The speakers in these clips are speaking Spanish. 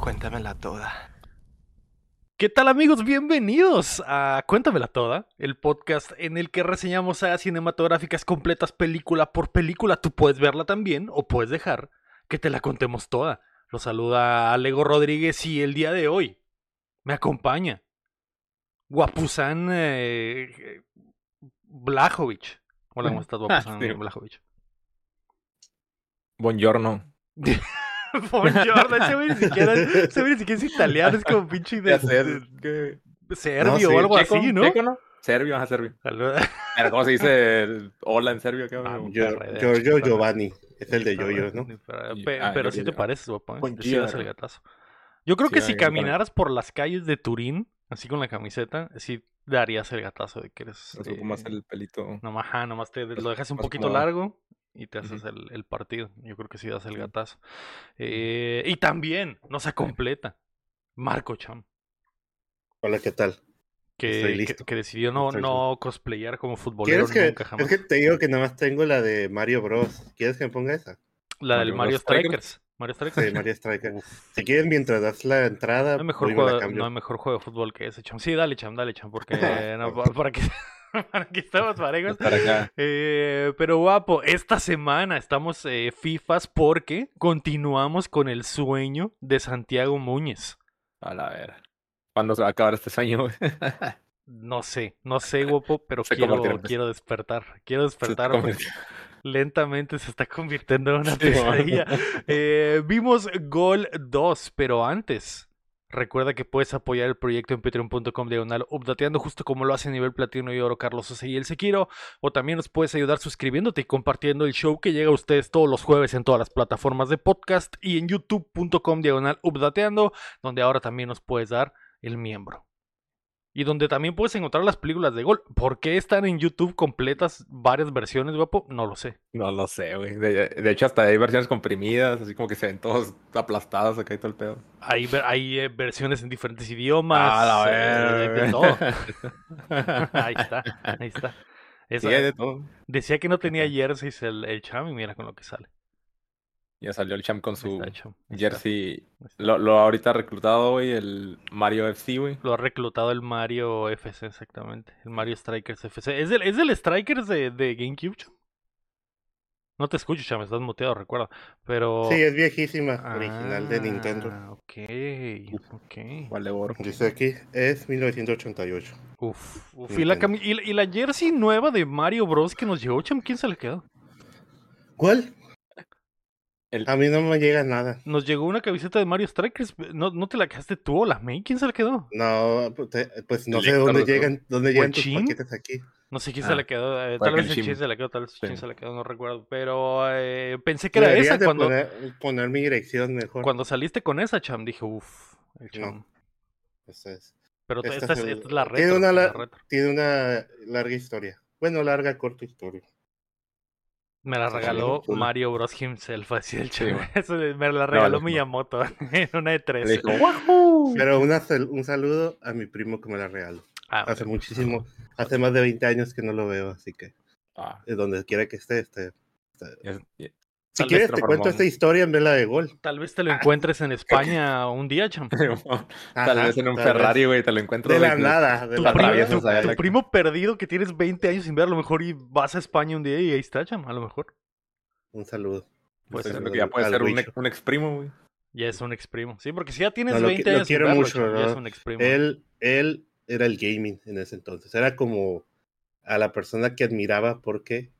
Cuéntamela toda. ¿Qué tal amigos? Bienvenidos a Cuéntamela Toda, el podcast en el que reseñamos sagas cinematográficas completas película por película. Tú puedes verla también o puedes dejar que te la contemos toda. Lo saluda Alego Rodríguez y el día de hoy me acompaña Guapuzán eh, Blajovic. Hola, ¿cómo estás, Guapuzán Sí. Blajovic? Buongiorno. Buongiorno, ese güey ni siquiera, ese güey ni siquiera es italiano, es como pinche de, de- ¿qué? serbio No, sí, o algo checo, así, ¿no? checo, ¿no? Serbio, ajá, serbio. Saluda. Pero ¿cómo se dice el hola en serbio? ¿Qué, Ah, Giorgio perreo. Giovanni, es el de Pero, Yoyo, ¿no? Pero, ah, pero yo- sí yo- te pareces, guapo, ¿eh? Sí das el gatazo. Yo creo Sí, que si caminaras por las calles de Turín, así con la camiseta, sí darías el gatazo de que eres... Hacer eh, el pelito. Nomás, ajá, nomás te lo dejas un más poquito como- largo y te haces Ujú. el, el partido. Yo creo que sí das el gatazo. Eh, y también, no se completa, Marco Cham, Hola, ¿qué tal? que, Estoy que, listo. que decidió no, Estoy no cosplayar como futbolero ¿Quieres que, nunca jamás. es que te digo que nada más tengo la de Mario Bros. ¿Quieres que me ponga esa? La del Mario Mario Bros. Strikers. Strikers. Mario Strikers. Sí, Mario Striker. Si quieres, mientras das la entrada, No hay mejor, juego, no hay mejor juego de fútbol que ese, Cham. Sí, dale, Cham, dale, Cham, porque no, pa- para, que, para que estemos parejos. Estar acá. Eh, pero guapo, esta semana estamos eh, FIFAs porque continuamos con el sueño de Santiago Muñez. A la ver. ¿Cuándo se va a acabar este sueño? No sé, no sé, guapo, pero Se quiero, quiero despertar. Quiero despertar. lentamente se está convirtiendo en una Sí, pesadilla. Eh, vimos Gol 2, pero antes, recuerda que puedes apoyar el proyecto en patreon.com diagonal updateando, justo como lo hace a nivel platino y oro Carlos Ose y el Sequiro. O también nos puedes ayudar suscribiéndote y compartiendo el show que llega a ustedes todos los jueves en todas las plataformas de podcast y en youtube.com diagonal updateando, donde ahora también nos puedes dar el miembro. Y donde también puedes encontrar las películas de Gol. ¿Por qué están en YouTube completas varias versiones, guapo? No lo sé. No lo sé, güey. De, de hecho, hasta hay versiones comprimidas, así como que se ven todos aplastados acá y todo el pedo. Hay, hay eh, versiones en diferentes idiomas. Ah, la eh, de- todo. ahí está, ahí está. Esa- Sí, hay de todo. decía que no tenía jerseys el, el Cham y mira con lo que sale. Ya salió el champ con su jersey. Lo, lo ahorita reclutado, güey, el Mario FC, güey. Lo ha reclutado el Mario FC, exactamente. El Mario Strikers FC. ¿Es del, es del Strikers de, de GameCube, Cham? No te escucho, Cham, estás muteado, recuerda. Pero. Sí, es viejísima, original de Nintendo. Ah, Ok, ok. Vale, oro. Dice aquí, es 1988. Uf, uf. ¿Y, la y, la- y la jersey nueva de Mario Bros. que nos llegó, Cham, ¿quién se le quedó? ¿Cuál? El- A mí no me llega nada. Nos llegó una camiseta de Mario Strikers. ¿No, no te la quedaste tú o la May? ¿Quién se la quedó? No, pues, pues no El sé dónde llegan, dónde llegan tus Chin? paquetes aquí. No sé quién se Ah, la quedó. eh, tal vez el Chin Chin. se la quedó, tal vez el Chin Sí. se la quedó, no recuerdo. Pero eh, pensé que era esa de cuando, poner, poner mi dirección mejor. cuando saliste con esa, Cham. Dije, uff, el Cham. No. Esta es- Pero esta esta, es, esta la retro. tiene, una, la la- retro. tiene una larga historia. Bueno, larga, corta historia. Me la Está regaló. Mario Bros. himself, así el Sí, me la regaló no. Miyamoto en una de tres. Pero una un saludo a mi primo que me la regaló. Ah, Hace muchísimo, hace más de 20 años que no lo veo, así que Ah, donde quiera que esté, esté. esté. Si quieres te cuento esta historia en vela de gol. Tal vez te lo encuentres en España un día, Cham. Tal Ajá, vez en un Ferrari, güey, te lo encuentro. De la güey, nada, de Tu, la primo, tu- allá tu la- primo perdido que tienes 20 años sin ver, a lo mejor y vas a España un día y ahí está, Cham, a lo mejor. Un saludo. Pues, Estoy Un diciendo saludo que ya puede ser un, ex- un ex primo, güey. Ya es un ex primo. Sí, porque si ya tienes No, lo 20 qui- lo años sin quiero mucho, ya ¿verdad? es un ex primo. Él, él era el gaming en ese entonces. Era como a la persona que admiraba porque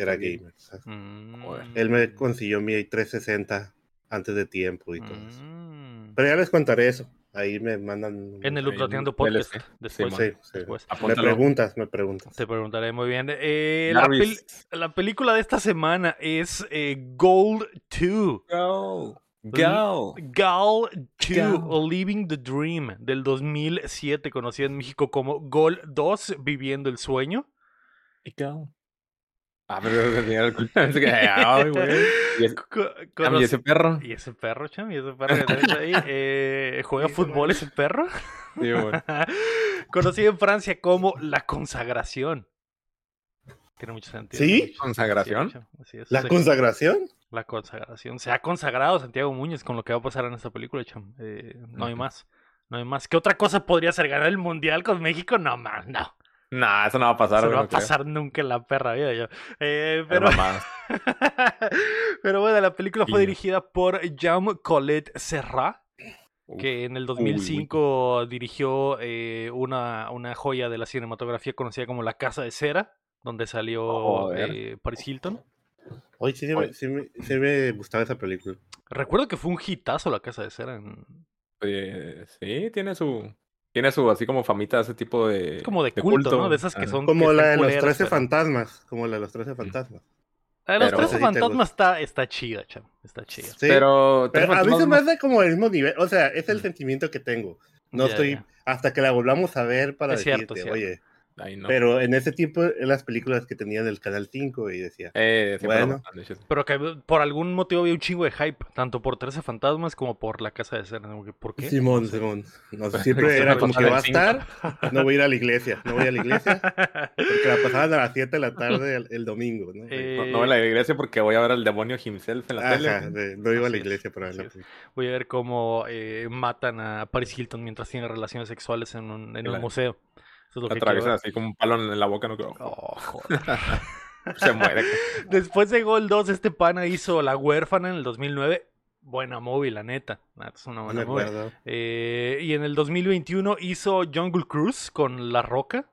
era gamer. ¿sabes? Mm. Él me consiguió mi 360 antes de tiempo y todo eso. Mm. Pero ya les contaré eso. Ahí me mandan. En el en Podcast. Después. Sí, Sí, sí. después. Me preguntas, me preguntas. Te preguntaré muy bien. Eh, la, pel- la película de esta semana es eh, Gold 2. Go. Go. Gal 2, Gal. Living the Dream, del 2007, conocida en México como Gol 2, Viviendo el Sueño. Go. Ah, pero tenía el culo. Es que, ay, güey. Y ese- y perro. Y ese perro, cham, y ese perro que tenés ahí, eh, ¿juega fútbol bueno. ese perro? Sí, güey. Conocido en Francia como La Consagración. Tiene mucho sentido. ¿Sí? mucho ¿Consagración? sentido, Así es. ¿La Se- consagración? La consagración. Se ha consagrado Santiago Muñoz con lo que va a pasar en esta película, cham. Eh, no hay más. No hay más. ¿Qué otra cosa podría ser ganar el mundial con México? No, más, no. Nah, eso no va a pasar. Eso no va a creo. pasar nunca en la perra vida. Yo. Eh, pero, pero bueno, la película fue dirigida por Jean Colette Serra, que en el 2005 dirigió eh, una, una joya de la cinematografía conocida como La Casa de Cera, donde salió eh, Paris Hilton. Oye, sí, me- sí me, sí me gustaba esa película. Recuerdo que fue un hitazo La Casa de Cera. en- Eh, sí, tiene su. Tiene su así como famita ese tipo de. Es como de culto, ¿no? De esas que Ajá. son. Como que la de los culeras, 13 pero- fantasmas. Como la de los 13 fantasmas. La de los Pero- 13 Esa sí te fantasmas está, está chida, cham. Está chida. Sí, Pero, pero a mí se me hace como el mismo nivel. O sea, es el sentimiento que tengo. No estoy hasta que la volvamos a ver para Es decirte, cierto. oye. Ay, no. Pero en ese tiempo, en las películas que tenían el Canal 5 y decía, Eh, Bueno. Pero que por algún motivo había un chingo de hype, tanto por 13 fantasmas como por la casa de cera. ¿Por qué? Simón, No sé. Simón. No, Pues, siempre era como que va a estar, no voy a ir a la iglesia, no voy a la iglesia, porque la pasaban a las 7 de la tarde el, el domingo, ¿no? Eh, No, no voy a la iglesia porque voy a ver al demonio himself en la tele. Ajá, de- no iba a la es, iglesia para ver la así es. película. Voy a ver cómo eh, matan a Paris Hilton mientras tiene relaciones sexuales en un, en un museo. Eso es lo Atraviesan así como un palo en la boca, no creo. Oh, joder. Se muere. Después de Gol 2, este pana hizo La Huérfana en el 2009. Buena movie, la neta. Es una No buena me movie. Eh, y en el 2021 hizo Jungle Cruise con La Roca.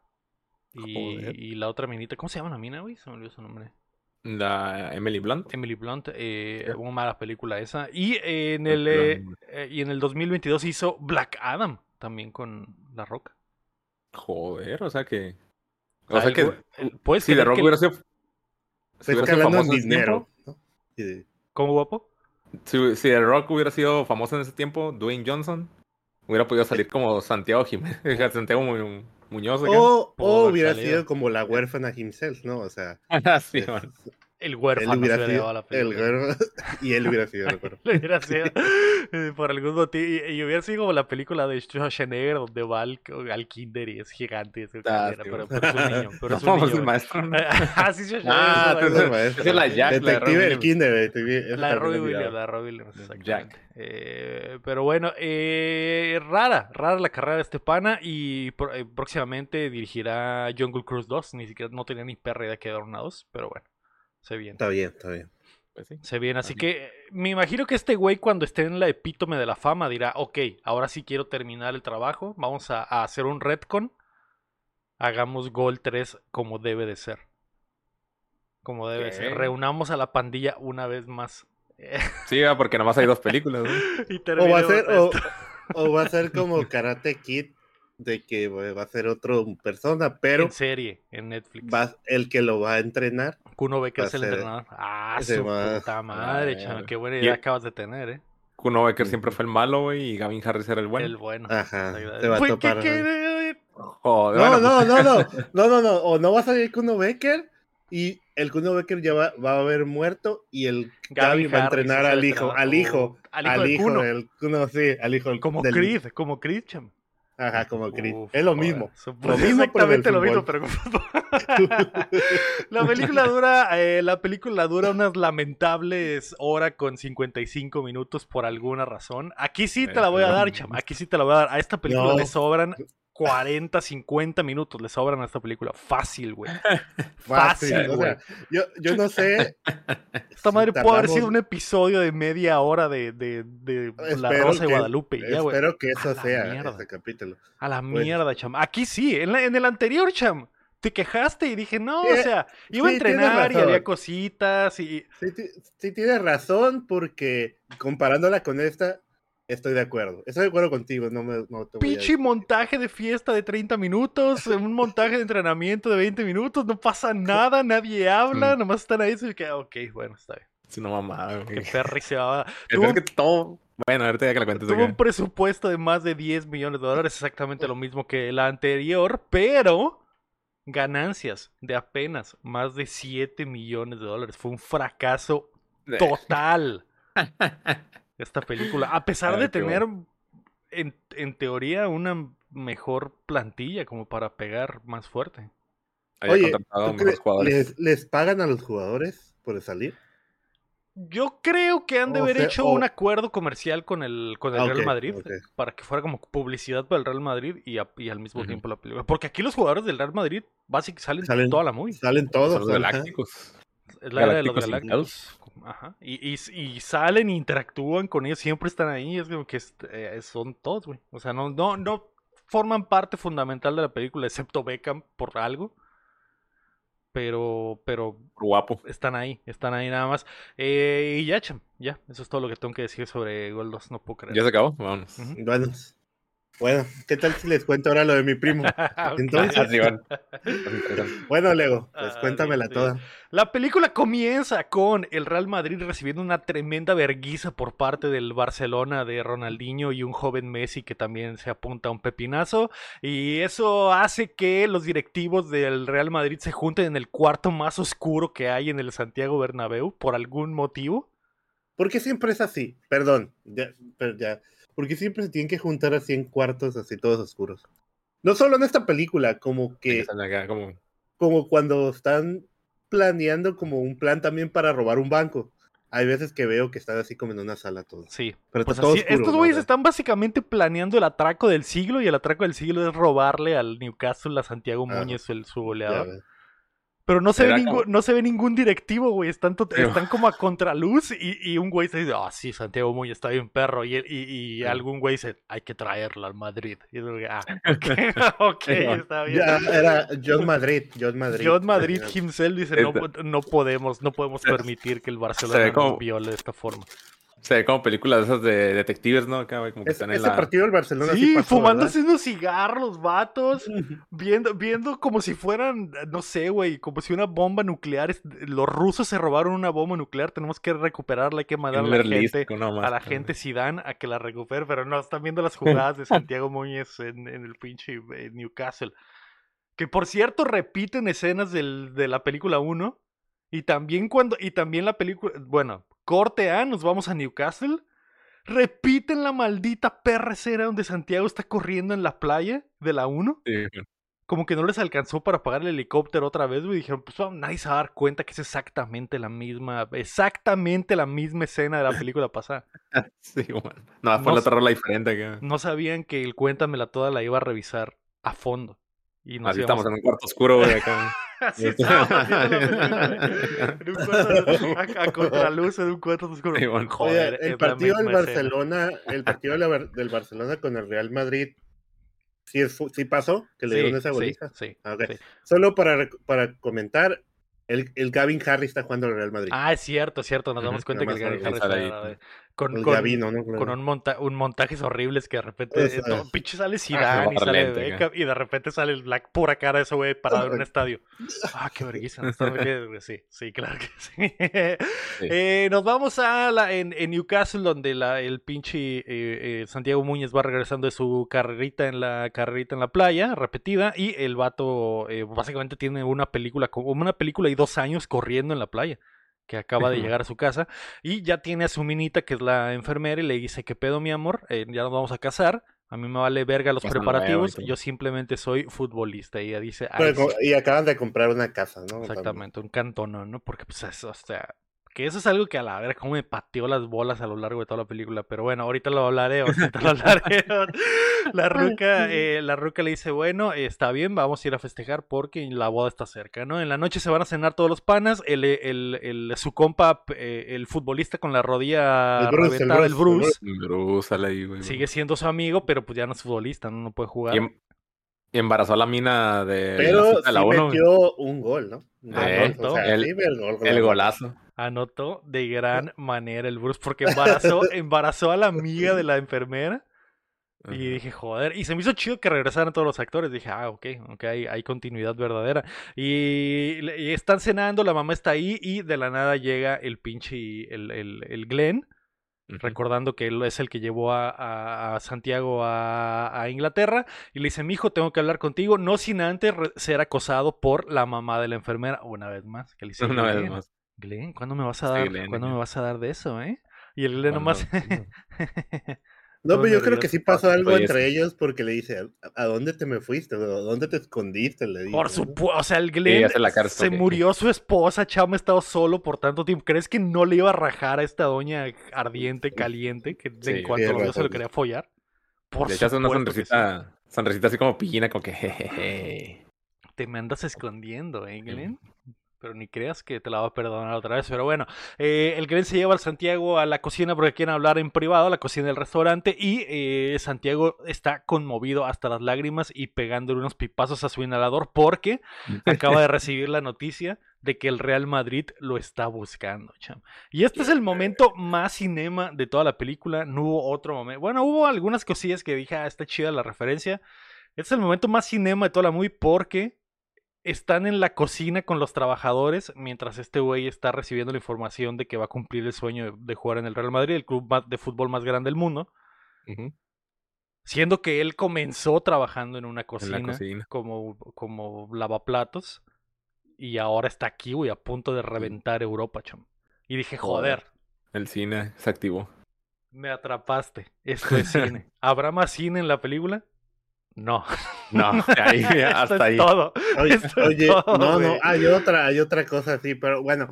Y, la otra minita, ¿cómo se llama la mina, güey? Se me olvidó su nombre. La Emily Blunt. Emily Blunt, eh, una mala película esa. Y en el eh, y en el 2022 hizo Black Adam también con La Roca. Joder, o sea que. O O sea que. ¿Puedes Si The Rock que- hubiera sido. Si Está hubiera sido famoso en ese dinero. tiempo. ¿no? ¿Cómo guapo? Si, si The Rock hubiera sido famoso en ese tiempo, Dwayne Johnson hubiera podido salir como Santiago Jiménez. Santiago Mu- Muñoz. O, hubiera salido. sido como la huérfana himself, ¿no? O sea, Ah, sí, es-. El él huérfano se hubiera hubiera sido llevado la el película. huérfano y él hubiera sido el huérfano. Le hubiera sido, eh, por algún motivo. Y, y hubiera sido como la película de Schwarzenegger donde va al, al kinder y es gigante. y es Ah, sí, pero, pero es un niño. Pero es un No, niño, es el güey. maestro. ¿no? ah, sí, Schwarzenegger. Ah, es entonces- maestro. es la Jack, Detective del kinder, La de Robbie Williams, la de Robbie Williams, Jack. Eh, pero bueno, eh, rara, rara la carrera de este pana y pro- eh, próximamente dirigirá Jungle Cruise 2. Ni siquiera no tenía ni perra idea que era una 2, pero bueno, se viene. Está bien, está bien. Pues sí. Se viene, así que me imagino que este güey cuando esté en la epítome de la fama dirá, ok, ahora sí quiero terminar el trabajo, vamos a, a hacer un retcon, hagamos Gol 3 como debe de ser. Como debe de ser. Reunamos a la pandilla una vez más. Sí, porque nomás hay dos películas. ¿no? y O va a ser, o va a ser como Karate Kid, de que güey, va a ser otro persona, pero en serie, en Netflix. va, el que lo va a entrenar. Kuno Becker es el ser- entrenador. Ah, su puta madre, Ah, chaval, Qué buena y- idea acabas de tener, eh. Kuno Becker siempre fue el malo, güey, y Gavin Harris era el bueno. El bueno. Ajá, se va a Fue- topar, ¿qué- Joder, No, bueno, no, pues, no, no, no, no, no, o no va a salir Kuno Becker y el Kuno Becker ya va, va a haber muerto y el Gaby Gavin va a entrenar al hijo, al hijo, Al hijo del Kuno. del Kuno, sí, al hijo Como del- Creed, como Creed, cham. Ajá, como Creed. Uf, es lo mismo. Lo exactamente lo mismo, pero la película dura, eh, la película dura unas lamentables hora con 55 minutos por alguna razón. Aquí sí te la voy a dar, cham. Aquí sí te la voy a dar. A esta película No. le sobran 40, 50 minutos. Le sobran a esta película. Fácil, güey. Fácil, o güey. sea, yo, yo no sé. Esta madre pudo haber sido un episodio de media hora de, de, de La Rosa de Guadalupe. ya. Espero que eso sea ese capítulo. A la Pues- mierda, cham. Aquí sí, en, la- en el anterior, cham. Te quejaste y dije, no, Sí, o sea, iba a sí, entrenar y había cositas y... Sí, sí tienes razón porque comparándola con esta, estoy de acuerdo. Estoy de acuerdo contigo, no me no te voy a Pinche montaje de fiesta de 30 minutos, un montaje de entrenamiento de 20 minutos, no pasa nada, nadie habla, Mm. nomás están ahí, así que, ok, bueno, está bien. es una mamada, Que güey. Perry se va... Tuvo, que todo. Bueno, ahorita ya que la cuentes. tuvo un presupuesto de más de 10 millones de dólares, exactamente lo mismo que la anterior, pero ganancias de apenas más de 7 millones de dólares. Fue un fracaso total esta película. A pesar Ay, de tener, en, en teoría, una mejor plantilla como para pegar más fuerte. Oye, contratado ¿tú mejores crees- jugadores. ¿les, les pagan a los jugadores por salir? Yo creo que han de O haber sea, hecho o- un acuerdo comercial con el, con el Ah, Real Madrid para que fuera como publicidad para el Real Madrid y, a- y al mismo tiempo la película. Porque aquí los jugadores del Real Madrid básicamente salen, Salen- toda la movie. Salen todos. los galácticos. Es la era de los Galácticos. Ajá. Y, y, y salen interactúan con ellos, siempre están ahí. Es como que eh, son todos, güey. O sea, no, no, no forman parte fundamental de la película, excepto Beckham por algo. Pero, pero Guapo. están ahí, están ahí nada más. Eh, y ya, cham, ya. Eso es todo lo que tengo que decir sobre Gol 2. No puedo creer. Ya se acabó. Vámonos. Ujú. Bueno, bueno, ¿qué tal si les cuento ahora lo de mi primo? Entonces, Así van. Más interesante. bueno, Lego, pues Ah, cuéntamela toda. La película comienza con el Real Madrid recibiendo una tremenda verguiza por parte del Barcelona de Ronaldinho y un joven Messi que también se apunta a un pepinazo. Y eso hace que los directivos del Real Madrid se junten en el cuarto más oscuro que hay en el Santiago Bernabéu por algún motivo. ¿Por qué siempre es así? Perdón, ya, pero ya. ¿Por qué siempre se tienen que juntar así en cuartos así todos oscuros? No solo en esta película, como Que sale acá como... como cuando están planeando como un plan también para robar un banco. Hay veces que veo que están así como en una sala todos. Sí. Pero Pues está todo así, oscuro, estos güeyes están básicamente planeando el atraco del siglo y el atraco del siglo es robarle al Newcastle a Santiago. Muñez, el, su goleador. Pero no se, ve ningún, no se ve ningún directivo, güey. Están, Sí. están como a contraluz y, y un güey se dice, ah, sí, Santiago Muñoz está bien perro. Y, y, y Sí. algún güey dice, hay que traerlo al Madrid. Y yo ah, ok, ok, Sí, bueno. está bien. Ya era John Madrid, John Madrid. John Madrid himself dice, no, Esta- no podemos, no podemos permitir que el Barcelona nos como- viole de esta forma. Se ve como películas de esas de detectives, ¿no? Acá, güey, como que Es- están en ese la... partido del Barcelona sí, Sí, pasó, fumándose unos cigarros, vatos. Viendo, viendo como si fueran, no sé, güey, como si una bomba nuclear. es- Los rusos se robaron una bomba nuclear, tenemos que recuperarla, hay que mandar a la gente, una a la gente Zidane a que la recupere, pero no, están viendo las jugadas de Santiago Muñez en, en el pinche eh, Newcastle. Que por cierto repiten escenas del- de la película 1. Y también cuando, y también la película, bueno, corte A, nos vamos a Newcastle. Repiten la maldita perra escena donde Santiago está corriendo en la playa de la 1 Sí, como que no les alcanzó para pagar el helicóptero otra vez, güey. Dijeron, pues vamos, nadie se va a dar cuenta que es exactamente la misma, exactamente la misma escena de la película pasada. sí, bueno. No, No fue la otra rola diferente acá. No sabían que el Cuéntamela Toda la iba a revisar a fondo. Y nos Así íbamos- estamos en un cuarto oscuro, güey, acá. Así película, en un cuarto- a, a contraluz en un cuarto oscuro. Sí. Joder, Oye, el es la partido del. Barcelona, el partido del Barcelona con el Real Madrid, sí, es sí pasó, que le Sí, dieron esa sí, goliza. sí, Ah, ok. sí. Solo para, para comentar, el, el Gavin Harry está jugando al Real Madrid. Ah, es cierto, es cierto. Nos damos cuenta que el sale ahí, está- ¿no? Con, con- Gavino, ¿no? con un, monta un montajes horribles que de repente eh, pinche sale Zidane y sale lente, Beckham y de repente sale el Black pura cara de ese güey parado en un estadio. Ah, qué vergüenza. ¿no? Está muy bien, güey. Sí, sí, claro que sí. Eh, nos vamos a la, en, en Newcastle donde la, el pinche eh, eh, Santiago Muñez va regresando de su carrerita en la carrerita en la playa repetida y el vato eh, básicamente tiene una película como una película y dos años corriendo en la playa que acaba de llegar a su casa y ya tiene a su minita que es la enfermera y le dice qué pedo mi amor Eh, ya nos vamos a casar a mí me vale verga los preparativos yo simplemente soy futbolista y ella dice co- y acaban de comprar una casa, ¿no? Exactamente, un cantón, ¿no? Porque, pues, eso, o sea, que eso es algo que a la verdad como me pateó las bolas a lo largo de toda la película. Pero bueno, ahorita lo hablaré, ahorita lo hablaré. La ruca, eh, la ruca le dice, bueno, está bien, vamos a ir a festejar porque la boda está cerca, ¿no? En la noche se van a cenar todos los panas, el, el, el- su compa, eh, el futbolista con la rodilla El Bruce, el reventada, el Bruce, el Bruce, Bruce, sale ahí, güey. sigue siendo su amigo, pero pues ya no es futbolista, ¿no? No puede jugar. Y, em- embarazó a la mina de la Pero sí de la 1. metió un gol, ¿no? Un Eh, gol, o sea, el- sí, el gol, El golazo. Anotó de gran manera el Bruce porque embarazó, embarazó a la amiga de la enfermera. Y dije, joder, y se me hizo chido que regresaran todos los actores. Dije, ah, ok, ok, hay, hay continuidad verdadera. Y, están cenando, la mamá está ahí y de la nada llega el pinche, el, el, el Glenn, recordando que él es el que llevó a, a- a Santiago a, a Inglaterra. Y le dice, mijo, tengo que hablar contigo, no sin antes ser acosado por la mamá de la enfermera. Una vez más, que le dice, Una vez "Glenn, más. Glenn, ¿cuándo me vas a Sí, dar, Glenn, ¿cuándo me vas a dar de eso, eh? Y el Glenn nomás... No, pero yo creo que sí pasó algo Oye, entre ellos porque le dice, ¿a, dónde te me fuiste? ¿A ¿Dónde te escondiste? Le dice, Por ¿no? supuesto, o sea, el Glenn se la cárcel, se ok. murió su esposa, Chama ha estado solo por tanto tiempo. ¿Crees que no le iba a rajar a esta doña ardiente, caliente, que Sí, en cuanto lo vio se lo quería follar? Por Le echas una supuesto que sí. sonrisita, sonrisita así como pillina, como que jejeje. Te me andas escondiendo, ¿eh, Glenn? Pero ni creas que te la va a perdonar otra vez. Pero bueno, eh, el Glenn se lleva al Santiago a la cocina porque quieren hablar en privado, a la cocina del restaurante. Y eh, Santiago está conmovido hasta las lágrimas y pegándole unos pipazos a su inhalador porque acaba de recibir la noticia de que el Real Madrid lo está buscando, cham. Y este es el momento más cinema de toda la película. No hubo otro momento. Bueno, hubo algunas cosillas que dije, ah, está chida la referencia. Este es el momento más cinema de toda la movie porque están en la cocina con los trabajadores mientras este güey está recibiendo la información de que va a cumplir el sueño de, de jugar en el Real Madrid, el club de fútbol más grande del mundo. Siendo que él comenzó trabajando en una cocina, como, como lavaplatos y ahora está aquí, güey, a punto de reventar Europa, chum. Y dije, joder, Joder. El cine se activó. me atrapaste. Esto es cine. ¿Habrá más cine en la película? No. No, ahí, Esto hasta es ahí. todo. Oye, Esto es oye, todo, no, no, hay otra, hay otra cosa así, pero bueno,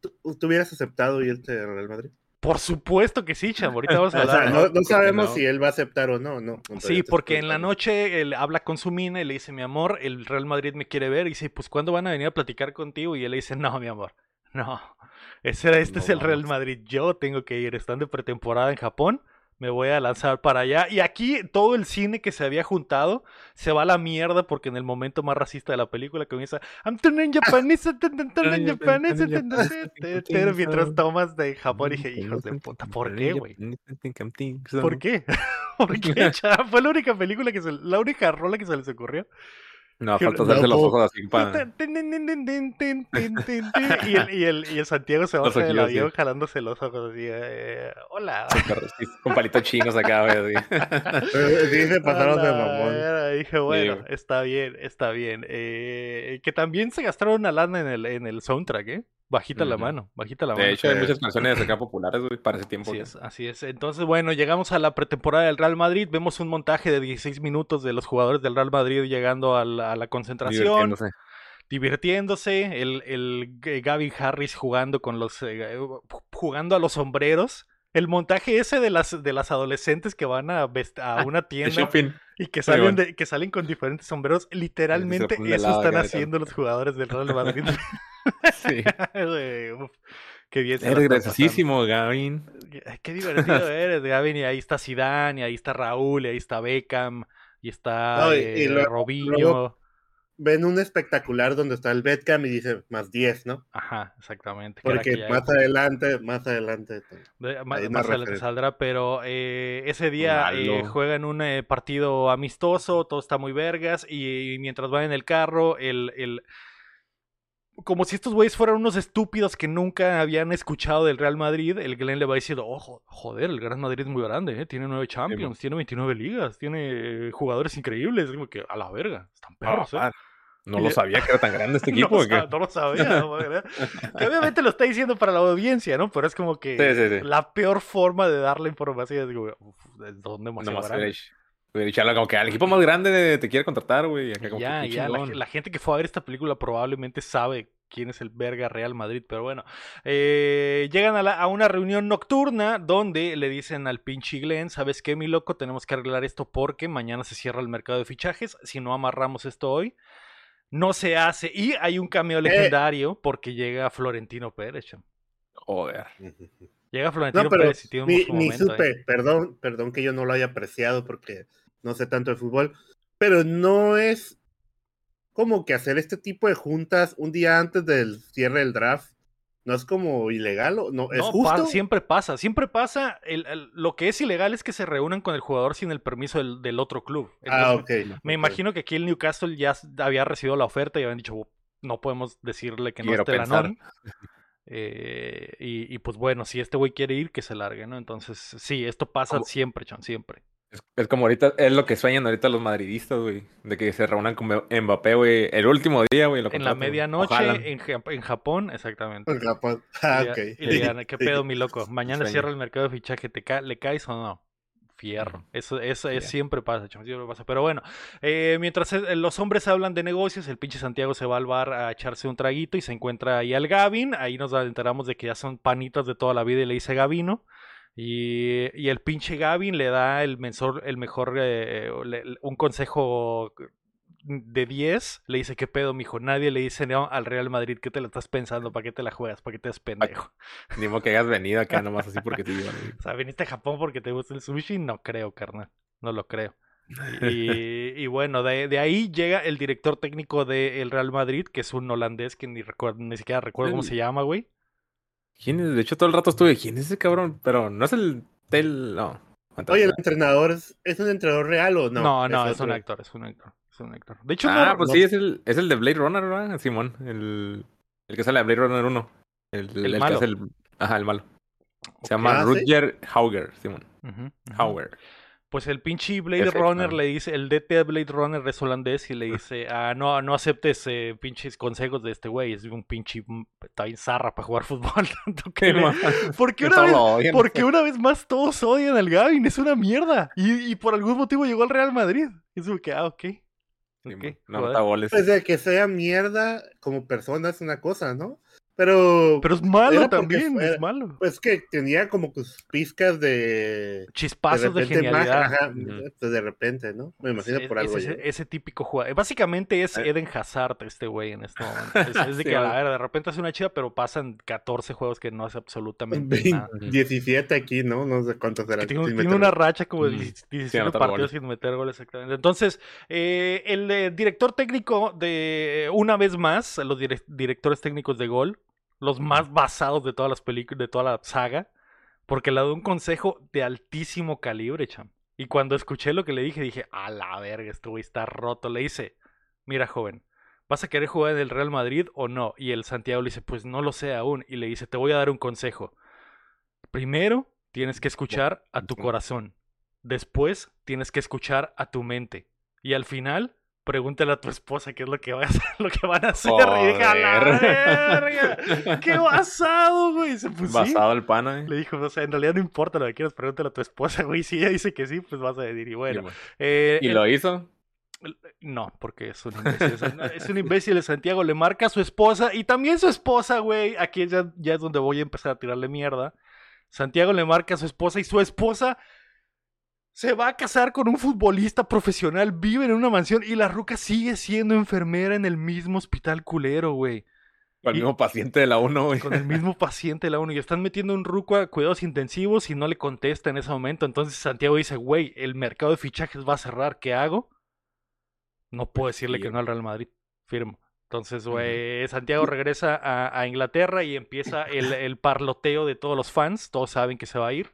¿tú, tú hubieras aceptado irte al Real Madrid? Por supuesto que sí, cham. Ahorita vamos a O hablar. sea, no, sabemos no. si él va a aceptar o no, no. Sí, porque en la noche él habla con su mina y le dice, mi amor, el Real Madrid me quiere ver. Y dice, pues, ¿cuándo van a venir a platicar contigo? Y él le dice, no, mi amor, no. Ese, era- este No es el Real. Madrid. Yo tengo que ir. Están de pretemporada en Japón. Me voy a lanzar para allá. Y aquí todo el cine que se había juntado se va a la mierda porque en el momento más racista de la película comienza I'm turning Japanese, turning Japanese, mientras tomas de Japón. Dije, hijos de puta, ¿por qué, güey? ¿Por qué? ¿Por qué, chava? Fue la única película que se, la única rola que se les ocurrió. No, falta hacerse los ojos así para. Y el, y el, y el Santiago se baja del avión jalándose los ojos así. eh, hola. Con palitos chinos acá, güey. así. Sí, se pasaron de mamón. Dije, bueno, está bien, está bien. Eh, que también se gastaron una lana en el, en el soundtrack, ¿eh? Bajita la mano, bajita la De mano. hecho, hay muchas canciones acá populares, güey, para ese tiempo. Así es, así es. Entonces, bueno, llegamos a la pretemporada del Real Madrid. Vemos un montaje de 16 minutos de los jugadores del Real Madrid llegando a la, a la concentración, Divirtiéndose. divirtiéndose. El, el G- Gavin Harris jugando con los eh, jugando a los sombreros. El montaje ese de las, de las adolescentes que van a, a una De tienda shopping. y que salen, bueno. de- que salen con diferentes sombreros, literalmente de eso están de haciendo los jugadores del Real Madrid. Sí. Uf, Qué bien Eres graciosísimo, Gavin. Qué divertido eres, Gavin. Y ahí está Zidane, y ahí está Raúl, y ahí está Beckham, y está No, y- eh, y luego- Robinho. luego- Ven un espectacular donde está el Betcam y dice más 10, ¿no? Ajá, exactamente. Porque más adelante, más adelante. de- más adelante saldrá, pero eh, ese día eh, juegan un eh, partido amistoso, todo está muy vergas, y, mientras van en el carro, el, el... Como si estos güeyes fueran unos estúpidos que nunca habían escuchado del Real Madrid, el Glenn le va diciendo, oh, jo- joder, el Real Madrid es muy grande, ¿eh? tiene nueve Champions, tiene 29 ligas, tiene jugadores increíbles, como que a la verga, están perros, ¿eh? Ah, no lo sabía que era tan grande este No, equipo. lo ¿o qué? sa- no lo sabía, ¿no? que obviamente lo está diciendo para la audiencia, ¿no? Pero es como que Sí, sí, sí. la peor forma de dar la información es como, uf, son demasiado Nomás algo como que al equipo más grande de- te quiere contratar, güey. Ya, ya, la, gente que fue a ver esta película probablemente sabe quién es el verga Real Madrid, pero bueno, eh, llegan a, la- a una reunión nocturna donde le dicen al pinche Glenn, ¿sabes qué, mi loco? Tenemos que arreglar esto porque mañana se cierra el mercado de fichajes, si no amarramos esto hoy, no se hace, y hay un cameo legendario porque llega Florentino Pérez, cham. Joder. Llega Florentino No, pero Pérez y tiene un ni, su ni momento, supe, ¿eh? perdón, perdón que yo no lo haya apreciado porque no sé tanto de fútbol, pero no es como que hacer este tipo de juntas un día antes del cierre del draft, no es como ilegal, o no, es No, justo. pa- siempre pasa, siempre pasa. El, el- lo que es ilegal es que se reúnan con el jugador sin el permiso del, del otro club. ah, Entonces, ok. Me imagino que aquí el Newcastle ya había recibido la oferta y habían dicho, no podemos decirle que no Quiero esté. Lanón. Eh, y, y pues bueno, si este güey quiere ir, que se largue, ¿no? Entonces, sí, esto pasa siempre, Chon, siempre. Es, es como ahorita, es lo que sueñan ahorita los madridistas, güey. De que se reúnan con Mbappé, güey, el último día, güey. En la medianoche, en, en Japón, exactamente. En Japón. Ah, Y, ok. le- y le digan, ¿qué pedo, mi loco? Mañana Sueño. cierra el mercado de fichaje, ¿te ca- ¿le caes o no? Fierro. Eso, eso es- siempre pasa, siempre pasa. Pero bueno, eh, mientras los hombres hablan de negocios, el pinche Santiago se va al bar a echarse un traguito y se encuentra ahí al Gavin. Ahí nos enteramos de que ya son panitas de toda la vida y le dice Gavino. Y, y el pinche Gavin le da el mejor, el mejor eh, le- un consejo de 10. Le dice, ¿qué pedo, mijo? Nadie le dice no al Real Madrid. ¿Qué te la estás pensando? ¿Para qué te la juegas? ¿Para qué te das pendejo? Ni modo que hayas venido acá nomás así porque te iban O sea, ¿viniste a Japón porque te gusta el sushi? No creo, carnal. No lo creo. Y, y bueno, de, de ahí llega el director técnico del Real Madrid, que es un holandés que ni recuerdo, ni siquiera recuerdo cómo se llama, güey. ¿Quién es? De hecho, todo el rato estuve. ¿Quién es ese cabrón? Pero no es el Tel. No. Oye, ¿el entrenador es, es un entrenador real o no? No, no, es, un actor, es un actor, es un actor. De hecho, Ah, no- pues no. sí, es el, es el de Blade Runner, ¿verdad? Simón. El, el que sale de Blade Runner 1. El, El que malo. hace el. Ajá, el malo. Se llama. Rutger Hauger, Simón. Ujú. Hauger. Pues el pinche Blade Runner le dice, el DT de Blade Runner es holandés y le dice, ah, no, no aceptes eh, pinches consejos de este güey, es un pinche, está bien zarra para jugar fútbol. ¿Tú qué le- Porque una vez. Porque una vez más todos odian al Gavin, es una mierda. Y, y por algún motivo llegó al Real Madrid. Y es como que, ah, ok. Simón. Ok, No mata goles. Pues de que sea mierda como persona es una cosa, ¿no? Pero, Pero es malo también, es malo. pues que tenía como sus pizcas de... De Chispazos de, repente más, genialidad. ajá, Ujú. pues de repente, ¿no? Me imagino Sí, por es algo ese, típico jugador. Básicamente es Eh. Eden Hazard este güey en este momento. Es, es de Sí, que a ver, de repente hace una chida, pero pasan 14 juegos que no hace absolutamente nada. 17 aquí, ¿no? No sé cuántos eran. tiene, tiene meter- una racha como de Mm, 17 anotar partidos sin meter goles exactamente. Entonces, eh, el eh, director técnico de una vez más, los direc- directores técnicos de gol, los más basados de todas las películas, de toda la saga, porque le da un consejo de altísimo calibre, cham. Y cuando escuché lo que le dije, dije, a la verga, este güey está roto. Le dice, mira, joven, ¿vas a querer jugar en el Real Madrid o no? Y el Santiago le dice, pues no lo sé aún. Y le dice, te voy a dar un consejo. Primero, tienes que escuchar a tu corazón. Después, tienes que escuchar a tu mente. Y al final, pregúntale a tu esposa qué es lo que, va a hacer- lo que van a hacer. Y dije, "A la verga, ¡Qué basado, güey! Se sí. Basado el pana, eh. Le dijo, o sea, en realidad no importa lo que quieras, pregúntale a tu esposa, güey. Si ella dice que sí, pues vas a decir. Y bueno, eh, ¿Y el- lo hizo? no, porque es un imbécil. es un imbécil de Santiago. Le marca a su esposa y también su esposa, güey. Aquí ya, ya es donde voy a empezar a tirarle mierda. Santiago le marca a su esposa y su esposa se va a casar con un futbolista profesional. Vive en una mansión y la ruca sigue siendo enfermera en el mismo hospital culero, güey. Con el mismo paciente de la 1, güey. Con el mismo paciente de la 1 y están metiendo un ruco a cuidados intensivos y no le contesta en ese momento. Entonces Santiago dice, güey, el mercado de fichajes va a cerrar, ¿qué hago? No puedo decirle que no al Real Madrid, firmo. Entonces, güey, Santiago regresa a, a Inglaterra y empieza el, el parloteo de todos los fans. Todos saben que se va a ir.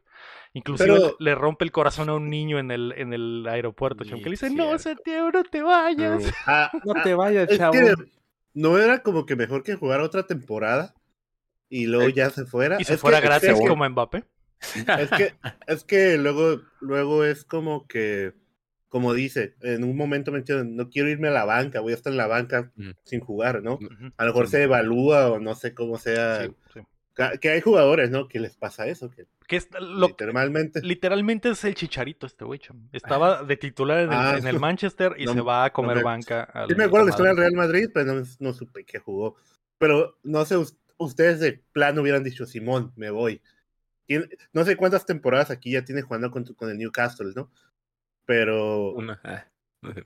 Inclusive Pero- le rompe el corazón a un niño en el, en el aeropuerto. chamo, que le dice, no. Santiago, no te vayas. Ah, No ah, te vayas, es chavo. que no era como que mejor que jugar otra temporada y luego Eh, ya se fuera. Y se Es fuera que- gratis es que- como Mbappé. Es que, es que luego, luego es como que, como dice, en un momento me entienden, no quiero irme a la banca, voy a estar en la banca Ujú. sin jugar, ¿no? A lo mejor Sí. se evalúa o no sé cómo sea. Sí, sí. Que hay jugadores, ¿no? Que les pasa eso, que Que es lo, literalmente. Literalmente es el chicharito este güey. Estaba de titular en el, Ah, en el Manchester y no- se va a comer me- banca. Sí me acuerdo que estuvo en el. Real Madrid, pero no, no supe que jugó. Pero no sé, us- ustedes de plano hubieran dicho, Simón, me voy. Tiene- no sé cuántas temporadas aquí ya tiene jugando con, con el Newcastle, ¿no? Pero Una. ah,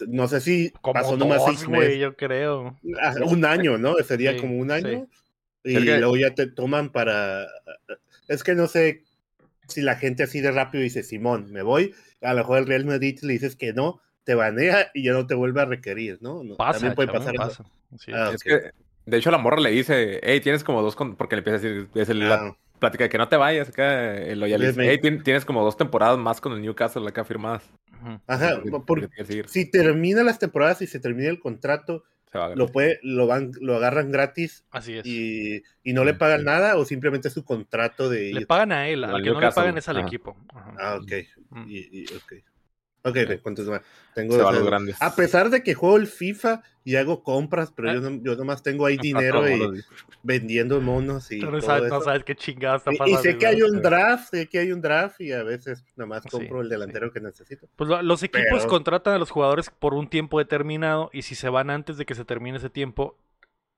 no sé. si Como pasó nomás dos, seis güey, meses. yo creo. Ah, un año, ¿no? Sería Sí, como un año. Y luego ya te toman para... Es que no sé si la gente así de rápido dice, Simón, me voy. A lo mejor el Real Madrid le dices que no, te banea y ya no te vuelve a requerir, ¿no? No, Pasa, También puede pasar pasa. Sí. Ah, Es que, de hecho, la morra le dice, hey, tienes como dos, con-", porque le empieza a decir, es la Ah, plática de que no te vayas acá, el me- hey, tien- tienes como dos temporadas más con el Newcastle acá firmadas. Ajá, Porque- si termina las temporadas y se termina el contrato, va lo puede, lo van, lo agarran gratis Así es. y, y no le pagan nada o simplemente es su contrato de Le pagan a él, al que no le pagan es al Ajá. equipo. Ajá. Ah, ok. Mm. Y, y- ok. Ok, ¿cuántos más? Tengo Se va a o sea, los grandes. A pesar de que juego el FIFA y hago compras, pero Ah. yo, no, yo nomás tengo ahí dinero y vendiendo monos y no todo sabes, no eso. sabes qué chingada está Y- pasando. Y, sé que hay un draft, sé que hay un draft y a veces nomás Sí, compro el delantero que necesito. Pues lo- los equipos Pero- contratan a los jugadores por un tiempo determinado y si se van antes de que se termine ese tiempo,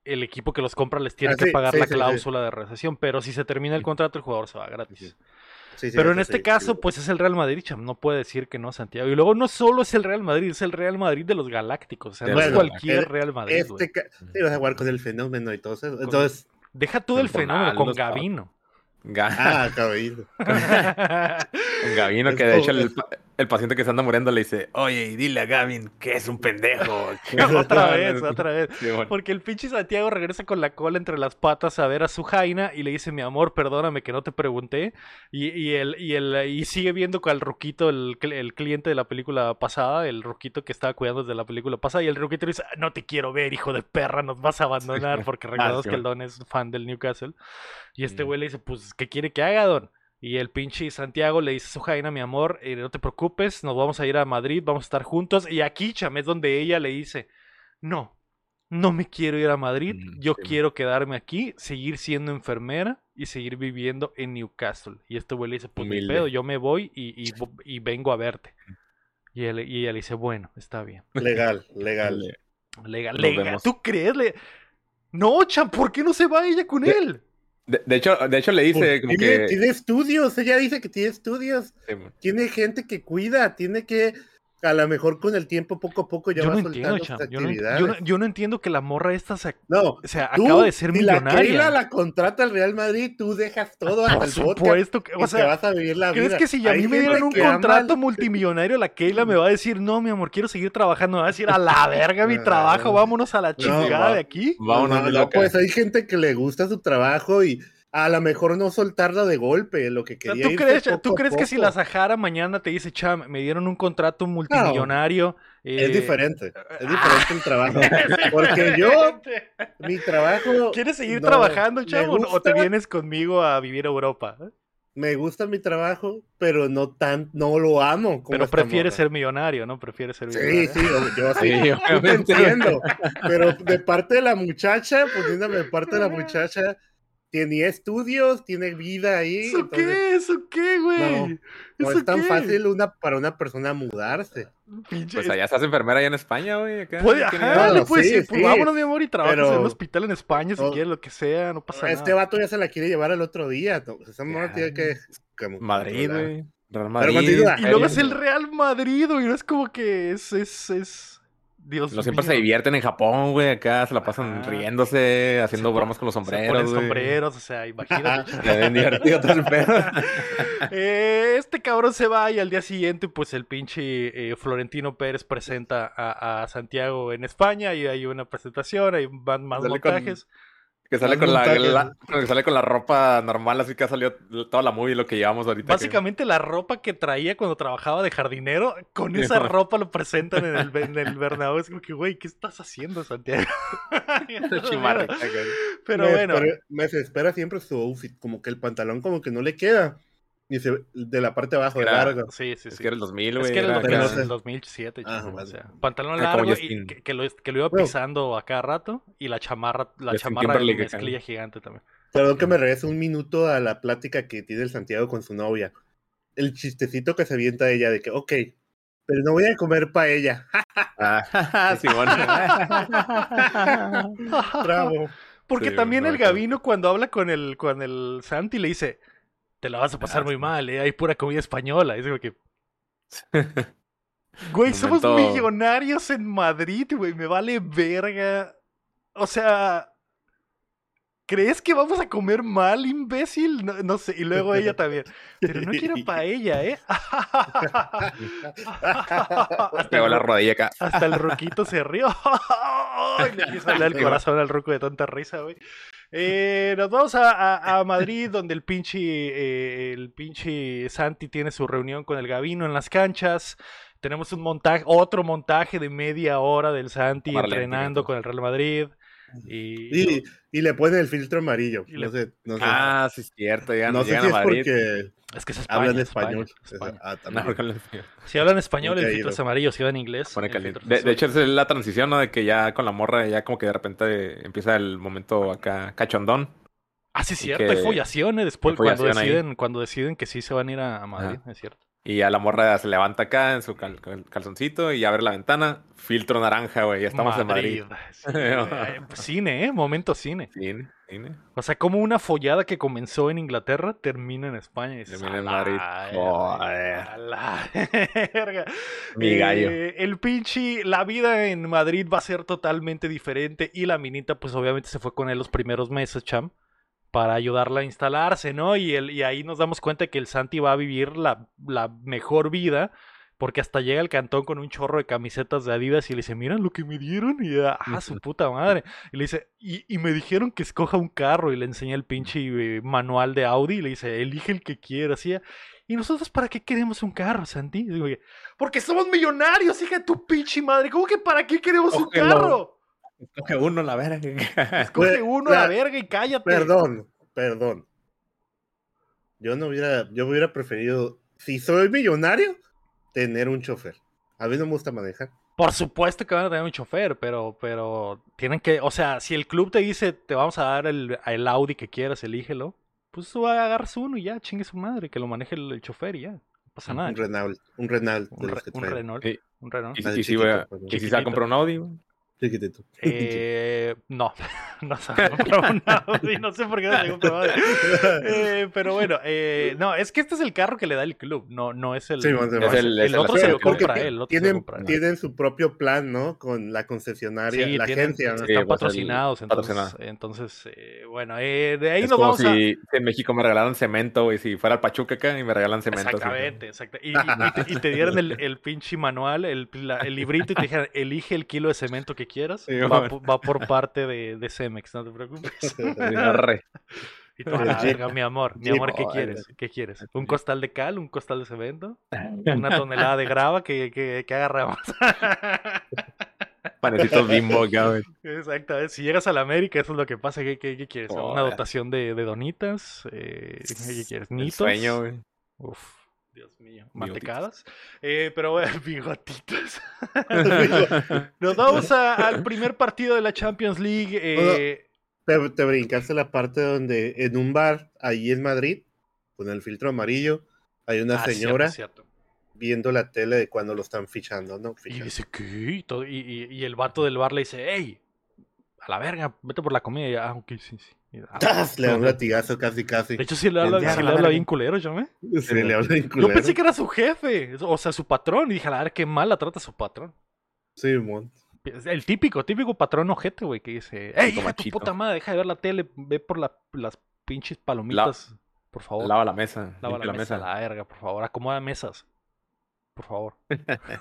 el equipo que los compra les tiene Ah, que sí, pagar sí, la sí, sí. cláusula de recesión, pero si se termina el contrato el jugador se va gratis. Sí, Sí, sí, Pero en este sí, caso, sí. pues es el Real Madrid, cham, no puede decir que no, Santiago. Y luego no solo es el Real Madrid, es el Real Madrid de los Galácticos, o sea, no es cualquier el- Real Madrid. Este sí, vas a jugar con el fenómeno y todo eso. Entonces, Deja todo el fenómeno con Gavino. Ga- ah, Gavino Es que de hecho el, el paciente que se anda muriendo le dice, oye, y dile a Gavin que es un pendejo. otra vez, otra vez. Sí, bueno. Porque el pinche Santiago regresa con la cola entre las patas a ver a su Jaina y le dice, mi amor, perdóname que no te pregunté. Y, y, el, y, el, y sigue viendo con el ruquito, el, el cliente de la película pasada, el ruquito que estaba cuidando desde la película pasada. Y el ruquito le dice, "Ah, no te quiero ver, hijo de perra, nos vas a abandonar. Porque recordamos sí, que el don es fan del Newcastle. Y este Mm. güey le dice, pues, ¿qué quiere que haga, don? Y el pinche Santiago le dice a su Jaina, mi amor, eh, no te preocupes, nos vamos a ir a Madrid, vamos a estar juntos. Y aquí, cham, es donde ella le dice, no, no me quiero ir a Madrid, Mm, yo sí. quiero quedarme aquí, seguir siendo enfermera y seguir viviendo en Newcastle. Y este güey le dice, pues Humilde. pedo, yo me voy y, y vengo a verte. Y, él, y ella le dice, bueno, está bien. Legal, legal. Legal, legal. ¿Tú crees? Le- No, cham, ¿por qué no se va ella con De- él? De, de hecho, de hecho le dice como tiene, que... tiene estudios, ella dice que tiene estudios, Sí, tiene gente que cuida, tiene que, a lo mejor con el tiempo, poco a poco, ya Yo va no soltando entiendo, sus. Yo no, actividades. yo no- yo no entiendo que la morra esta se, No, o sea, tú, acaba de ser si la millonaria. Keila la contrata al Real Madrid, tú dejas todo hasta Por supuesto que, y o te sea, vas a vivir la ¿crees vida. que si a mí me dieran un ama contrato al- multimillonario, la Keila me va a decir, no, mi amor, quiero seguir trabajando, me va a decir, a la verga mi trabajo, vámonos a la chingada de aquí? Vámonos, no, pues hay gente que le gusta su trabajo y a lo mejor no soltarla de golpe, lo que O sea, quería ¿Tú irse crees, poco ¿tú a crees que si la Sahara mañana te dice, cham, me dieron un contrato multimillonario? Es eh, diferente, es diferente el trabajo. Porque yo, mi trabajo... ¿Quieres seguir no, trabajando, chavo? ¿O te gusta- vienes conmigo a vivir a Europa? ¿eh? Me gusta mi trabajo, pero no tan, no lo amo. como Pero prefieres ser millonario, ¿no? Prefieres ser Sí, millonario. sí, yo- yo sí, Sí, yo te obviamente. entiendo. Pero de parte de la muchacha, poniéndome de parte de la muchacha, tiene estudios, tiene vida ahí. ¿Eso entonces qué? ¿Eso qué, güey? No ¿Eso es tan qué? fácil una, para una persona mudarse. Pinche- Pues allá estás enfermera allá en España, güey. acá. No, sí, decir, pues sí. vámonos, mi amor, y trabajas Pero- en un hospital en España si No. quieres, lo que sea, no pasa Este nada. vato ya se la quiere llevar al otro día. no, Esa Ya. tiene que. como Madrid, güey. Real Pero Madrid. Y luego es el Real Madrid, y no es como que es, es, es... Dios No siempre mío. se divierten en Japón, güey. Acá se la pasan Ajá. riéndose, haciendo bromas con los sombreros. ponen güey. sombreros, o sea, imagínate. Se divertido todo el pedo. Eh, este cabrón se va y al día siguiente, pues el pinche eh, Florentino Pérez presenta a, a Santiago en España y hay una presentación, hay van más con- montajes. Que sale con la, que sale con la ropa normal, así que ha salido toda la movie lo que llevamos ahorita. que- Básicamente la ropa que traía cuando trabajaba de jardinero, con esa ropa lo presentan en el, en el Bernabéu. Es como que, güey, ¿qué estás haciendo, Santiago? Pero me bueno, espera- me desespera siempre su outfit, como que el pantalón como que no le queda. Y se, de la parte de abajo de largo. sí, sí, Es sí. que era el 2000, Es güey. que era el, era 2000, acá. acá. el 2007, Ah, o sea, pantalón Era como largo y que, que lo, que lo iba Bueno. pisando a cada rato y la chamarra, la Justin chamarra de mezclilla gigante también. Perdón que me regrese un minuto a la plática que tiene el Santiago con su novia. El chistecito que se avienta ella de que, ok, pero no voy a comer paella. Ah, Simón. Bravo. Porque Sí, también no, el. Gavino cuando habla con el, con el Santi le dice, te la vas a pasar Ah, muy mal, ¿eh? hay pura comida española. Es como que... Güey, somos millonarios en Madrid, güey, me vale verga. O sea... ¿Crees que vamos a comer mal, imbécil? No, no sé, y luego ella también. Pero no quiero paella, ¿eh? hasta, Pegó la rodilla acá. hasta el ruquito se rió. Le empieza a hablar el corazón al ruco de tanta risa, güey. Eh, nos vamos a, a- a Madrid, donde el pinche, eh, el pinche Santi tiene su reunión con el Gavino en las canchas. Tenemos un montaje, otro montaje de media hora del Santi entrenando con el Real Madrid. Y, Y, y le ponen el filtro amarillo. No sé, no sé. Ah, sí, es cierto. Llegan, no sé llegan si es a Madrid. porque es que es España. hablan España, español. España. Ah, No. Si hablan español, el filtro es amarillo. Si hablan inglés, Pone el caliente. filtro es De, de hecho, es la transición, ¿no? De que ya con la morra, ya como que de repente empieza el momento acá cachondón. Ah, sí, es cierto. que- Hay follaciones después hay cuando ahí. deciden, cuando deciden que sí se van a ir a, a Madrid, es cierto. Y a la morra se levanta acá en su cal- cal- calzoncito y abre la ventana. Filtro naranja, güey. Ya estamos en Madrid. Sí, eh, cine, ¿eh? Momento cine. Cine, cine. O sea, como una follada que comenzó en Inglaterra termina en España. y Termina en "A Madrid". a la verga". Mi gallo. Eh, el pinche, la vida en Madrid va a ser totalmente diferente. Y la minita, pues obviamente se fue con él los primeros meses, cham. Para ayudarla a instalarse, ¿no? Y, el, y ahí nos damos cuenta que el Santi va a vivir la, la mejor vida. Porque hasta llega el cantón con un chorro de camisetas de Adidas y le dice, miren lo que me dieron. Y ah, su puta madre. Y le dice, y, y me dijeron que escoja un carro. Y le enseña el pinche eh, manual de Audi. Y le dice, elige el que quieras. Y, ¿Y nosotros para qué queremos un carro, Santi? Y digo, porque somos millonarios, hija de tu pinche madre. ¿Cómo que para qué queremos un carro? Coge uno, la verga. Escoge Pues, uno a la la- verga y cállate. Perdón, perdón. Yo no hubiera, yo hubiera preferido, si soy millonario, tener un chofer. A mí no me gusta manejar. Por supuesto que van a tener un chofer, pero, pero tienen que, o sea, si el club te dice te vamos a dar el, el Audi que quieras, elígelo, pues tú agarras uno y ya, chingue su madre, que lo maneje el, el chofer y ya, no pasa nada. Un Renault, un Renault Un, Re- un. Renault, Sí. un Renault. Y, si- y si, chiquito, voy a- perdón. y si se va a comprar un Audi, güey. Chiquitito. Eh, no, no a un Audi, no sé por qué no se compró Audi. Eh, pero bueno, eh, no, es que este es el carro que le da el club, no, no es el, Sí, bueno, no es el- es el otro se lo compra él, el lo tienen, compra tienen su propio plan, ¿no? Con la concesionaria, Sí, la tienen- agencia. ¿no? Sí, están el- patrocinados, entonces, patrocinado. entonces eh, bueno, eh, de ahí Es nos como vamos a... si en México me regalaran cemento, güey. Si fuera el Pachuca acá y me regalan cemento. Exactamente, exacto. Y, y- y te, y te dieran el, el pinche manual, el, la- el librito y te dijeran, elige el kilo de cemento que quieras. Sí, va, bueno. po- va por parte de, de Cemex, no te preocupes. Sí, arre. Y tú, a la Sí. verga, mi amor, mi amor, ¿qué quieres? ¿Qué quieres? ¿Un costal de cal? ¿Un costal de cemento? ¿Una tonelada de grava que, que, que agarramos? Panecitos bimbo güey. Exacto, si llegas a la América, eso es lo que pasa. ¿Qué, qué- qué quieres? ¿Una dotación de, de donitas? Eh, ¿Qué quieres? El ¿Nitos? sueño, güey. Uf, Dios mío. Mantecadas. Eh, pero bueno, bigotitos. Nos vamos a- al primer partido de la Champions League. eh, Te, te brincaste la parte donde en un bar, ahí en Madrid, con el filtro amarillo, hay una ah, señora cierto. viendo la tele de cuando lo están fichando, ¿no? Y dice, ¿qué? Y, todo- y- y- y el vato del bar le dice, hey, a la verga, vete por la comida. Y, ah, ok, sí, sí. Ah, ¡Tas! Le da un latigazo casi, casi. De hecho, sí le habla, le bien culero, ¿yo me? Sí, le habla bien Yo culero. pensé que era su jefe, o sea, su patrón. Y dije, a verga, qué mal la trata su patrón. Sí, mon. El típico, típico patrón ojete, güey, que dice, ¡Ey, hija de tu puta madre, deja de ver la tele, ve por la- las pinches palomitas, por favor. Lava la mesa. Lava la mesa, la verga, por favor. Acomoda mesas. Por favor.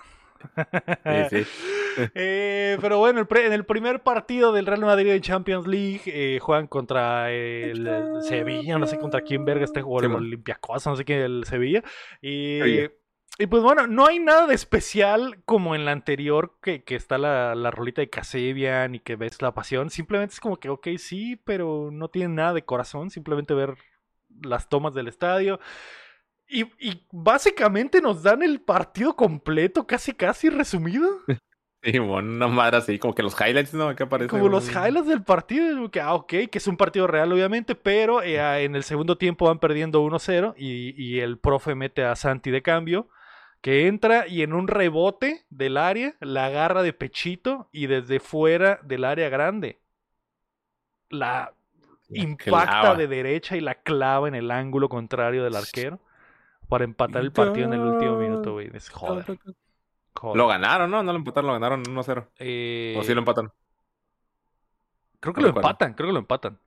Sí, sí. Eh, pero bueno, el pre- en el primer partido del Real Madrid en Champions League eh, juegan contra el, el Sevilla, no sé contra quién verga este juego, Sí, el. Olympiacos, no sé qué, el Sevilla. Y, Sevilla. y pues bueno, no hay nada de especial como en la anterior, que, que está la, la rolita de Casebian y que ves la pasión. Simplemente es como que, ok, sí, pero no tiene nada de corazón, simplemente ver las tomas del estadio. Y, y básicamente nos dan el partido completo, casi casi resumido. Sí, bueno, una madre así, como que los highlights, ¿no? Que aparecen. Como los highlights del partido, que, ah, ok, que es un partido real, obviamente, pero eh, en el segundo tiempo van perdiendo 1-0 y, y el profe mete a Santi de cambio, que entra y en un rebote del área la agarra de pechito y desde fuera del área grande la La impacta clava. de derecha y la clava en el ángulo contrario del arquero para empatar el partido en el último minuto, güey. Es joder. Joder. Lo ganaron, ¿no? No lo empataron, lo ganaron 1-0. Eh, O sí lo empataron. Creo que No lo recuerdo. empatan, creo que lo empatan.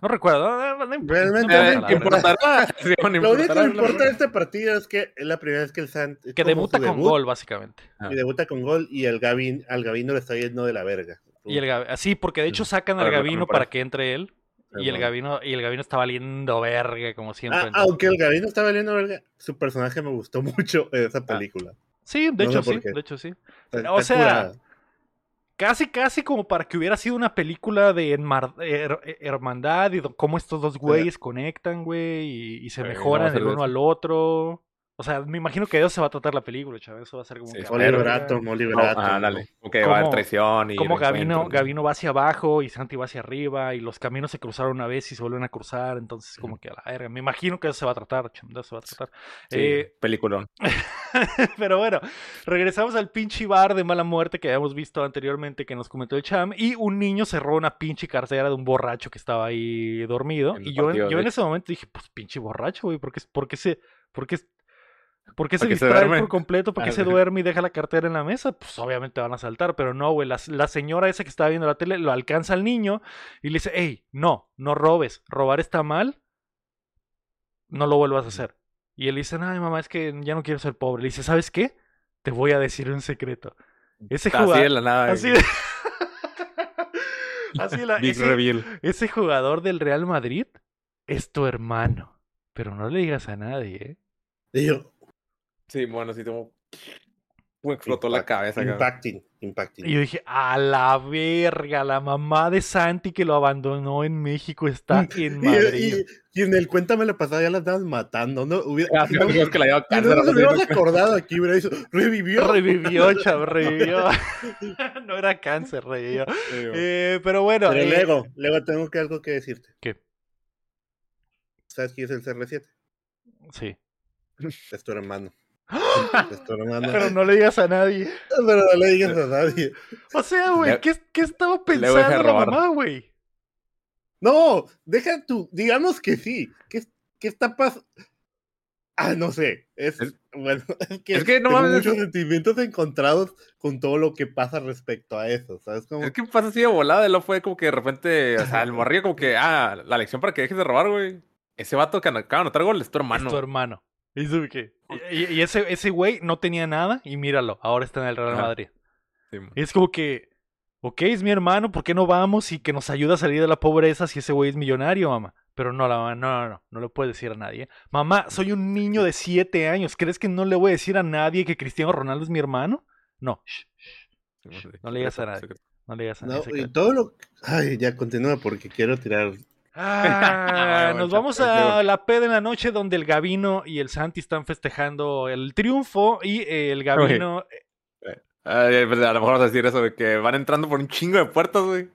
No recuerdo. no, no, Realmente, importa, Lo único que importa de este partido es que es la primera vez que el Sant Que debuta con debut, gol, básicamente. Y debuta con gol y el Gavin, al Gavino le está yendo de la verga. Y el Gav- sí, porque de hecho sacan al Gavino para- que entre él. Y el. Gavino, y el Gavino está valiendo verga, como siempre. Ah, aunque el Gavino está valiendo verga, su personaje me gustó mucho en esa película. Sí, de no hecho sí, de hecho sí. Está- O sea, curada. casi, casi como para que hubiera sido una película de her- hermandad y cómo estos dos güeyes conectan, güey, y, y se Sí, mejoran el uno eso. al otro. O sea, me imagino que de eso se va a tratar la película, chaval. Eso va a ser como Sí, que... Oliver Atom, Oliver Atom. ah, dale. Como va a ¿Cómo- haber traición y. Como Gavino, reencuentro, ¿no? Gavino va hacia abajo y Santi va hacia arriba y los caminos se cruzaron una vez y se vuelven a cruzar, entonces como que a la verga. Me imagino que eso se va a tratar, de eso se va a tratar. Sí, Eh, peliculón. pero bueno, regresamos al pinche bar de mala muerte que habíamos visto anteriormente que nos comentó el Cham y un niño cerró una pinche cartera de un borracho que estaba ahí dormido En y yo, en- partido, yo de en hecho. ese momento dije, pues pinche borracho, güey, ¿por qué, por qué se... ¿Por qué, por qué se ¿Para qué se distrae por completo? ¿Para qué se duerme y deja la cartera en la mesa? Pues obviamente van a saltar, pero no, güey. La, la señora esa que estaba viendo la tele lo alcanza al niño y le dice, hey, no, no robes. Robar está mal. No lo vuelvas a hacer. Y él dice, ay, mamá, es que ya no quiero ser pobre. Le dice, ¿sabes qué? Te voy a decir un secreto. Ese Así jugador... de la nada. Así de... así de la... Big ese- reveal. ese jugador del Real Madrid es tu hermano. Pero no le digas a nadie, ¿eh? Yo, Sí, bueno, sí, como. Me explotó la cabeza, cabrón. Impacting, impacting. Y yo dije, a la verga, la mamá de Santi que lo abandonó en México está en Madrid. y- y en el cuéntame la pasada ya la estabas matando, ¿no? Hubiera, Ah, es que la lleva si no cáncer. nos así, hubiéramos ¿no? acordado aquí, hubiera dicho, revivió. Revivió, chaval, revivió. no era cáncer, revivió. Eh, pero bueno. Pero eh, luego, luego tengo que algo que decirte. ¿Qué? ¿Sabes quién es el CR7? Sí. Es tu hermano. Hermano. Pero no le digas a nadie. Pero no le digas a nadie. O sea, güey, ¿qué, qué estaba pensando la mamá, güey? No, deja tú, digamos que sí. ¿Qué, qué está pasando? Ah, no sé. Es, Es- bueno, es que, es que no tengo mames, muchos sentimientos encontrados con todo lo que pasa respecto a eso. ¿Sabes? Como, Es que pasa así de volada, lo fue como que de repente, o sea, el morrillo como que, ah, la lección para que dejes de robar, güey. Ese vato que acaba de anotar gol es tu hermano. Es tu hermano. ¿Y qué? Y, y ese, ese güey no tenía nada y míralo, ahora está en el Real Ajá. Madrid. Sí. Y es como que, ok, es mi hermano, ¿por qué no vamos y que nos ayuda a salir de la pobreza si ese güey es millonario, mamá? Pero no, la mamá, no, no, no, no le puedes decir a nadie. Mamá, soy un niño de siete años, ¿crees que no le voy a decir a nadie que Cristiano Ronaldo es mi hermano? No, shh, shh, no le digas a nadie. no le digas a no, nadie. y secreto. todo lo. Ay, ya continúa porque quiero tirar. Ah, Bueno, nos vamos a la peda en la noche donde el Gavino y el Santi están festejando el triunfo y eh, el Gavino Ay, pues, a lo mejor vas a decir eso, de que van entrando por un chingo de puertas, güey.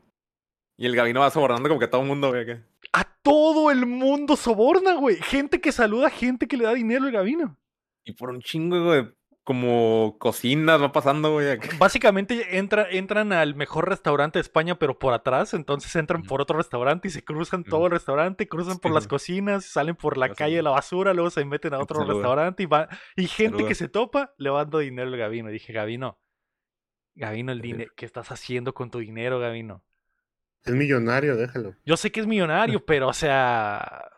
Y el Gabino va sobornando como que a todo el mundo, güey. acá. a todo el mundo soborna, güey. Gente que saluda, gente que le da dinero al Gavino. Y por un chingo, güey, como cocinas va pasando, güey. Básicamente entra, entran al mejor restaurante de España, pero por atrás. Entonces entran por otro restaurante y se cruzan todo el restaurante, cruzan por Sí, las güey. cocinas, salen por la calle de la basura, luego se meten a otro restaurante y va. Y gente que se topa le va dando dinero al Gavino. Y dije, Gavino, Gavino, el dinero, ¿qué estás haciendo con tu dinero, Gavino? Es millonario, déjalo. Yo sé que es millonario, pero o sea.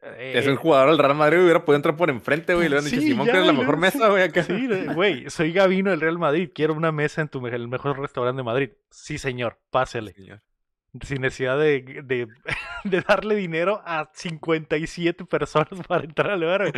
Es eh, un jugador del Real Madrid, hubiera podido entrar por enfrente, güey. Le hubieran dicho, Sí, Simón, que eres la mejor mesa, güey. Acá. Sí, güey, soy Gavino del Real Madrid, quiero una mesa en tu el mejor restaurante de Madrid. Sí, señor, pásele. Señor. Sin necesidad de, de, de darle dinero a 57 personas para entrar al güey.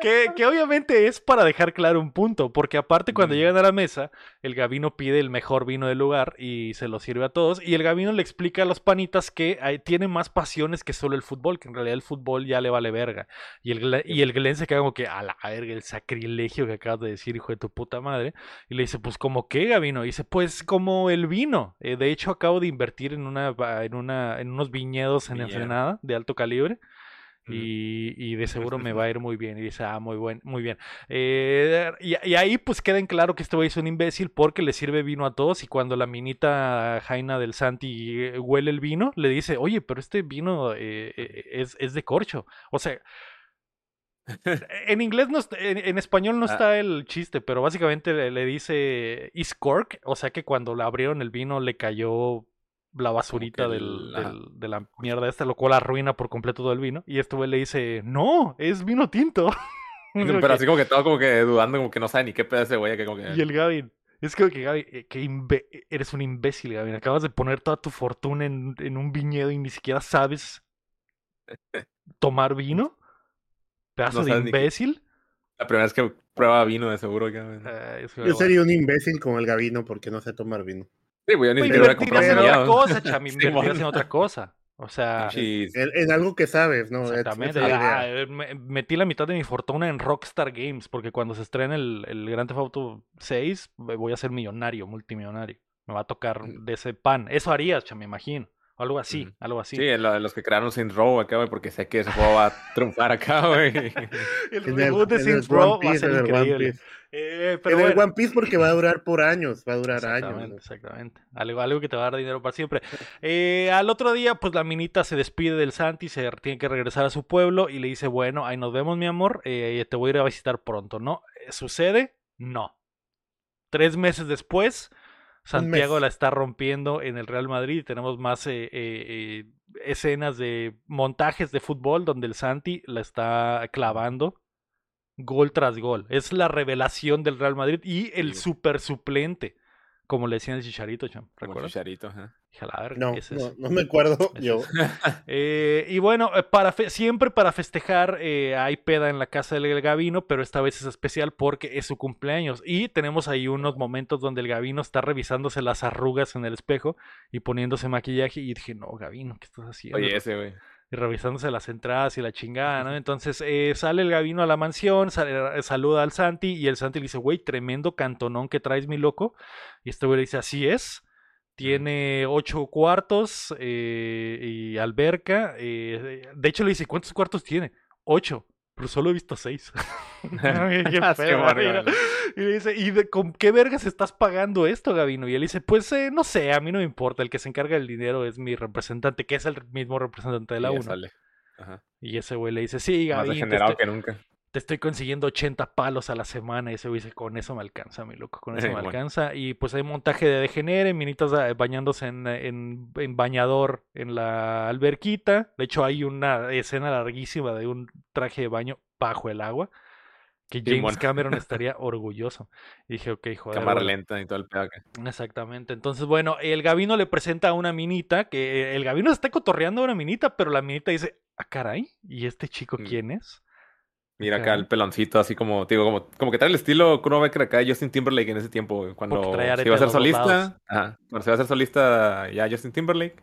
Que, que obviamente es para dejar claro un punto, porque aparte cuando llegan a la mesa, el Gavino pide el mejor vino del lugar y se lo sirve a todos, y el Gavino le explica a los panitas que hay- tiene más pasiones que solo el fútbol, que en realidad el fútbol ya le vale verga. Y el, Glen- y el Glenn se queda como que, a la verga, el sacrilegio que acabas de decir, hijo de tu puta madre. Y le dice, pues, ¿como qué, Gavino? Y dice, pues, como el vino. Eh, de hecho, acabo de invertir en, una, en, una, en unos viñedos en Viñedo. Ensenada de alto calibre. Y, y de seguro me va a ir muy bien. Y dice, ah, muy buen, muy bien. Eh, y, y ahí pues queda en claro que este güey es un imbécil porque le sirve vino a todos. Y cuando la minita Jaina del Santi eh, huele el vino, le dice, oye, pero este vino eh, eh, es, es de corcho. O sea, en inglés no en, en español no Ah. está el chiste, pero básicamente le, le dice is cork, o sea que cuando le abrieron el vino le cayó la basurita que del, el- ajá. del- de la mierda esta, lo cual arruina por completo todo el vino. Y este güey le dice, no, es vino tinto. Pero que- así como que todo como que dudando, como que no sabe ni qué pedo ese güey. acá como que... y el Gavin, es como que Gavin, eh, que imbe- eres un imbécil, Gavin. Acabas de poner toda tu fortuna en, en un viñedo y ni siquiera sabes tomar vino. Pedazo No de imbécil. La primera vez que prueba vino, de seguro. Eh, es Yo sería un imbécil como el Gavino porque no sé tomar vino. Sí, Me siquiera hubiera invertirías en otra cosa, cham, Sí, en otra cosa. O sea, En, en algo que sabes, ¿no? Exactamente. esa es la Ah, idea. eh, me- metí la mitad de mi fortuna en Rockstar Games, porque cuando se estrene el, el Grand Theft Auto 6, me voy a ser millonario, multimillonario. Me va a tocar Mm. de ese pan. Eso harías, cham, me imagino. O algo así, algo así. Sí, lo los que crearon Saints Row acá, güey, porque sé que ese juego va a triunfar acá, güey. El el, reboot de el Saints Row va a ser el increíble. Piece. Eh, pero en el bueno. One Piece porque va a durar por años, va a durar años. Exactamente. Algo, algo que te va a dar dinero para siempre. Eh, al otro día, pues la minita se despide del Santi, se tiene que regresar a su pueblo y le dice, bueno, ahí nos vemos, mi amor, eh, te voy a ir a visitar pronto, ¿no? Eh, ¿Sucede? No. Tres meses después, Santiago la está rompiendo en el Real Madrid tenemos más eh, eh, eh, escenas de montajes de fútbol donde el Santi la está clavando gol tras gol. Es la revelación del Real Madrid y el Sí. super suplente, como le decían el Chicharito, cham, Como ¿recuerdas? Chicharito, ajá. Dije, "A la verga, No, no, es". no me acuerdo yo. Eh, y bueno, eh, para fe- siempre para festejar eh, hay peda en la casa del Gavino, pero esta vez es especial porque es su cumpleaños. Y tenemos ahí unos momentos donde el Gavino está revisándose las arrugas en el espejo y poniéndose maquillaje. Y dije, no, Gavino, ¿qué estás haciendo? Oye, ese, güey. y revisándose las entradas y la chingada, ¿no? Entonces eh, sale el Gavino a la mansión, sale- saluda al Santi y el Santi le dice, güey, tremendo cantonón que traes, mi loco. Y este güey le dice, así es. Tiene ocho cuartos eh, y alberca. eh, de hecho, le dice, ¿cuántos cuartos tiene? Ocho. Pero solo he visto seis. Qué Ah, mira. Y le dice, ¿y de- con qué vergas estás pagando esto, Gavino? Y él dice, pues eh, no sé, a mí no me importa. El que se encarga del dinero es mi representante, que es el mismo representante de la Y ya 1. sale. Ajá. Y ese güey le dice, sí, Más Gavin, te degenerado estoy, que nunca. Te estoy consiguiendo 80 palos a la semana. Y ese güey dice, con eso me alcanza, mi loco, con eso Eh, me bueno. alcanza. Y pues hay montaje de degenere, minitas eh, bañándose en, en, en bañador en la alberquita. De hecho, hay una escena larguísima de un traje de baño bajo el agua. Que James. Cameron estaría orgulloso. Y dije, ok, joder. Cámara bueno". lenta y todo el pedo acá. Exactamente. Entonces, bueno, el Gavino le presenta a una minita, que el Gavino se está cotorreando a una minita, pero la minita dice, ah, caray, ¿y este chico Mm. quién es? Mira acá el peloncito, así como, digo, como, como que trae el estilo Kuno Becker acá, Justin Timberlake en ese tiempo, cuando se iba a ser solista, ajá, cuando se iba a ser solista ya Justin Timberlake,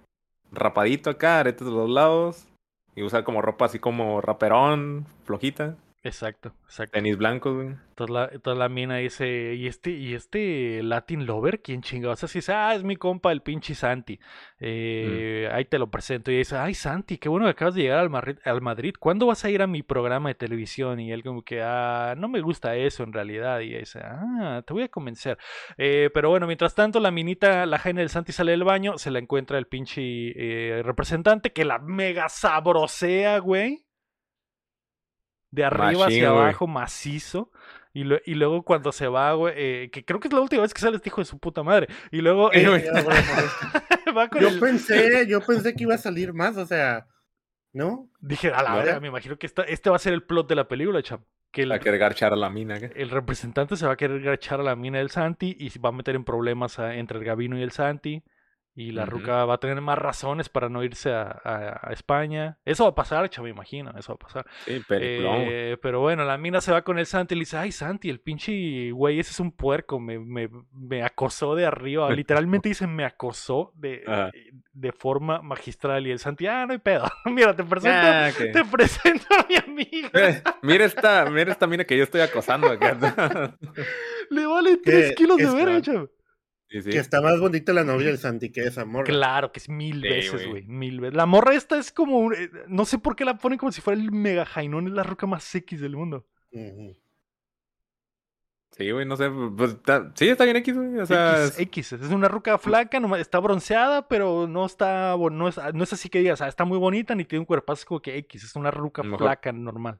rapadito acá, aretes de los lados, y usar como ropa así como raperón, flojita, Exacto, exacto. tenis blancos, güey. Entonces la, entonces la mina dice, ¿y este, y este Latin Lover? ¿Quién chingados? Así dice, ah, es mi compa, el pinche Santi. Eh, Ahí te lo presento. Y dice, ay, Santi, qué bueno que acabas de llegar al, Madrid, al Madrid. ¿Cuándo vas a ir a mi programa de televisión? Y él como que, ah, no me gusta eso en realidad. Y dice, ah, te voy a convencer. Eh, pero bueno, mientras tanto, la minita, la Jaina del Santi sale del baño, se la encuentra el pinche eh, representante que la mega sabrosea, güey. De arriba Machín, hacia abajo, macizo. Y, lue- y luego cuando se va, güey, eh, que creo que es la última vez que sale este hijo de su puta madre. Y luego eh, va con Yo el- pensé, yo pensé que iba a salir más, o sea, ¿no? Dije, a la ¿No? verga, me imagino que esta, este va a ser el plot de la película, cham. Que el, A querer garchar a la mina acá. el representante se va a querer gachar a la mina del Santi y se va a meter en problemas a- entre el Gavino y el Santi. Y la Ujú. ruca va a tener más razones para no irse a, a- a España. Eso va a pasar, cham, me imagino, eso va a pasar. Sí. Eh, pero bueno, la mina se va con el Santi y le dice, ay Santi, el pinche güey, ese es un puerco, me, me, me acosó de arriba. Literalmente dice, me acosó de, Ajá. de forma magistral. Y el Santi, ah, no hay pedo. Mira, te presento, Ah, te presento a mi amiga. Eh, mira esta, mira esta mina que yo estoy acosando acá. Le vale tres ¿Qué- kilos de verga, está? Chaval. Sí, sí. Que está más bonita la novia del Santi que esa morra. Claro, que es mil Sí, veces, güey. mil veces. La morra esta es como, un- eh, no sé por qué la ponen como si fuera el mega jainón, es la roca más X del mundo. Sí, güey, no sé. Pues, está- sí, está bien X, güey. O sea, X, X, es una ruca flaca, nomás- está bronceada, pero no está, no es, no es así que digas, ah, está muy bonita ni tiene un cuerpazo es como que X, es una ruca Mejor. flaca normal.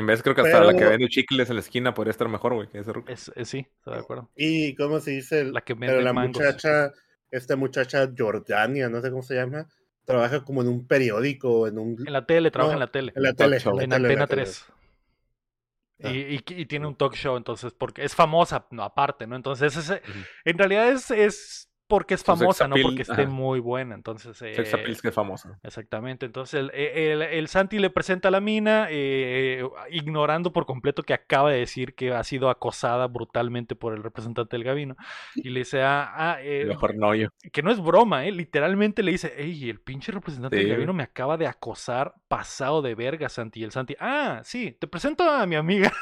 En vez creo que hasta la que Pero- vende chicles en la esquina podría estar mejor, güey, que ese ruco. Es, es- sí, estoy de acuerdo. Y cómo se dice, el- La que pero vende la mangos. muchacha, esta muchacha Jordania, no sé cómo se llama, trabaja como en un periódico, en un En la tele, trabaja No, en la tele. en la tele, show. en la En tele, en la Antena tele. 3. Ah. Y, y- y tiene un talk show, entonces, porque es famosa, no, aparte, ¿no? Entonces, ese- Ujú. en realidad es, es porque es famosa, no porque esté ajá. muy buena. Entonces, eh, es que es famoso. Exactamente, entonces el, el- el Santi le presenta a la mina, eh, ignorando por completo que acaba de decir que ha sido acosada brutalmente por el representante del Gabino, y le dice, ah, ah, eh, no que no es broma, eh, literalmente le dice, hey, el pinche representante del Gabino me acaba de acosar pasado de verga, Santi, y el Santi, ah, sí, te presento a mi amiga,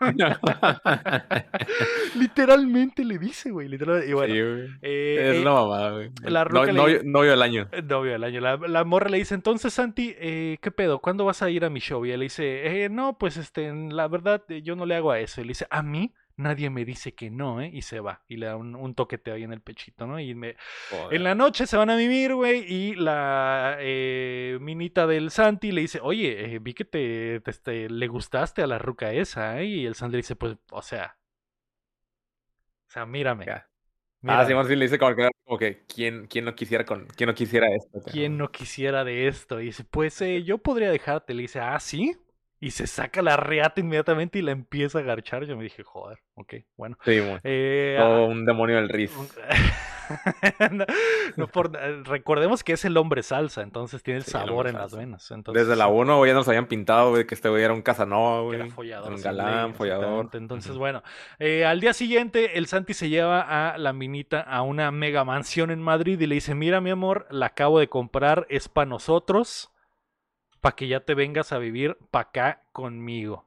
literalmente le dice, güey, literalmente, y bueno, Sí, güey. eh, es eh, una mamada, güey. la No- ruca le- novio, del año. eh, Novio del año. La, la morra le dice, entonces Santi, eh, ¿qué pedo? ¿Cuándo vas a ir a mi show? Y él le dice, "Eh, no, pues este, la verdad, eh, yo no le hago a eso. Y le dice, a mí nadie me dice que no, ¿eh? Y se va. Y le da un, un toqueteo ahí en el pechito, ¿no? Y me... En la noche se van a vivir, güey, y la eh, minita del Santi le dice, oye, eh, vi que te, te, este, le gustaste a la ruca esa, ¿eh? Y el Santi le dice, pues, o sea, o sea, mírame. Ya. Ah, mírame". Simón sí le dice como que, como que ¿quién, quién no quisiera con, quién no quisiera esto. ¿Quién no quisiera de esto? Y dice, pues eh, yo podría dejarte. Le dice, ah, sí. Y se saca la reata inmediatamente y la empieza a agarchar. Yo me dije, joder, ok, bueno. Sí, mon. Eh, Todo un demonio del Riz. no, no por- eh, recordemos que es el hombre salsa, entonces tiene el Sí, sabor en las venas. Entonces, Desde la sí, 1, güey, ya nos habían pintado, güey, que este güey era un Casanova, güey. era follador. Un galán, follador. Entonces, bueno, eh, al día siguiente el Santi se lleva a la minita a una mega mansión en Madrid y le dice, mira mi amor, la acabo de comprar, es para nosotros, para que ya te vengas a vivir para acá conmigo.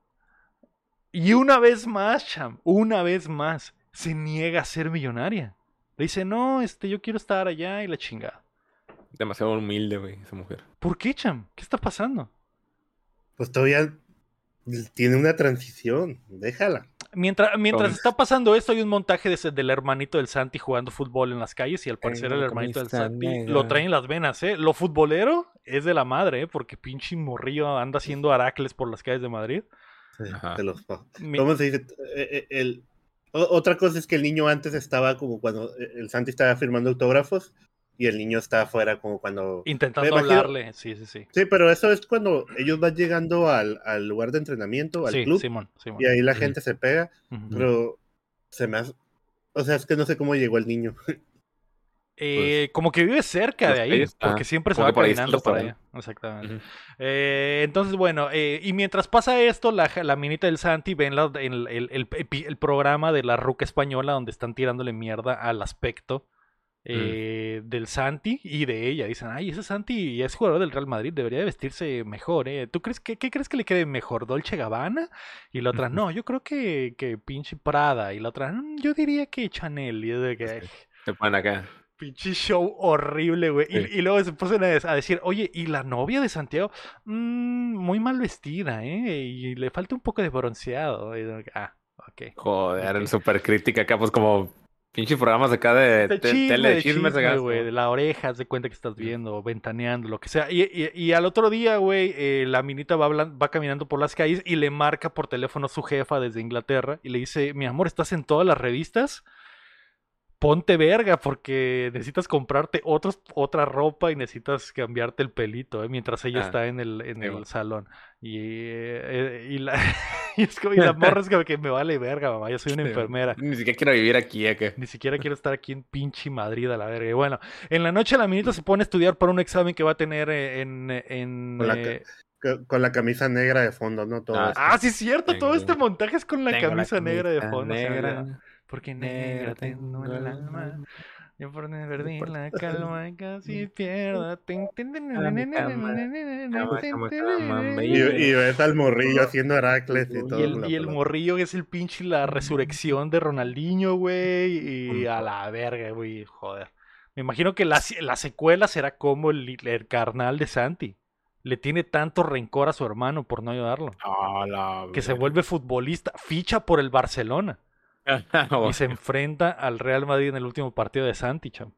Y una vez más, Cham, una vez más, se niega a ser millonaria. Le dice, no, este, yo quiero estar allá y la chingada. Demasiado humilde, güey, esa mujer. ¿Por qué, Cham? ¿Qué está pasando? Pues todavía tiene una transición, déjala. Mientras, mientras está pasando esto, hay un montaje de ese- del hermanito del Santi jugando fútbol en las calles y al parecer Tengo el hermanito del Santi negra. lo trae en las venas, ¿eh? Lo futbolero es de la madre, ¿eh? Porque pinche morrillo anda haciendo aracles por las calles de Madrid. Sí, te los ¿Cómo se dice? Eh, eh, el... Otra cosa es que el niño antes estaba como cuando eh, el Santi estaba firmando autógrafos y el niño estaba afuera como cuando... Intentando imagino- hablarle, sí, sí, sí. Sí, pero eso es cuando ellos van llegando al, al lugar de entrenamiento, al Sí, club, Simón, Simón. y ahí la gente se pega, pero se me hace... O sea, es que no sé cómo llegó el niño. Eh, como que vive cerca pues, de ahí, ahí está. porque siempre se va está caminando por restaurante. allá. Exactamente. Eh, entonces, bueno, eh, y mientras pasa esto, la, la minita del Santi ven la- el, el- el programa de la ruca española donde están tirándole mierda al aspecto eh, del Santi y de ella. Dicen, ay, ese Santi es jugador del Real Madrid, debería de vestirse mejor, ¿eh? ¿Tú crees que, qué crees que le quede mejor, Dolce Gabbana? Y la otra, no, yo creo que, que pinche Prada. Y la otra, "Mm, yo diría que Chanel. Y es de que, Sí. "Ay, Se ponen acá. Pinche show horrible, güey. Y, Sí. y luego se pusieron a, decir, oye, ¿y la novia de Santiago? Mm, muy mal vestida, ¿eh? Y le falta un poco de bronceado. Y ah, ok. Joder, Ok. el super crítica acá, pues como pinches programas acá de, De te- chisme, tele de chismes chisme, güey. De la oreja, de cuenta que estás viendo, ventaneando, lo que sea. Y, y- y al otro día, güey, eh, la minita va, hablan- va caminando por las calles y le marca por teléfono a su jefa desde Inglaterra y le dice, mi amor, ¿estás en todas las revistas? Ponte verga porque necesitas comprarte otros, otra ropa y necesitas cambiarte el pelito, ¿eh? mientras ella Ah, está en el, en el salón. Y, eh, y, la, y, es como- y la morra es como que me vale verga, mamá, yo soy una enfermera. Ni siquiera quiero vivir aquí, acá. Ni siquiera quiero estar aquí en pinche Madrid a la verga. Y bueno, en la noche la minita se pone a estudiar para un examen que va a tener eh, en... en Con la eh, Co- Con la camisa negra de fondo, ¿no? Todo Ah. Ah, sí es cierto, todo este montaje es con la camisa negra de fondo. negra. Porque negra tengo el alma. alma. Yo por no perdí por- la calma y casi pierdo. Y, ves al morrillo haciendo Heracles y todo. Y el, y morrillo es el pinche la resurrección de Ronaldinho, güey. Y a la verga, güey. Joder. Me imagino que la, la secuela será como el, el carnal de Santi. Le tiene tanto rencor a su hermano por no ayudarlo. La Que se vuelve futbolista, ficha por el Barcelona y se enfrenta al Real Madrid en el último partido de Santi, cham.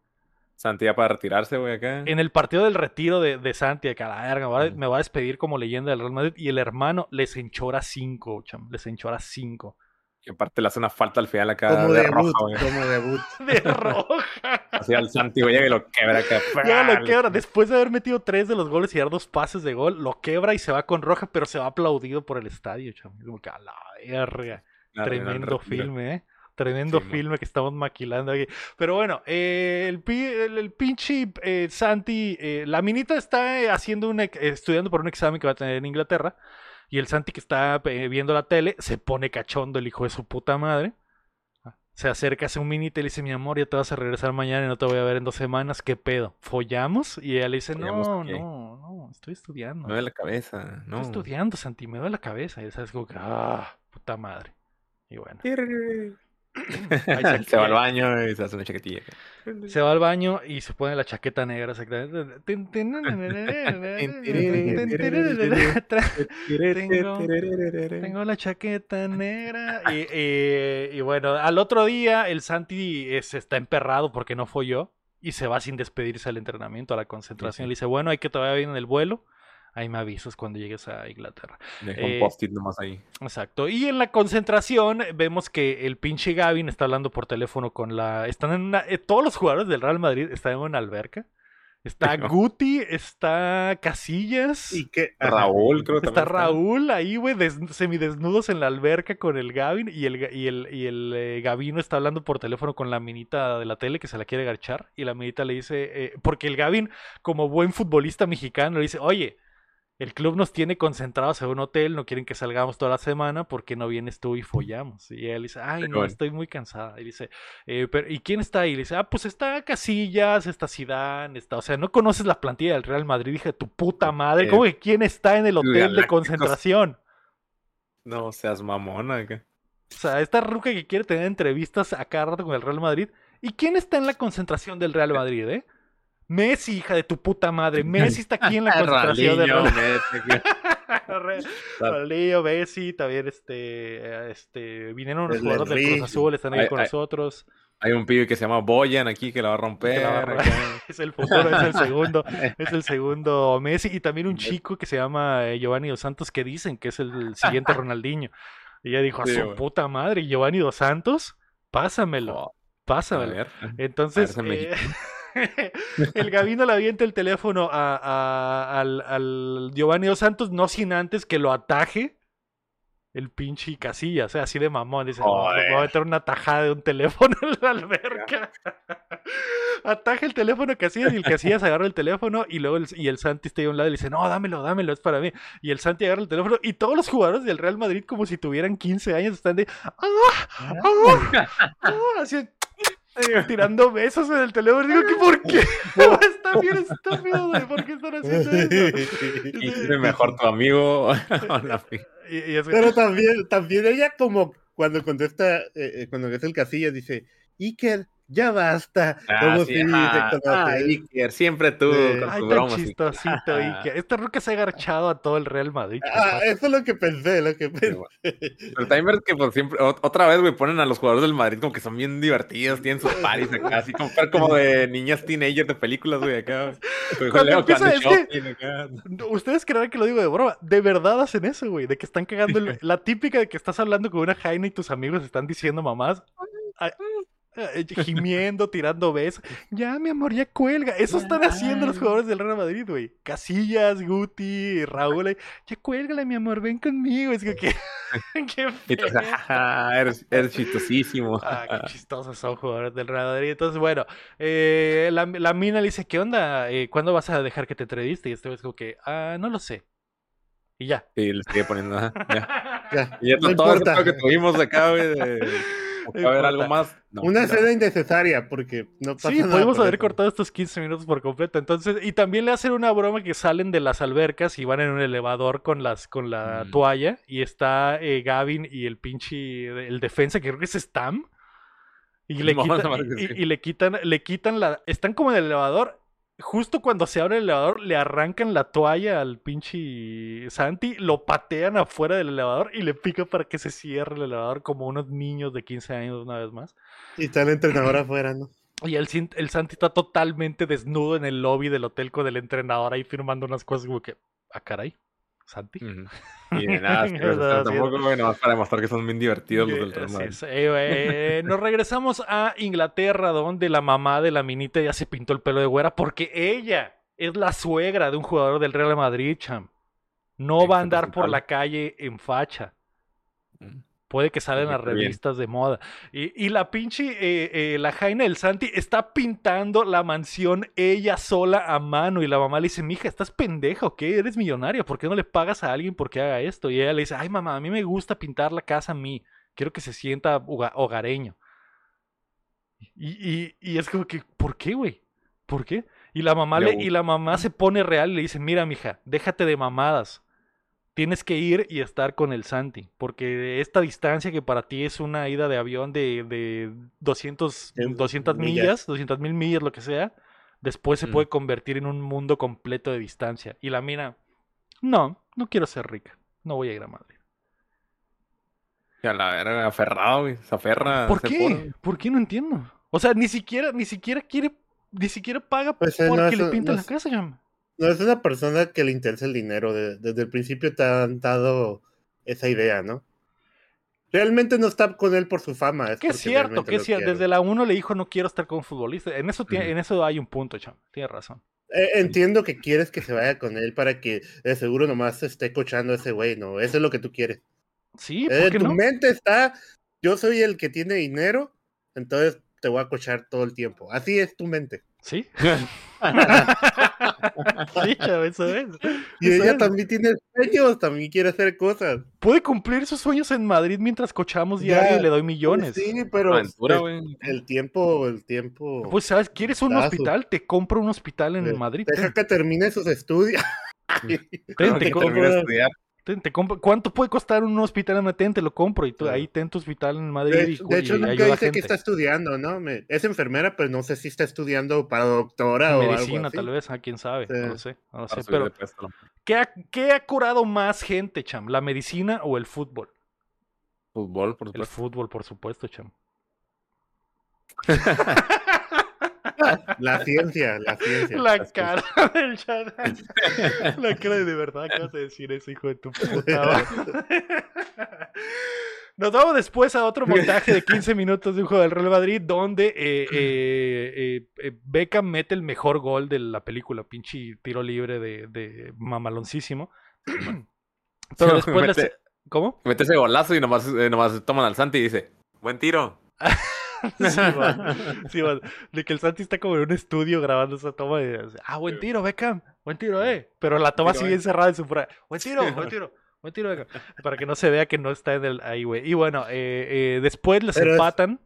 Santía para retirarse, güey, acá. En el partido del retiro de, de Santi, de que a la verga, me va a- Ujú. me va a despedir como leyenda del Real Madrid. Y el hermano les enchora cinco, cham. Les enchora cinco. Y aparte le hace una falta al final acá Como de debut, roja, güey. como debut. De roja. Así al Santi, güey, y lo quebra acá. Ya lo quebra. Después de haber metido tres de los goles y dar dos pases de gol, lo quebra y se va con roja, pero se va aplaudido por el estadio, cham. Como que a la verga. Tremendo filme, ¿eh? Tremendo Sí, filme que estamos maquilando aquí. Pero bueno, eh, el, el, el pinche eh, Santi, eh, la minita está eh, haciendo un, ex- estudiando por un examen que va a tener en Inglaterra. Y el Santi que está viendo la tele se pone cachondo, el hijo de su puta madre. Se acerca hace un minita y le dice, mi amor, ya te vas a regresar mañana y no te voy a ver en dos semanas, ¿qué pedo? ¿Follamos? Y ella le dice, ¿Follamos no, no, no, estoy estudiando. Me duele la cabeza. No. Estoy estudiando, Santi, me duele la cabeza. Y sabes como que, ah, puta madre. Y bueno, se va al baño y se hace una chaquetilla. se va al baño y se pone la chaqueta negra exactamente. Tengo- Tengo la chaqueta negra. Y, y- y bueno, al otro día el Santi eh, se está emperrado porque no fue yo. Y se va sin despedirse al entrenamiento, a la concentración. sí. Le dice, bueno, hay que todavía bien en el vuelo. Ahí me avisas cuando llegues a Inglaterra. Deja Eh, un post-it nomás ahí. Exacto. Y en la concentración vemos que el pinche Gavin está hablando por teléfono con la. Están en una. eh, todos los jugadores del Real Madrid están en una alberca. Está No. Guti, está Casillas. Y que. Raúl, creo que Está Raúl ahí, güey, des- semidesnudos en la alberca con el Gavin y el, y el, y el eh, Gavino está hablando por teléfono con la minita de la tele que se la quiere garchar y la minita le dice, eh, porque el Gavin, como buen futbolista mexicano, le dice, oye, el club nos tiene concentrados en un hotel, no quieren que salgamos toda la semana porque no vienes tú y follamos. Y él dice, ay, no, estoy muy cansada. Y dice, "Eh, pero, ¿y quién está ahí? Y dice, ah, pues está Casillas, está Zidane, está, o sea, no conoces la plantilla del Real Madrid. Dije, tu puta madre, Eh, ¿cómo que quién está en el hotel de concentración? No seas mamona. acá. O sea, esta ruca que quiere tener entrevistas a cada rato con el Real Madrid. ¿Y quién está en la concentración del Real Madrid, eh? Messi, hija de tu puta madre. Messi está aquí en la concentración Real Messi, Ronaldinho, Messi, también este, este, vinieron los El jugadores del. Cruz Azul, están ahí Ay, con ay. nosotros. Hay un pibe que se llama Boyan aquí que la va a romper. Va a acá. Es el futuro, es el segundo, es el segundo Messi y también un chico que se llama eh, Giovanni Dos Santos que dicen que es el siguiente Ronaldinho. Y ella dijo, a Sí, su puta madre, Giovanni Dos Santos, pásamelo, Oh, a pásamelo. ver. Entonces, A ver, eh, el Gavino le avienta el teléfono a, a- al, al Giovanni Dos Santos, no sin antes que lo ataje el pinche Casilla, o sea, así de mamón. Dice, "No, le voy a meter una tajada de un teléfono en la alberca. Ataja el teléfono Casillas y el Casillas agarra el teléfono y luego el, y el Santi está ahí a un lado y le dice, no, dámelo, dámelo, es para mí. Y el Santi agarra el teléfono y todos los jugadores del Real Madrid, como si tuvieran 15 años, están de, ¡ah! ¡ah! ¡ah! así, tirando besos en el teléfono. Digo, ¿qué, ¿por qué? Está bien estúpido, güey. ¿Por qué están haciendo eso? ¿Quién es mejor tu amigo? Y, y es- Pero también, también ella como cuando contesta, eh, eh, cuando ves el casilla, dice, Iker, ya basta. Ah, sí, ah, ah. Iker, siempre tú Sí. con Ay, tu tan broma. chistosito. y que esta ruca se ha agarchado a todo el Real Madrid. Ah, eso es lo que pensé, lo que pensé. Pero también ves que por siempre, ot- otra vez, güey, ponen a los jugadores del Madrid como que son bien divertidos, tienen sus paris acá, así como, como de niñas teenagers de películas, güey, acá. Empieza, es que-. Ustedes creerán que lo digo de broma. De verdad hacen eso, güey. De que están cagando. el- la típica de que estás hablando con una Jaina y tus amigos están diciendo mamás. ay, gimiendo, tirando besos. Ya, mi amor, ya cuelga. Eso están haciendo los jugadores del Real Madrid, güey. Casillas, Guti, Raúl. Ya cuélgale, mi amor, ven conmigo. Es que, que- qué feo. "Ja, eres, eres chistosísimo. Ah, qué chistosos son jugadores del Real Madrid. Entonces, bueno, eh, la, la mina le dice, ¿qué onda? Eh, ¿Cuándo vas a dejar que te entreviste? Y este es como que, ah, no lo sé. Y ya. Y le sigue poniendo, ya. Ya, Y ya no todo importa. que tuvimos acá, güey, de... No, Una no. escena innecesaria, porque no pasa Sí, nada. pudimos por haber eso. cortado estos 15 minutos por completo. Entonces, y también le hacen una broma que salen de las albercas y van en un elevador con las con la Mm. toalla. Y está eh, Gavin y el pinche el defensa, que creo que es Stam. Y le, No, quitan, sí. y le quitan, le quitan la. Están como en el elevador. Justo cuando se abre el elevador, le arrancan la toalla al pinche Santi, lo patean afuera del elevador y le pica para que se cierre el elevador como unos niños de 15 años una vez más. Y está el entrenador afuera, ¿no? Y el, el Santi está totalmente desnudo en el lobby del hotel con el entrenador ahí firmando unas cosas como que, ah, caray, Santi. Y de nada, tampoco, nomás para demostrar que son bien divertidos los del Real Madrid. Eh, eh, nos regresamos a Inglaterra, donde la mamá de la minita ya se pintó el pelo de güera porque ella es la suegra de un jugador del Real Madrid, cham. No va a andar por la calle en facha. Puede que salgan las bien. revistas de moda. Y, y la pinche, eh, eh, la Jaina del Santi está pintando la mansión ella sola a mano. Y la mamá le dice, mija, ¿estás pendeja o qué? Eres millonaria. ¿Por qué no le pagas a alguien porque haga esto? Y ella le dice, ay mamá, a mí me gusta pintar la casa a mí. Quiero que se sienta hoga- hogareño. Y, y- y es como que, ¿por qué, güey? ¿Por qué? Y la mamá Le y la mamá se pone real y le dice, mira, mija, déjate de mamadas. Tienes que ir y estar con el Santi, porque esta distancia que para ti es una ida de avión de, de 200, De 200 millas. millas, 200 mil millas, lo que sea, después se Mm. puede convertir en un mundo completo de distancia. Y la mina, no, no quiero ser rica, no voy a ir a Madrid. Y a la verga, aferrado, güey. Se aferra. ¿Por qué? ¿Por qué no entiendo? O sea, ni siquiera, ni siquiera quiere, ni siquiera paga Pues, eh, no, porque le no la casa, ya. No es una persona que le interesa el dinero. de- desde el principio te han dado esa idea, ¿no? Realmente no está con él por su fama. Es Que es cierto, que es cierto. Desde la 1 le dijo no quiero estar con futbolista. En eso, tiene, en eso hay un punto, cham. Tiene razón. Eh, entiendo que quieres que se vaya con él para que de seguro nomás esté cochando a ese güey, ¿no? Eso es lo que tú quieres. Sí, Eh, ¿por qué tu no? mente está, yo soy el que tiene dinero, entonces te voy a cochar todo el tiempo. Así es tu mente. Sí. sí, eso es. Y Eso ella es. también tiene sueños, también quiere hacer cosas. Puede cumplir sus sueños en Madrid mientras cochamos Ya, diario y le doy millones. Sí, pero Aventura, el tiempo, el tiempo. Pues, ¿sabes? ¿Quieres un hospital? Te compro un hospital en Madrid. Deja ten. que termine sus estudios. Ten, te Que co- termine de estudiar. Te compro- ¿Cuánto puede costar un hospital en Madrid? Te lo compro y tú ahí ten tu hospital en Madrid De, y, de hecho, y nunca dice que está estudiando, ¿no? Me- es enfermera, pero no sé si está estudiando para doctora o algo Medicina, tal vez, a quién sabe, Sí. no lo sé, no lo sé. Pero. ¿qué ha, qué ha curado más gente, cham? ¿La medicina o el fútbol? Fútbol, por El supuesto. fútbol, por supuesto, cham. La ciencia, la ciencia. La que- cara del chat. La cara de, de verdad acabas de decir eso, hijo de tu puta. Nos vamos después a otro montaje de 15 minutos de un juego del Real Madrid donde eh, eh, eh, eh, Beckham mete el mejor gol de la película, pinche tiro libre de, de mamaloncísimo. Pero después Mete- ¿Cómo? Mete ese golazo y nomás, eh, nomás toman al Santi y dice, buen tiro. Sí, man. Sí, man. De que el Santi está como en un estudio grabando esa toma y dice, ah, buen tiro, Beckham, buen tiro, eh. Pero la toma Tiro, sigue eh. encerrada en su Buen tiro, buen tiro, buen tiro, Beckham. Para que no se vea que no está en el ahí, güey. Y bueno, eh, eh, después les Pero es- empatan.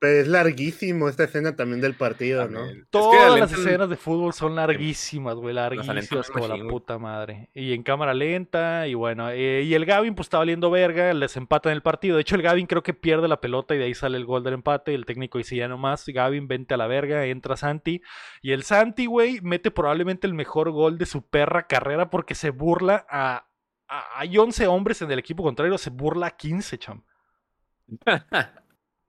Pero es larguísimo esta escena también del partido, ¿no? También. Es que Todas las alentan- escenas de fútbol son larguísimas, güey, larguísimas como la puta madre. Y en cámara lenta, y bueno, eh, y el Gavin pues está valiendo verga, les empatan el partido. De hecho, el Gavin creo que pierde la pelota y de ahí sale el gol del empate. Y el técnico dice ya nomás, Gavin, vente a la verga, entra Santi. Y el Santi, güey, mete probablemente el mejor gol de su perra carrera porque se burla a... a- hay 11 hombres en el equipo contrario, se burla a 15, cham.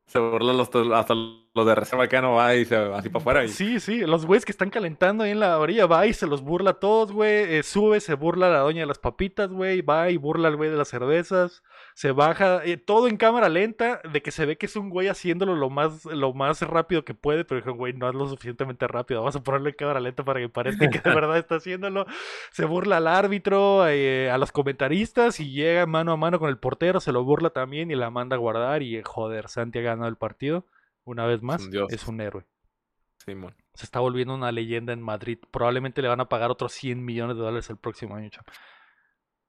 Se burlan hasta los de reserva que no va y se así para afuera. Y... Sí, sí, los güeyes que están calentando ahí en la orilla, va y se los burla a todos, güey. eh, sube, se burla a la doña de las papitas, güey. Va y burla al güey de las cervezas. Se baja, eh, todo en cámara lenta, de que se ve que es un güey haciéndolo lo más, lo más rápido que puede, pero dijo, güey, no es lo suficientemente rápido. Vamos a ponerlo en cámara lenta para que parezca que de verdad está haciéndolo. Se burla al árbitro, eh, a los comentaristas y llega mano a mano con el portero, se lo burla también y la manda a guardar. Y joder, Santi ha ganado el partido. Una vez más, un es un héroe Simón. se está volviendo una leyenda en Madrid. Probablemente le van a pagar otros 100 millones de dólares el próximo año, chamo.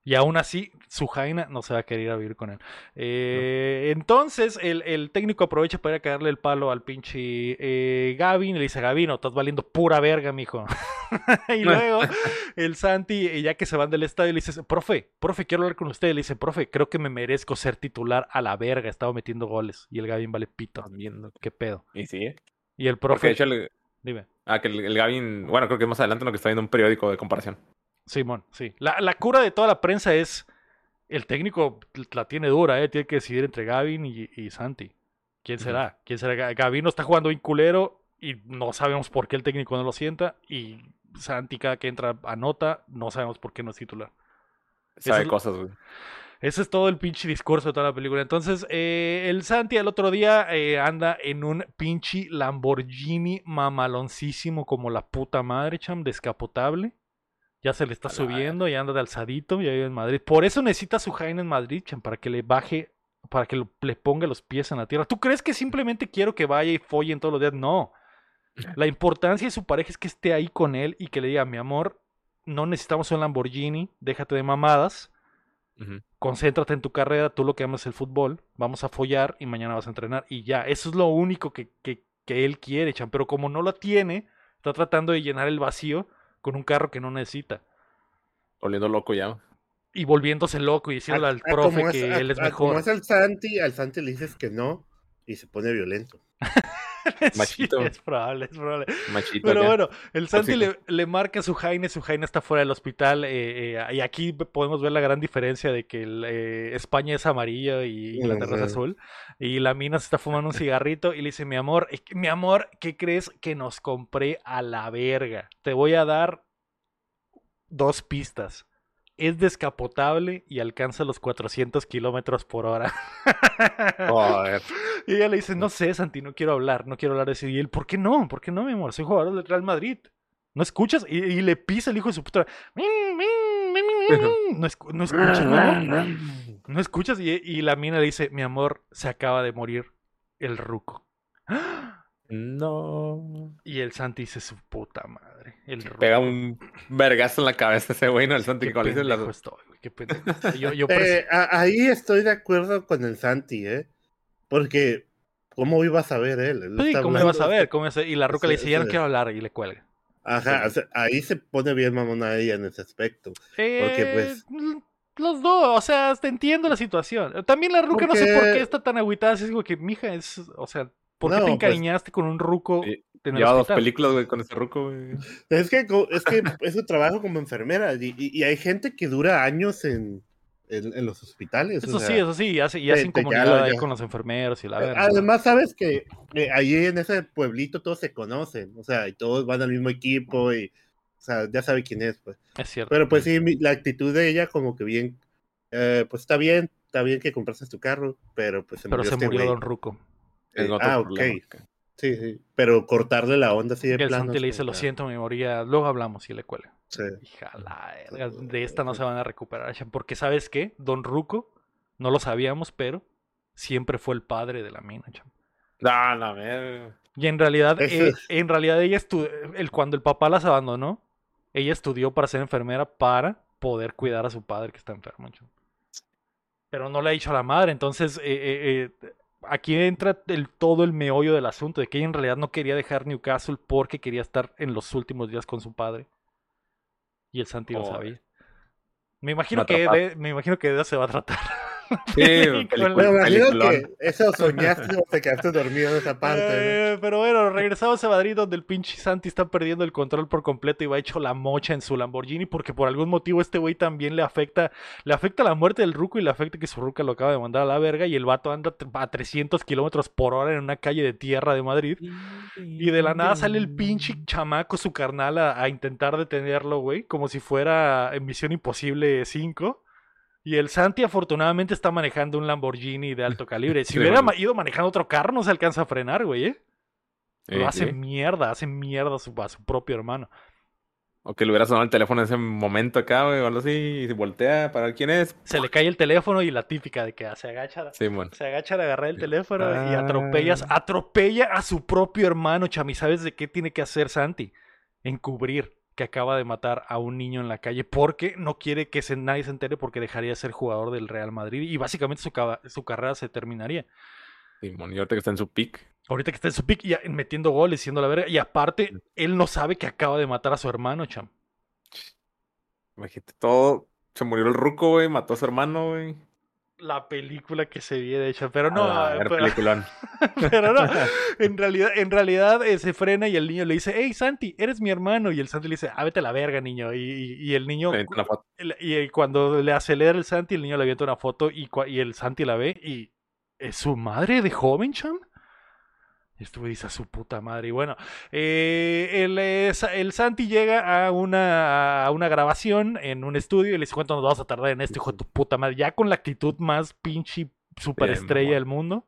Y aún así, su Jaina no se va a querer ir a vivir con él. Eh, Entonces, el, el técnico aprovecha para ir a caerle el palo al pinche eh, Gavin. Y le dice, Gavino, estás valiendo pura verga, mijo. y luego, el Santi, eh, ya que se van del estadio, le dice, profe, profe, quiero hablar con usted. Le dice, profe, creo que me merezco ser titular a la verga. Estaba metiendo goles. Y el Gavin vale pito. Viendo. ¿Qué pedo? Y sí. Y el profe, dime. ah, que el, el Gavin, bueno, creo que más adelante lo que está viendo un periódico de comparación. Simón, sí. La, la cura de toda la prensa es el técnico la tiene dura, ¿eh? Tiene que decidir entre Gavin y, y Santi. ¿Quién será? ¿Quién será? Ga- Gavin no está jugando bien culero y no sabemos por qué el técnico no lo sienta. Y Santi cada que entra anota, no sabemos por qué no es titular. Sabe es lo- cosas, güey. Ese es todo el pinche discurso de toda la película. Entonces, eh, el Santi al otro día eh, anda en un pinche Lamborghini mamaloncísimo como la puta madre, cham, descapotable. Ya se le está A subiendo y anda de alzadito, ya vive en Madrid. Por eso necesita su Jaina en Madrid, cham, para que le baje para que lo- le ponga los pies en la tierra. ¿Tú crees que simplemente quiero que vaya y follen todos los días? No. La importancia de su pareja es que esté ahí con él y que le diga, mi amor, no necesitamos un Lamborghini, déjate de mamadas, concéntrate en tu carrera, tú lo que amas es el fútbol, vamos a follar y mañana vas a entrenar y ya, eso es lo único que, que, que él quiere, Chan, pero como no lo tiene, está tratando de llenar el vacío con un carro que no necesita Oliendo loco ya. y volviéndose loco y diciéndole A- al a profe que a- él es a mejor. Como es el Santi, al Santi le dices que no y se pone violento. Sí, Machito. es probable, es probable. Machito. Pero acá. bueno, el Santi le, le marca a su Jaime, su Jaime está fuera del hospital eh, eh, y aquí podemos ver la gran diferencia de que el, eh, España es amarilla y Inglaterra es azul y la mina se está fumando un cigarrito y le dice, mi amor, mi amor, ¿qué crees que nos compré a la verga? Te voy a dar dos pistas. Es descapotable y alcanza los 400 kilómetros por hora. Joder. Y ella le dice, no sé, Santi, no quiero hablar, no quiero hablar de eso. Y él, ¿por qué no? ¿Por qué no, mi amor? Soy jugador del Real Madrid. ¿No escuchas? Y, y le pisa el hijo de su puta. No, escu- no escuchas, ¿no? No escuchas. Y, y la mina le dice, mi amor, se acaba de morir el ruco. No. Y el Santi dice, su puta madre. El. Pega un vergazo en la cabeza ese güey, ¿no? El Santi Qué dice pendejo las- estoy, güey, qué pendejo estoy. Yo, yo por eso- Eh, ahí estoy de acuerdo con el Santi, ¿eh? Porque, ¿cómo iba a saber él? Él Sí, ¿cómo vas a es? Y la ruca le Sí, dice, ya no quiero hablar, y le cuelga. Ajá, o sea, ahí se pone bien mamona ella en ese aspecto. Eh, pues- l- Los dos, o sea, hasta entiendo la situación. También la ruca no sé por Porque- qué está tan agüitada. Es como que, mija, es. O sea, ¿por qué No, te pues- encariñaste con un ruco Sí, en el Lleva dos películas, güey, con ese ruco, güey. Es que, es que es su trabajo como enfermera y, y- y hay gente que dura años en, en, en los hospitales. o Eso sea, sí, eso sí, y te- hacen te comunidad ahí con los enfermeros y la verdad. Además, sabes que eh, ahí en ese pueblito todos se conocen, o sea, y todos van al mismo equipo y, o sea, ya sabe quién es, pues. Es cierto. Pero pues sí, mi- la actitud de ella como que bien, eh, pues está bien, está bien que compraste tu carro, pero pues se Pero murió se este murió güey. Don Ruco. Eh, otro ah, problema, ok. Sí, sí, pero cortarle la onda así de el plano. Santi le dice, lo siento, me moría. Luego hablamos y le cuelga. sí. Hija la verga, de esta no se van a recuperar. Chan, Porque, ¿sabes qué? Don Ruco, no lo sabíamos, pero siempre fue el padre de la mina, Chan. No, no. Y en realidad, eh, en realidad ella estu- el, cuando el papá las abandonó, ella estudió para ser enfermera para poder cuidar a su padre que está enfermo. chum. Pero no le ha dicho a la madre. Entonces, eh, eh, eh, aquí entra el, todo el meollo del asunto, de que ella en realidad no quería dejar Newcastle porque quería estar en los últimos días con su padre. Y el Santi lo Joder. sabía. Me imagino, que de, me imagino que de eso se va a tratar. Sí, película- Bueno, imagino que eso soñaste o te quedaste dormido en esa parte, ¿no? Eh, pero bueno, regresamos a Madrid donde el pinche Santi está perdiendo el control por completo y va hecho la mocha en su Lamborghini porque por algún motivo este güey también le afecta, le afecta la muerte del ruco y le afecta que su ruca lo acaba de mandar a la verga y el vato anda a 300 kilómetros por hora en una calle de tierra de Madrid. Y de la nada sale el pinche chamaco, su carnal, a, a intentar detenerlo, güey, como si fuera en Misión Imposible 5. Y el Santi afortunadamente está manejando un Lamborghini de alto calibre. Si Sí, hubiera bueno. ido manejando otro carro no se alcanza a frenar, güey, ¿eh? Lo Sí, hace sí. mierda, hace mierda a su, a su propio hermano. O que le hubiera sonado el teléfono en ese momento acá, güey, o algo así, y se voltea para ver quién es. Se le cae el teléfono y la típica de que se agacha, Sí, bueno. se agacha de agarrar el teléfono y Ah. atropellas, atropella a su propio hermano, chami. ¿Sabes de qué tiene que hacer Santi? Encubrir que acaba de matar a un niño en la calle porque no quiere que se, nadie se entere porque dejaría de ser jugador del Real Madrid y básicamente su, carrera se terminaría. Y ahorita que está en su pick. Ahorita que está en su pick y metiendo goles, siendo la verga. Y aparte, él no sabe que acaba de matar a su hermano, cham. Imagínate todo. Se murió el ruco, güey, mató a su hermano, güey. La película que se viene hecha, pero no, pero, pero no. En realidad, en realidad eh, se frena y el niño le dice, hey Santi, eres mi hermano. Y el Santi le dice, ah, vete a la verga, niño. Y, y- y el niño, Le avienta una foto. el- y el- cuando le acelera el Santi, el niño le avienta una foto y, y el Santi la ve y es su madre de joven, cham. Y estuve dice a su puta madre. Y bueno, eh, el, eh, el Santi llega a una, a una grabación en un estudio y le dice: ¿Cuánto nos vamos a tardar en esto, hijo de tu puta madre? Ya con la actitud más pinche superestrella del mundo.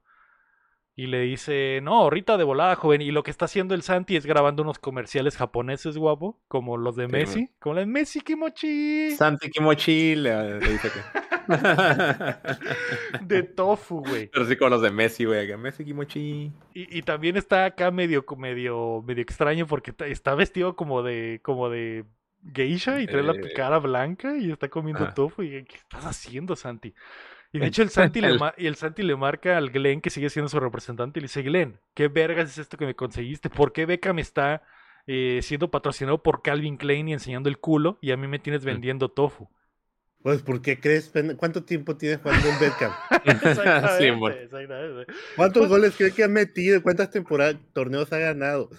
Y le dice, no, ahorita de volada, joven. Y lo que está haciendo el Santi es grabando unos comerciales japoneses, guapo, como los de Sí, Messi. Como la de Messi Kimochi. Santi Kimochi le, le dice que. De tofu, güey. Pero sí, como los de Messi, güey. que Messi Kimochi. Y, y también está acá medio, medio, medio extraño porque está vestido como de, como de geisha y trae la Eh. cara blanca y está comiendo Ah. tofu. Y, ¿qué estás haciendo, Santi? Y de hecho el Santi, le y el Santi le marca al Glenn, que sigue siendo su representante, y le dice, Glenn, ¿qué vergas es esto que me conseguiste? ¿Por qué Beckham está eh, siendo patrocinado por Calvin Klein y enseñando el culo y a mí me tienes vendiendo tofu? Pues, ¿por qué crees? ¿Cuánto tiempo tiene jugando en Beckham? Sí, exactamente. ¿Cuántos goles cree que ha metido? ¿Cuántas temporadas, torneos ha ganado?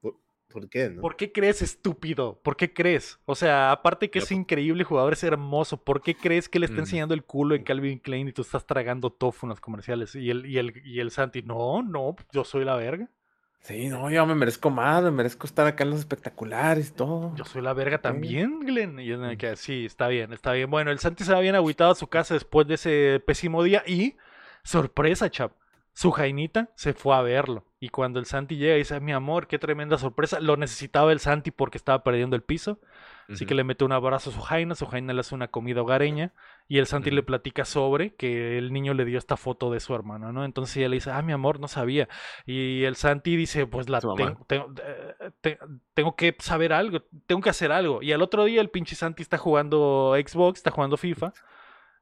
¿Por, por qué, no? ¿Por qué crees, estúpido? ¿Por qué crees? O sea, aparte que es increíble jugador, es hermoso. ¿Por qué crees que le está Mm. enseñando el culo en Calvin Klein y tú estás tragando tofu en los comerciales? Y el, y el, y el Santi, no, no, yo soy la verga. Sí, no, yo me merezco más, me merezco estar acá en los espectaculares y todo. Yo soy la verga también, Glenn. Y es de que, sí, está bien, está bien. Bueno, el Santi se va bien agüitado a su casa después de ese pésimo día y, sorpresa, chap, su jainita se fue a verlo. Y cuando el Santi llega y dice, mi amor, qué tremenda sorpresa, lo necesitaba el Santi porque estaba perdiendo el piso. Así que le mete un abrazo a su jaina, su jaina le hace una comida hogareña y el Santi le platica sobre que el niño le dio esta foto de su hermana, ¿no? Entonces ella le dice, ah, mi amor, no sabía. Y el Santi dice, pues la tengo, eh, te- tengo que saber algo, tengo que hacer algo. Y al otro día el pinche Santi está jugando Xbox, está jugando FIFA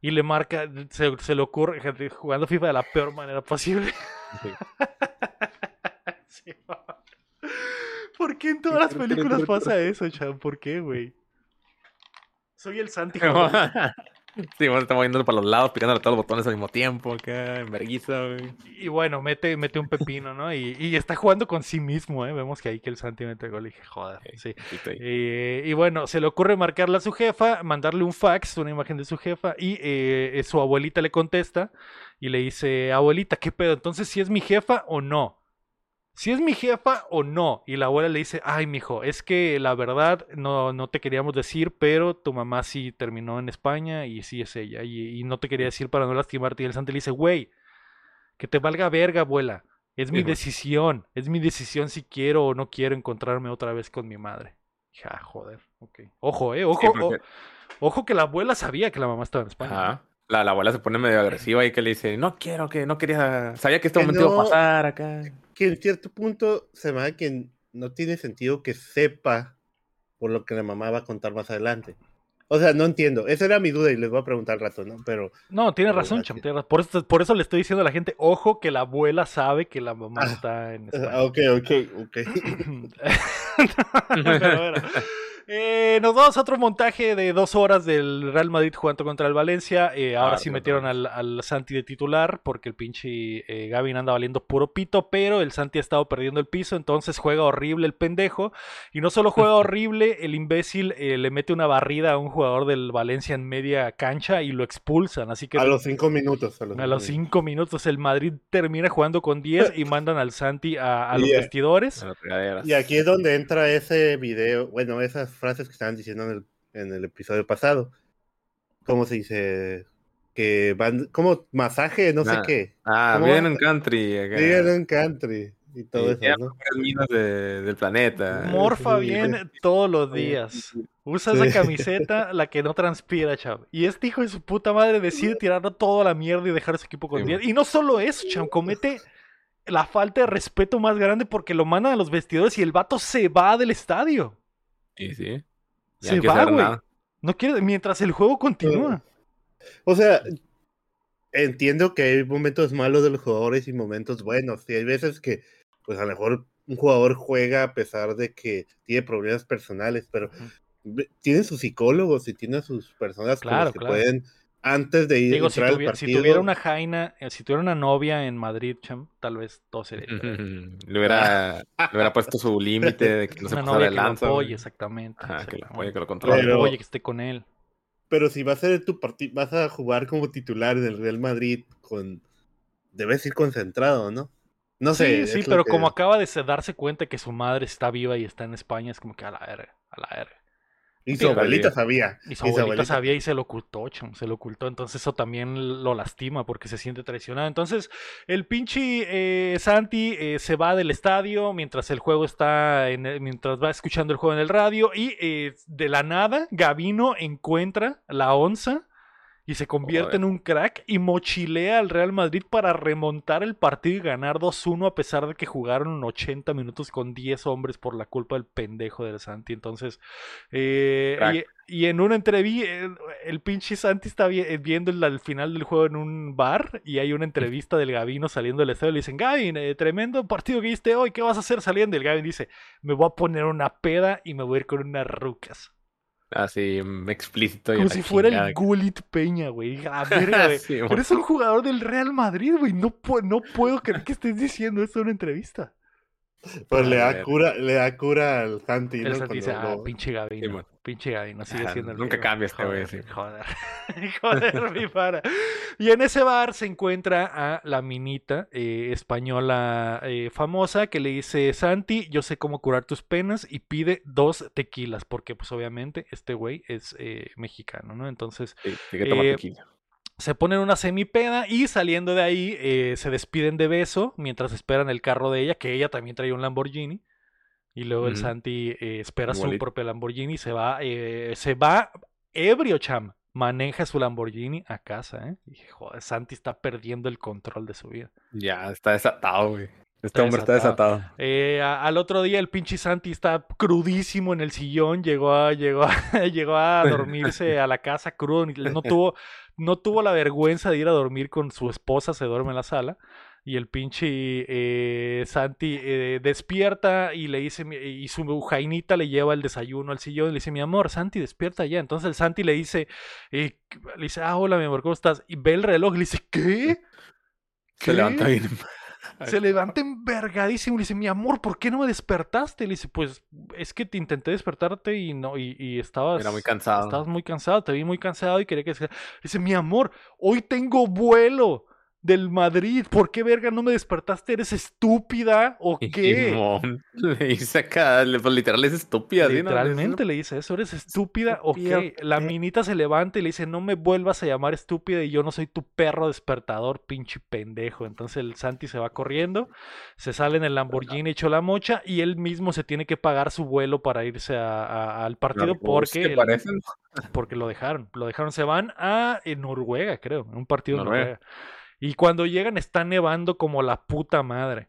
y le marca, se, se le ocurre, jugando FIFA de la peor manera posible. Sí. Sí, ¿Por qué en todas las películas pasa eso, Chan? ¿Por qué, güey? Soy el Santi. Sí, bueno, está moviendo para los lados, picándole a todos los botones al mismo tiempo, acá, en vergüenza, güey. Y bueno, mete, mete un pepino, ¿no? Y, y está jugando con sí mismo, ¿eh? Vemos que ahí que el Santi mete gol y dije, joder, sí. Poquito ahí. Eh, y bueno, se le ocurre marcarle a su jefa, mandarle un fax, una imagen de su jefa, y eh, eh, su abuelita le contesta y le dice, abuelita, ¿qué pedo? Entonces, ¿si es mi jefa o no? Si es mi jefa o no. Y la abuela le dice, ay, mijo, es que la verdad no, no te queríamos decir, pero tu mamá sí terminó en España y sí es ella. Y, y no te quería decir para no lastimarte. Y el santo le dice, güey, que te valga verga, abuela. Es mi decisión. Es mi decisión si quiero o no quiero encontrarme otra vez con mi madre. Ah, joder, ok. Ojo, eh, ojo, Sí, o- porque- ojo que la abuela sabía que la mamá estaba en España. Ajá. La, la abuela se pone medio agresiva y que le dice, no quiero que, no quería, sabía que este Que momento iba a no. pasar acá. Que en cierto punto se me da que no tiene sentido que sepa por lo que la mamá va a contar más adelante. O sea, no entiendo. Esa era mi duda y les voy a preguntar al rato, ¿no? Pero No, tiene razón. Cham, tiene razón. Por eso, por eso le estoy diciendo a la gente, ojo que la abuela sabe que la mamá Ah. está en España. Ah, ok, ok, ok. Pero bueno. Eh, nos vamos a otro montaje de dos horas del Real Madrid jugando contra el Valencia. Eh, ahora Ah, sí sí, metieron al, al Santi de titular porque el pinche eh, Gavin anda valiendo puro pito, pero el Santi ha estado perdiendo el piso, entonces juega horrible el pendejo. Y no solo juega horrible, el imbécil eh, le mete una barrida a un jugador del Valencia en media cancha y lo expulsan. Así que A los cinco minutos. A los, a los cinco minutos el Madrid termina jugando con 10 y mandan al Santi a, a los vestidores. A. Y aquí es donde entra ese video, bueno, esas frases que estaban diciendo en el, en el episodio pasado. ¿Cómo se dice? Que van, como masaje, no sé Ah, qué. Ah, ¿Cómo viven va? en country. Digan en country y todo Sí, eso, ¿no? minas de- del planeta. Morfa sí, bien todos los días. Usa Sí. esa camiseta, la que no transpira, chav. Y este hijo de su puta madre decide tirarlo todo a la mierda y dejar a su equipo con Sí, 10. man. Y no solo eso, chav, comete la falta de respeto más grande porque lo mandan a los vestidores y el vato se va del estadio. Sí, sí. Ya Se va, güey. No quiere, mientras el juego continúa. O sea, entiendo que hay momentos malos de los jugadores y momentos buenos. Y hay veces que, pues a lo mejor un jugador juega a pesar de que tiene problemas personales, pero ve- tiene sus psicólogos y tiene sus personas con las que claro. pueden, antes de ir Digo, si, entrar al si partido, tuviera una jaina, eh, si tuviera una novia en Madrid, cham, tal vez todo sería. Le hubiera, le hubiera puesto su límite de que no se una pasara novia de que lo lanza. apoye, exactamente. Ajá, que lo apoye, que lo controle. Pero- apoye, que esté con él. Pero si vas a ser tu partido, vas a jugar como titular del Real Madrid con debes ir concentrado, ¿no? No sé. sí, sí, pero que- como acaba de se- darse cuenta que su madre está viva y está en España, es como que a la verga, a la verga. Y su abuelita sabía. Y su Y abuelita sabía y se lo ocultó, chum, se lo ocultó. Entonces eso también lo lastima porque se siente traicionado. Entonces el pinche eh, Santi eh, se va del estadio mientras el juego está, en el- mientras va escuchando el juego en el radio y eh, de la nada Gavino encuentra la onza y se convierte en un crack y mochilea al Real Madrid para remontar el partido y ganar 2-1 a pesar de que jugaron 80 minutos con 10 hombres por la culpa del pendejo del Santi. Entonces, eh, y, y en una entrevista, el pinche Santi está vi- eh, viendo el, el final del juego en un bar y hay una entrevista del Gavino saliendo del estadio y le dicen, Gavin, eh, tremendo partido que hiciste hoy, ¿qué vas a hacer saliendo? Y el Gavin dice, me voy a poner una peda y me voy a ir con unas rucas. Así, mm, explícito. y Como si fuera chingada. el Gulit Peña, güey. A verga, güey. Sí. Eres un jugador del Real Madrid, güey. No, no puedo creer que estés diciendo esto en una entrevista. Pues le da cura, le da cura al Santi, El ¿no? Santi dice, ah, lo- pinche Gavino. Sí, bueno. pinche Gavino, sigue Ajá, siendo el nunca cambia este güey, Joder, sí. Joder, joder, mi para. Y en ese bar se encuentra a la minita eh, española eh, famosa que le dice, Santi, yo sé cómo curar tus penas y pide dos tequilas, porque pues obviamente este güey es eh, mexicano, ¿no? Entonces Sí, que toma Eh, tequila. Se ponen una semipeda y saliendo de ahí eh, se despiden de beso mientras esperan el carro de ella, que ella también traía un Lamborghini. Y luego el. Santi eh, espera su propio Lamborghini y se va, eh, se va ebrio, cham. Maneja su Lamborghini a casa, ¿eh? Y, joder, Santi está perdiendo el control de su vida. Ya, está desatado, güey. Este hombre está desatado. Eh, a- al otro día el pinche Santi está crudísimo en el sillón, llegó a, llegó a, llegó a dormirse a la casa crudo, no tuvo, no tuvo la vergüenza de ir a dormir con su esposa, se duerme en la sala. Y el pinche eh, Santi eh, despierta y le dice, y su jainita le lleva el desayuno al sillón y le dice, mi amor, Santi, despierta ya. Entonces el Santi le dice, le dice, ah, hola, mi amor, ¿cómo estás? Y ve el reloj y le dice, ¿qué? Se ¿Qué? levanta bien. Se levanta envergadísimo y le dice, mi amor, ¿por qué no me despertaste? Le dice, pues es que te intenté despertarte y no, y, y estabas, Era muy cansado. estabas muy cansado, te vi muy cansado y quería que... se-". Le dice, mi amor, hoy tengo vuelo del Madrid, ¿por qué verga no me despertaste? ¿Eres estúpida o qué? Simón. Le dice acá, pues, literal es estúpida. Literalmente le dice eso, ¿eres estúpida o qué? La ¿qué? minita se levanta y le dice, no me vuelvas a llamar estúpida y yo no soy tu perro despertador, pinche pendejo. Entonces el Santi se va corriendo, se sale en el Lamborghini hecho la mocha y él mismo se tiene que pagar su vuelo para irse a- a- al partido porque, el- porque lo dejaron. Lo dejaron, se van a eh, Noruega, creo, en un partido en Noruega. Noruega. Y cuando llegan está nevando como la puta madre.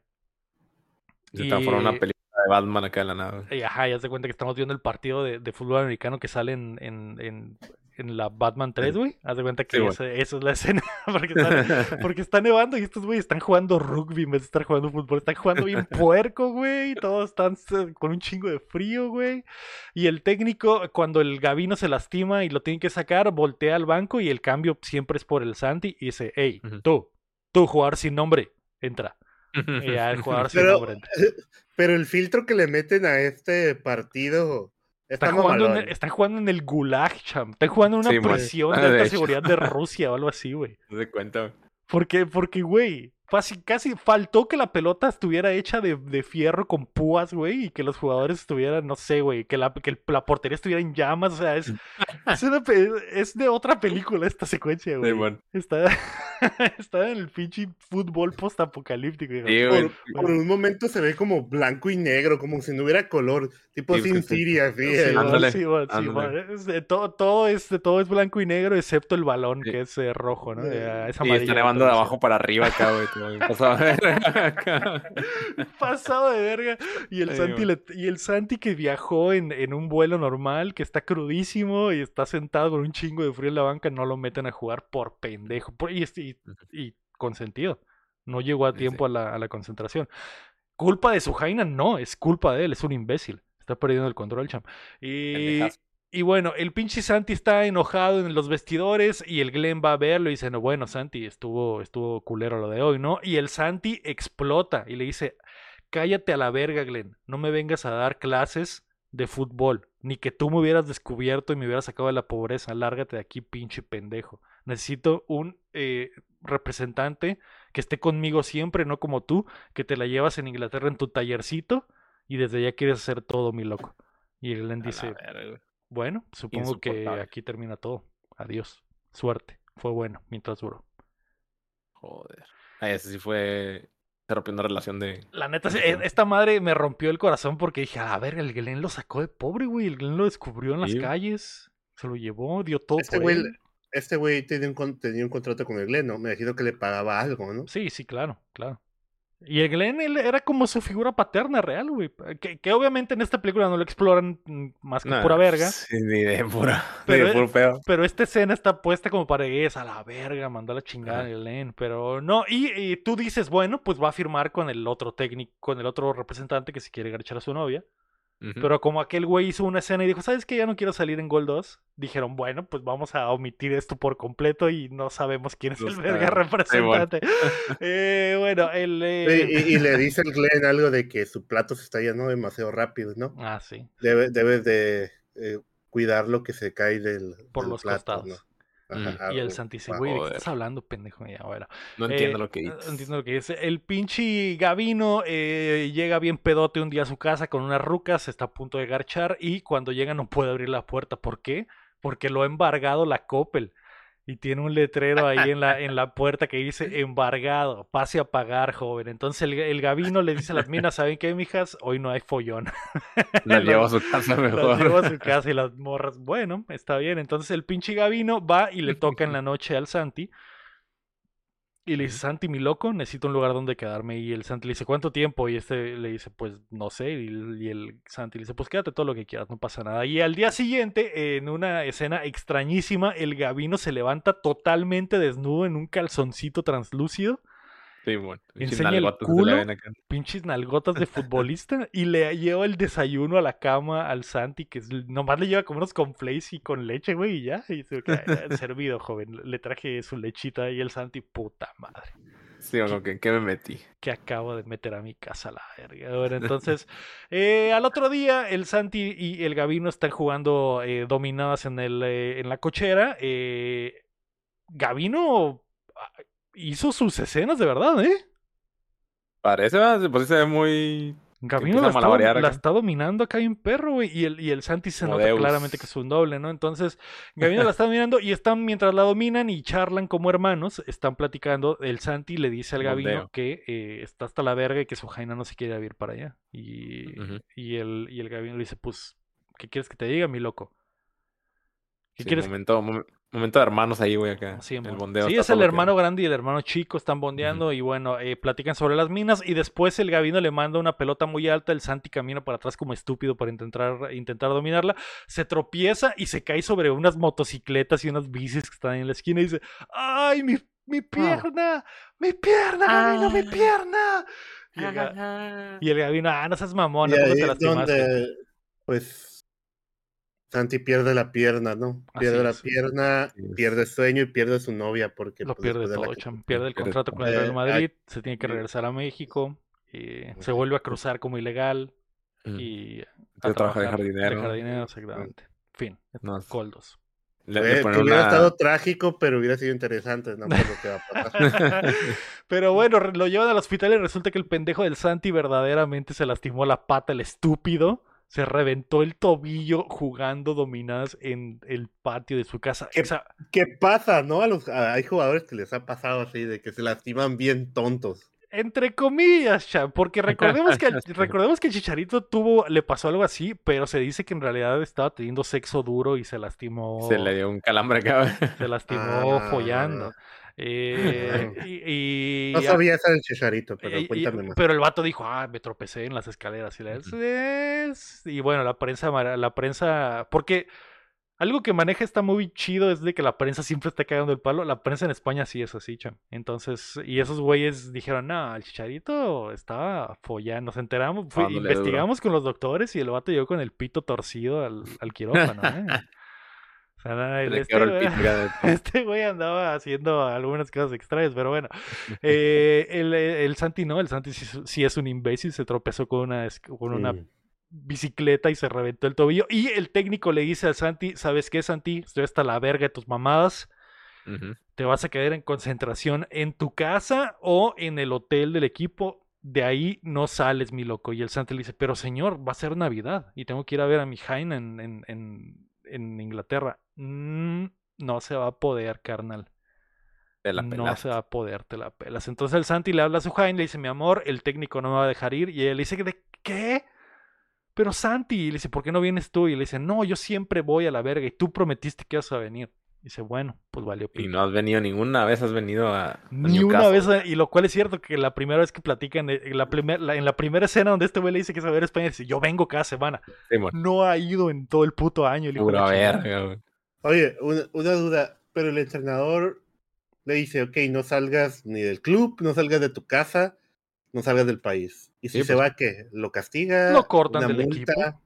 Se transforma en Y- una película de Batman acá de la nave. Y ajá, ya se cuenta que estamos viendo el partido de, de fútbol americano que sale en, en, en, en la Batman 3, güey. Haz de cuenta que Sí, güey. esa es la escena. porque, está, porque está nevando y estos güeyes están jugando rugby en vez de estar jugando fútbol. Están jugando bien puerco, güey. y Todos están eh, con un chingo de frío, güey. Y el técnico, cuando el Gavino se lastima y lo tienen que sacar, voltea al banco y el cambio siempre es por el Santi y dice, hey, tú, tú jugador sin nombre, entra. Y ya el jugador sin Pero, nombre entra. pero el filtro que le meten a este partido Están jugando, en mamalón. el, están jugando en el Gulag, cham. Están jugando en una Sí, prisión Ah, de de alta hecho. seguridad de Rusia o algo así, güey. No se cuenta, güey. Porque, porque, güey, fácil- casi faltó que la pelota estuviera hecha de, de fierro con púas, güey, y que los jugadores estuvieran, no sé, güey, que la, que el- la portería estuviera en llamas, o sea, es, es, una es de otra película esta secuencia, güey. Está, está en el pinche fútbol post-apocalíptico. Sí. Por, por un momento se ve como blanco y negro, como si no hubiera color, tipo Sí, Sin. City, así. De todo, todo, es, todo es blanco y negro, excepto el balón, Sí. que es eh, rojo, ¿no? Sí. Eh, es Y está nevando de abajo para arriba acá, güey. pasado de verga. Pasado de verga. Y el, Santi le- y el Santi que viajó en, en un vuelo normal, que está crudísimo y está sentado con un chingo de frío en la banca, no lo meten a jugar por pendejo. Por- y, y, y con sentido. No llegó a Sí, tiempo a la, a la concentración. Culpa de su jaina, no, es culpa de él, es un imbécil. Está perdiendo el control, cham. Y. y bueno, el pinche Santi está enojado en los vestidores y el Glenn va a verlo y dice, no, bueno, Santi, estuvo, estuvo culero lo de hoy, ¿no? Y el Santi explota y le dice, cállate a la verga, Glenn, no me vengas a dar clases de fútbol, ni que tú me hubieras descubierto y me hubieras sacado de la pobreza, lárgate de aquí, pinche pendejo. Necesito un eh, representante que esté conmigo siempre, no como tú, que te la llevas en Inglaterra en tu tallercito y desde allá quieres hacer todo, mi loco. Y el Glenn A la dice, verga, güey. Bueno, supongo que aquí termina todo. Adiós. Suerte. Fue bueno mientras duró. Joder. Ay, ese sí fue. Se rompió una relación de. La neta, sí, esta madre me rompió el corazón porque dije, a ver, el Glenn lo sacó de pobre, güey. El Glenn lo descubrió en las Sí, calles. Se lo llevó, dio todo Este por güey, él. este güey tenía un, tenía un contrato con el Glen, ¿no? Me imagino que le pagaba algo, ¿no? Sí, sí, claro, claro. Y el Glenn él era como su figura paterna real, güey. Que, que obviamente en esta película no lo exploran más que Nah, pura verga. Sí, ni de pura. Pero ni de puro pedo. Pero esta escena está puesta como para que es a la verga, mandó a la chingada el Glenn. Pero no, y, y tú dices, bueno, pues va a firmar con el otro técnico, con el otro representante que si quiere garchar a su novia. Pero como aquel güey hizo una escena y dijo, ¿sabes qué? Ya no quiero salir en Gol 2. Dijeron, bueno, pues vamos a omitir esto por completo y no sabemos quién es el verga. Sí, bueno. representante. eh, bueno, el... eh, Y, y- y le dice el Glen algo de que su plato se está llenando demasiado rápido, ¿no? Ah, sí. Debe, debes de eh, cuidar lo que se cae del, Por del los plato, costados. ¿no? Mm. Ajá, Y el algo. Santi dice, Ah, güey, ¿de qué estás hablando, pendejo? Ya, bueno. No entiendo Eh, lo que eh, dices. Entiendo lo que dice. El pinche Gavino eh, llega bien pedote un día a su casa con unas rucas, está a punto de garchar y cuando llega no puede abrir la puerta. ¿Por qué? Porque lo ha embargado la Coppel. Y tiene un letrero ahí en la, en la puerta que dice embargado, pase a pagar, joven. Entonces el, el Gavino le dice a las minas, ¿saben qué, mijas? Hoy no hay follón. La Las- llevo a su casa Las mejor. llevo a su casa y las morras, bueno, está bien. Entonces el pinche Gavino va y le toca en la noche al Santi. Y le dice, Santi, mi loco, necesito un lugar donde quedarme. Y el Santi le dice, ¿cuánto tiempo? Y este le dice, pues no sé. Y, el- y el Santi le dice, pues quédate todo lo que quieras, no pasa nada. Y al día siguiente, en una escena extrañísima, el Gavino se levanta totalmente desnudo en un calzoncito translúcido. Sí, bueno. pinches Enseña el nalgotas se culo. pinches de futbolista y le lleva el desayuno a la cama al Santi, que es- nomás le lleva como unos conflays y con leche, güey, y ya. Y dice, "Ah, ya, servido, joven. Le traje su lechita y el Santi, puta madre, Sí, bueno, ¿en qué me metí? que acabo de meter a mi casa a la verga. Bueno, entonces, eh, al otro día, el Santi y el Gavino están jugando eh, dominadas en, el, eh, en la cochera. Gavino ah, hizo sus escenas de verdad, ¿eh? Parece, pues sí se ve muy. Empieza la está, la dominando acá en perro, güey. Y el, y el Santi se Como nota Deus. claramente que es un doble, ¿no? Entonces, Gavino la está dominando y están, mientras la dominan y charlan como hermanos, están platicando. El Santi le dice al Moldeo. que eh, está hasta la verga y que su Jaina no se quiere ir para allá. Y, y, el, y el Gavino le dice, pues, ¿qué quieres que te diga, mi loco? ¿Qué Sí, quieres momento, mom- momento de hermanos ahí, güey, acá. Sí, el bondeo. Sí, es el que- hermano grande y el hermano chico, están bondeando y bueno, eh, platican sobre las minas y después el Gavino le manda una pelota muy alta, el Santi camina para atrás como estúpido para intentar, intentar dominarla, se tropieza y se cae sobre unas motocicletas y unas bicis que están en la esquina y dice, ¡ay, mi, mi pierna! ¡Mi pierna, Gavino, mi Ah. pierna! Y el, y el Gavino, ah, no seas mamón, Y ¿a poco ahí te es lastimaste? donde, pues, Santi pierde la pierna, ¿no? Pierde la pierna, pierde sueño y pierde su novia porque Lo pues, pierde la todo, que- cham. Pierde el contrato con el todo. Real Eh, Madrid, se tiene que regresar a México, y se Ujú. vuelve a cruzar como ilegal Mm. y a trabajo de trabajar jardinero. De jardinero, exactamente. Fin. No, es- Coldos. le, Eh, le que hubiera una- estado trágico, pero hubiera sido interesante, ¿no? Por lo que va a pasar. Pero bueno, lo llevan al hospital y resulta que el pendejo del Santi verdaderamente se lastimó la pata, el estúpido. Se reventó el tobillo jugando dominadas en el patio de su casa. ¿Qué? O sea, ¿Qué pasa, no? A los, a- hay jugadores que les ha pasado así, de que se lastiman bien tontos. entre comillas, cha, porque recordemos que, el- recordemos que el Chicharito tuvo, le pasó algo así, pero se dice que en realidad estaba teniendo sexo duro y se lastimó. Se le dio un calambre acá. se lastimó Ah. follando. Eh, y, y- No sabía esa del Chicharito, pero y- cuéntame más. pero el vato dijo, ah, me tropecé en las escaleras. Y, la- Ujú. "Es-". y bueno, la prensa, la prensa, porque algo que maneja está muy chido es de que la prensa siempre está cagando el palo. La prensa en España sí es así, cham. Entonces, y esos güeyes dijeron, no, el chicharito estaba follando. Nos enteramos, investigamos con los doctores y el vato llegó con el pito torcido al, al quirófano, ¿eh? O sea, nada, Se el- le este güey- este güey andaba haciendo algunas cosas extrañas, pero bueno. Eh, el, el Santi no, el Santi sí, sí es un imbécil, se tropezó con una, con una bicicleta y se reventó el tobillo. Y el técnico le dice al Santi, ¿sabes qué, Santi? Estoy hasta la verga de tus mamadas. Te vas a quedar en concentración en tu casa o en el hotel del equipo. De ahí no sales, mi loco. Y el Santi le dice, pero señor, va a ser Navidad y tengo que ir a ver a mi Jaina en, en, en, en Inglaterra. "Mm, no se va a poder, carnal. Te la no se va a poder, te la pelas. Entonces el Santi le habla a su Jaime, le dice, mi amor, el técnico no me va a dejar ir. Y él le dice, ¿de qué? Pero Santi, y le dice, ¿por qué no vienes tú? Y le dice, no, yo siempre voy a la verga y tú prometiste que ibas a venir. Dice, bueno, pues valió. Y pito". no has venido ninguna vez, has venido a. a Ni una vez, y lo cual es cierto que la primera vez que platican, eh, en la, primer- la- en la primera escena donde este güey le dice que es a ver España, dice, yo vengo cada semana. No ha ido en todo el puto año. el Pura verga, güey. Oye, una, una duda, pero el entrenador le dice, ok, no salgas ni del club, no salgas de tu casa, no salgas del país. Y si Sí, se pues. va, ¿qué? ¿Lo castiga? Lo cortan ¿Una del multa equipo.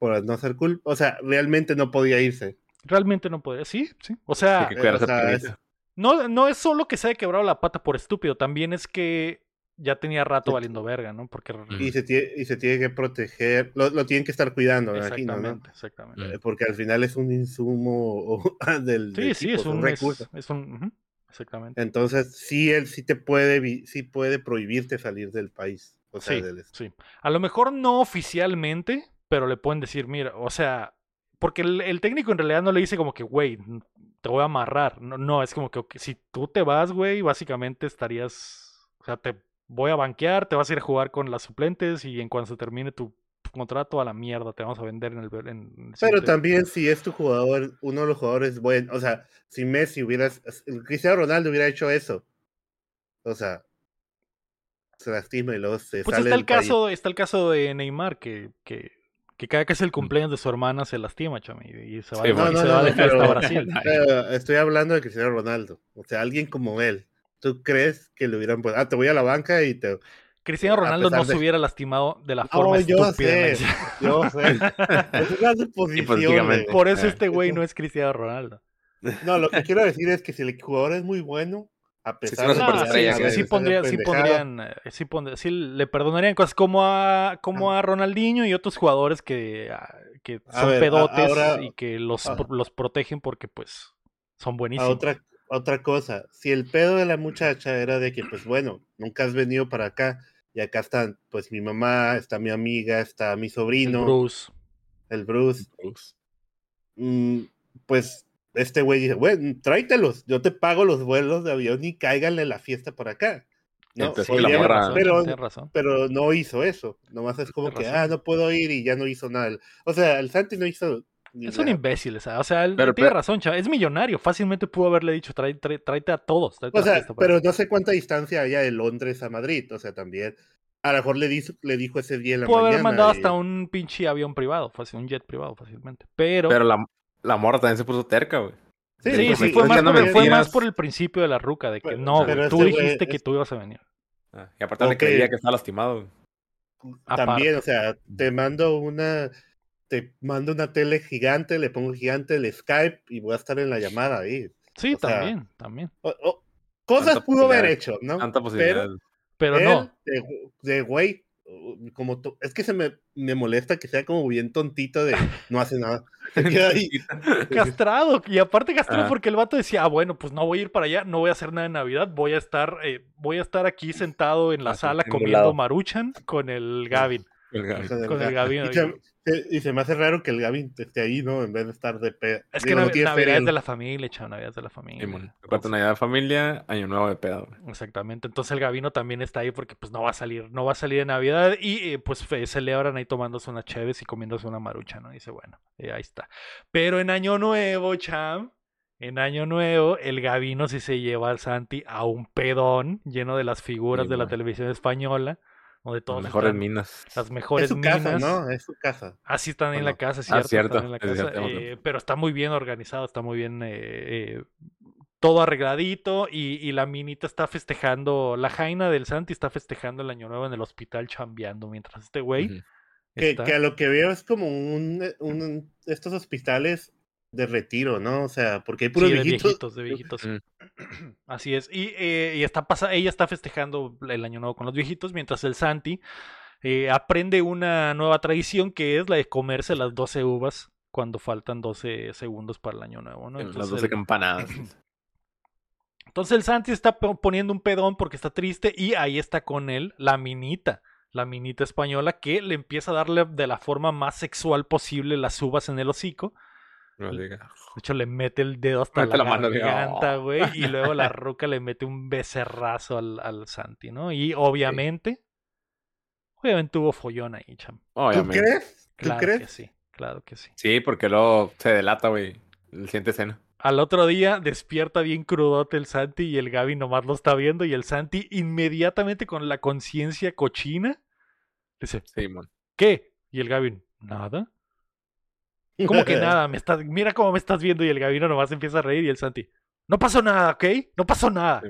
Por no ser culpa. O sea, realmente no podía irse. Realmente no podría. Sí, sí. O sea, Sí, que cuidar o esa sea, piernita. es- no, no es solo que se haya quebrado la pata por estúpido, también es que ya tenía rato Sí. valiendo verga, ¿no? Porque Y se, tiene, y se tiene que proteger, lo, lo tienen que estar cuidando, me imagino, ¿no? exactamente, exactamente. Porque al final es un insumo del, Sí, del sí, equipo, es un recurso. es un exactamente. Entonces, sí, él sí te puede, sí puede prohibirte salir del país. O sea, Sí, del- sí. A lo mejor no oficialmente, pero le pueden decir, mira, o sea, porque el, el técnico en realidad no le dice como que, güey, te voy a amarrar. No, no, es como que si tú te vas, güey, básicamente estarías, o sea, te voy a banquear, te vas a ir a jugar con las suplentes y en cuanto se termine tu contrato a la mierda, te vamos a vender en el... en el Pero también si es tu jugador, uno de los jugadores bueno, o sea, si Messi hubiera, Cristiano Ronaldo hubiera hecho eso, o sea, se lastima y luego se Pues sale está el país. caso, está el caso de Neymar, que, que, que cada que es el cumpleaños de su hermana se lastima, chame, y y se va, Sí, y se No, no, va no, de no, fiesta a Brasil. Estoy hablando de Cristiano Ronaldo, o sea, alguien como él. ¿Tú crees que le hubieran puesto, ah, te voy a la banca y te... Cristiano Ronaldo no se hubiera lastimado de la No, forma yo estúpida. sé, yo sé. Es una. Por eso este güey no es Cristiano Ronaldo. No, lo que quiero decir es que si el jugador es muy bueno, a es pesar una de que sí, sí, sí pondría- sí pondrían, eh, sí sí le perdonarían cosas como a, como a Ronaldinho y otros jugadores que, ah, que son ver, a- pedotes ahora- y que los, ah. los protegen porque pues son a buenísimos. otra, otra cosa, si el pedo de la muchacha era de que, pues bueno, nunca has venido para acá y acá están, pues mi mamá, está mi amiga, está mi El sobrino, Bruce. el Bruce, mm, pues este güey dice, bueno, tráetelos, yo te pago los vuelos de avión y cáiganle la fiesta por acá. No, Entonces, la morra- razón, pero, razón. pero no hizo eso, nomás es como que, razón. ah, no puedo ir y ya no hizo nada. O sea, el Santi no hizo... ni Es un imbécil, ¿sabes? O sea, él Pero- tiene pero- razón, chava. Es millonario. Fácilmente pudo haberle dicho, "Trae- trae- tráete a todos. tráete O sea, fiesta para pero acá". no sé cuánta distancia haya de Londres a Madrid. O sea, también. A lo mejor le, dijo, le dijo ese día en la Pudo mañana. haber mandado y- hasta un pinche avión privado, fácil, un jet privado fácilmente. Pero, Pero la, la morra también se puso terca, güey. Sí, sí, sí, fue más, por, fue más por el principio de la ruca, de que Pero- no, pero tú este dijiste que es- tú ibas a venir. Ah, y aparte le Ok. creía que estaba lastimado. güey. También, aparte. o sea, te mando una. Te mando una tele gigante, le pongo gigante el Skype y voy a estar en la llamada ahí. Sí, o sea, también, también. O- o- cosas Tanta pudo haber hecho, ¿no? Tanta posibilidad. Pero Él, no. De, de güey. Como to- es que se me, me molesta que sea como bien tontito de no hace nada. Se queda ahí. Castrado, y aparte castrado Ajá. porque el vato decía, ah, bueno, pues no voy a ir para allá, no voy a hacer nada en Navidad, voy a estar, eh, voy a estar aquí sentado en la Así, sala comiendo maruchan con el Gavin. El. Con el Y se, se- y se me hace raro que el Gavin esté ahí, ¿no? En vez de estar de pe... Es que digo, no Navidad es de la familia, chavo, Navidad es de la familia. Simón. Aparte, Navidad de familia, Año Nuevo de pedo. güey. Exactamente. Entonces el Gavino también está ahí porque pues no va a salir, no va a salir de Navidad y eh, pues fe- celebran ahí tomándose unas cheves y comiéndose una marucha, ¿no? Y dice, bueno, eh, ahí está. Pero en Año Nuevo, cham, en Año Nuevo, el Gavino sí se lleva al Santi a un pedón lleno de las figuras Sí, de la televisión española, donde Las todos mejores están- minas. las Es mejores su casa, minas. ¿no? Es su casa. Así están en ¿O la casa, Ah, cierto. cierto, están en la es casa, cierto, eh, pero está muy bien organizado, está muy bien eh, eh, todo arregladito y, y la minita está festejando, la jaina del Santi está festejando el año nuevo en el hospital chambeando, mientras este güey. Que, está- que a lo que veo es como un, un estos hospitales de retiro, ¿no? O sea, porque hay puros Sí, de viejitos. viejitos, de viejitos. Mm. Así es. Y, eh, y está pasa ella está festejando el año nuevo con los viejitos, mientras el Santi eh, aprende una nueva tradición que es la de comerse las 12 uvas cuando faltan 12 segundos para el año nuevo, ¿no? Las Entonces 12 el- campanadas. Entonces el Santi está po- poniendo un pedón porque está triste y ahí está con él la minita, la minita española que le empieza a darle de la forma más sexual posible las uvas en el hocico No diga. De hecho, le mete el dedo hasta Mete la, la mano de- garganta, ¡Oh! güey. Y luego la ruca le mete un becerrazo al, al Santi, ¿no? Y obviamente, obviamente hubo follón ahí, cham. ¿Tú Obviamente. crees? ¿Tú Claro que crees? sí, claro que sí. Sí, porque luego se delata, güey. El siguiente escena. Al otro día despierta bien crudote el Santi y el Gaby nomás lo está viendo y el Santi inmediatamente con la conciencia cochina dice, Sí, man. ¿qué? Y el Gaby, nada. ¿Cómo que nada? Me estás, mira cómo me estás viendo y el Gabino nomás empieza a reír y el Santi, no pasó nada, ¿ok? No pasó nada.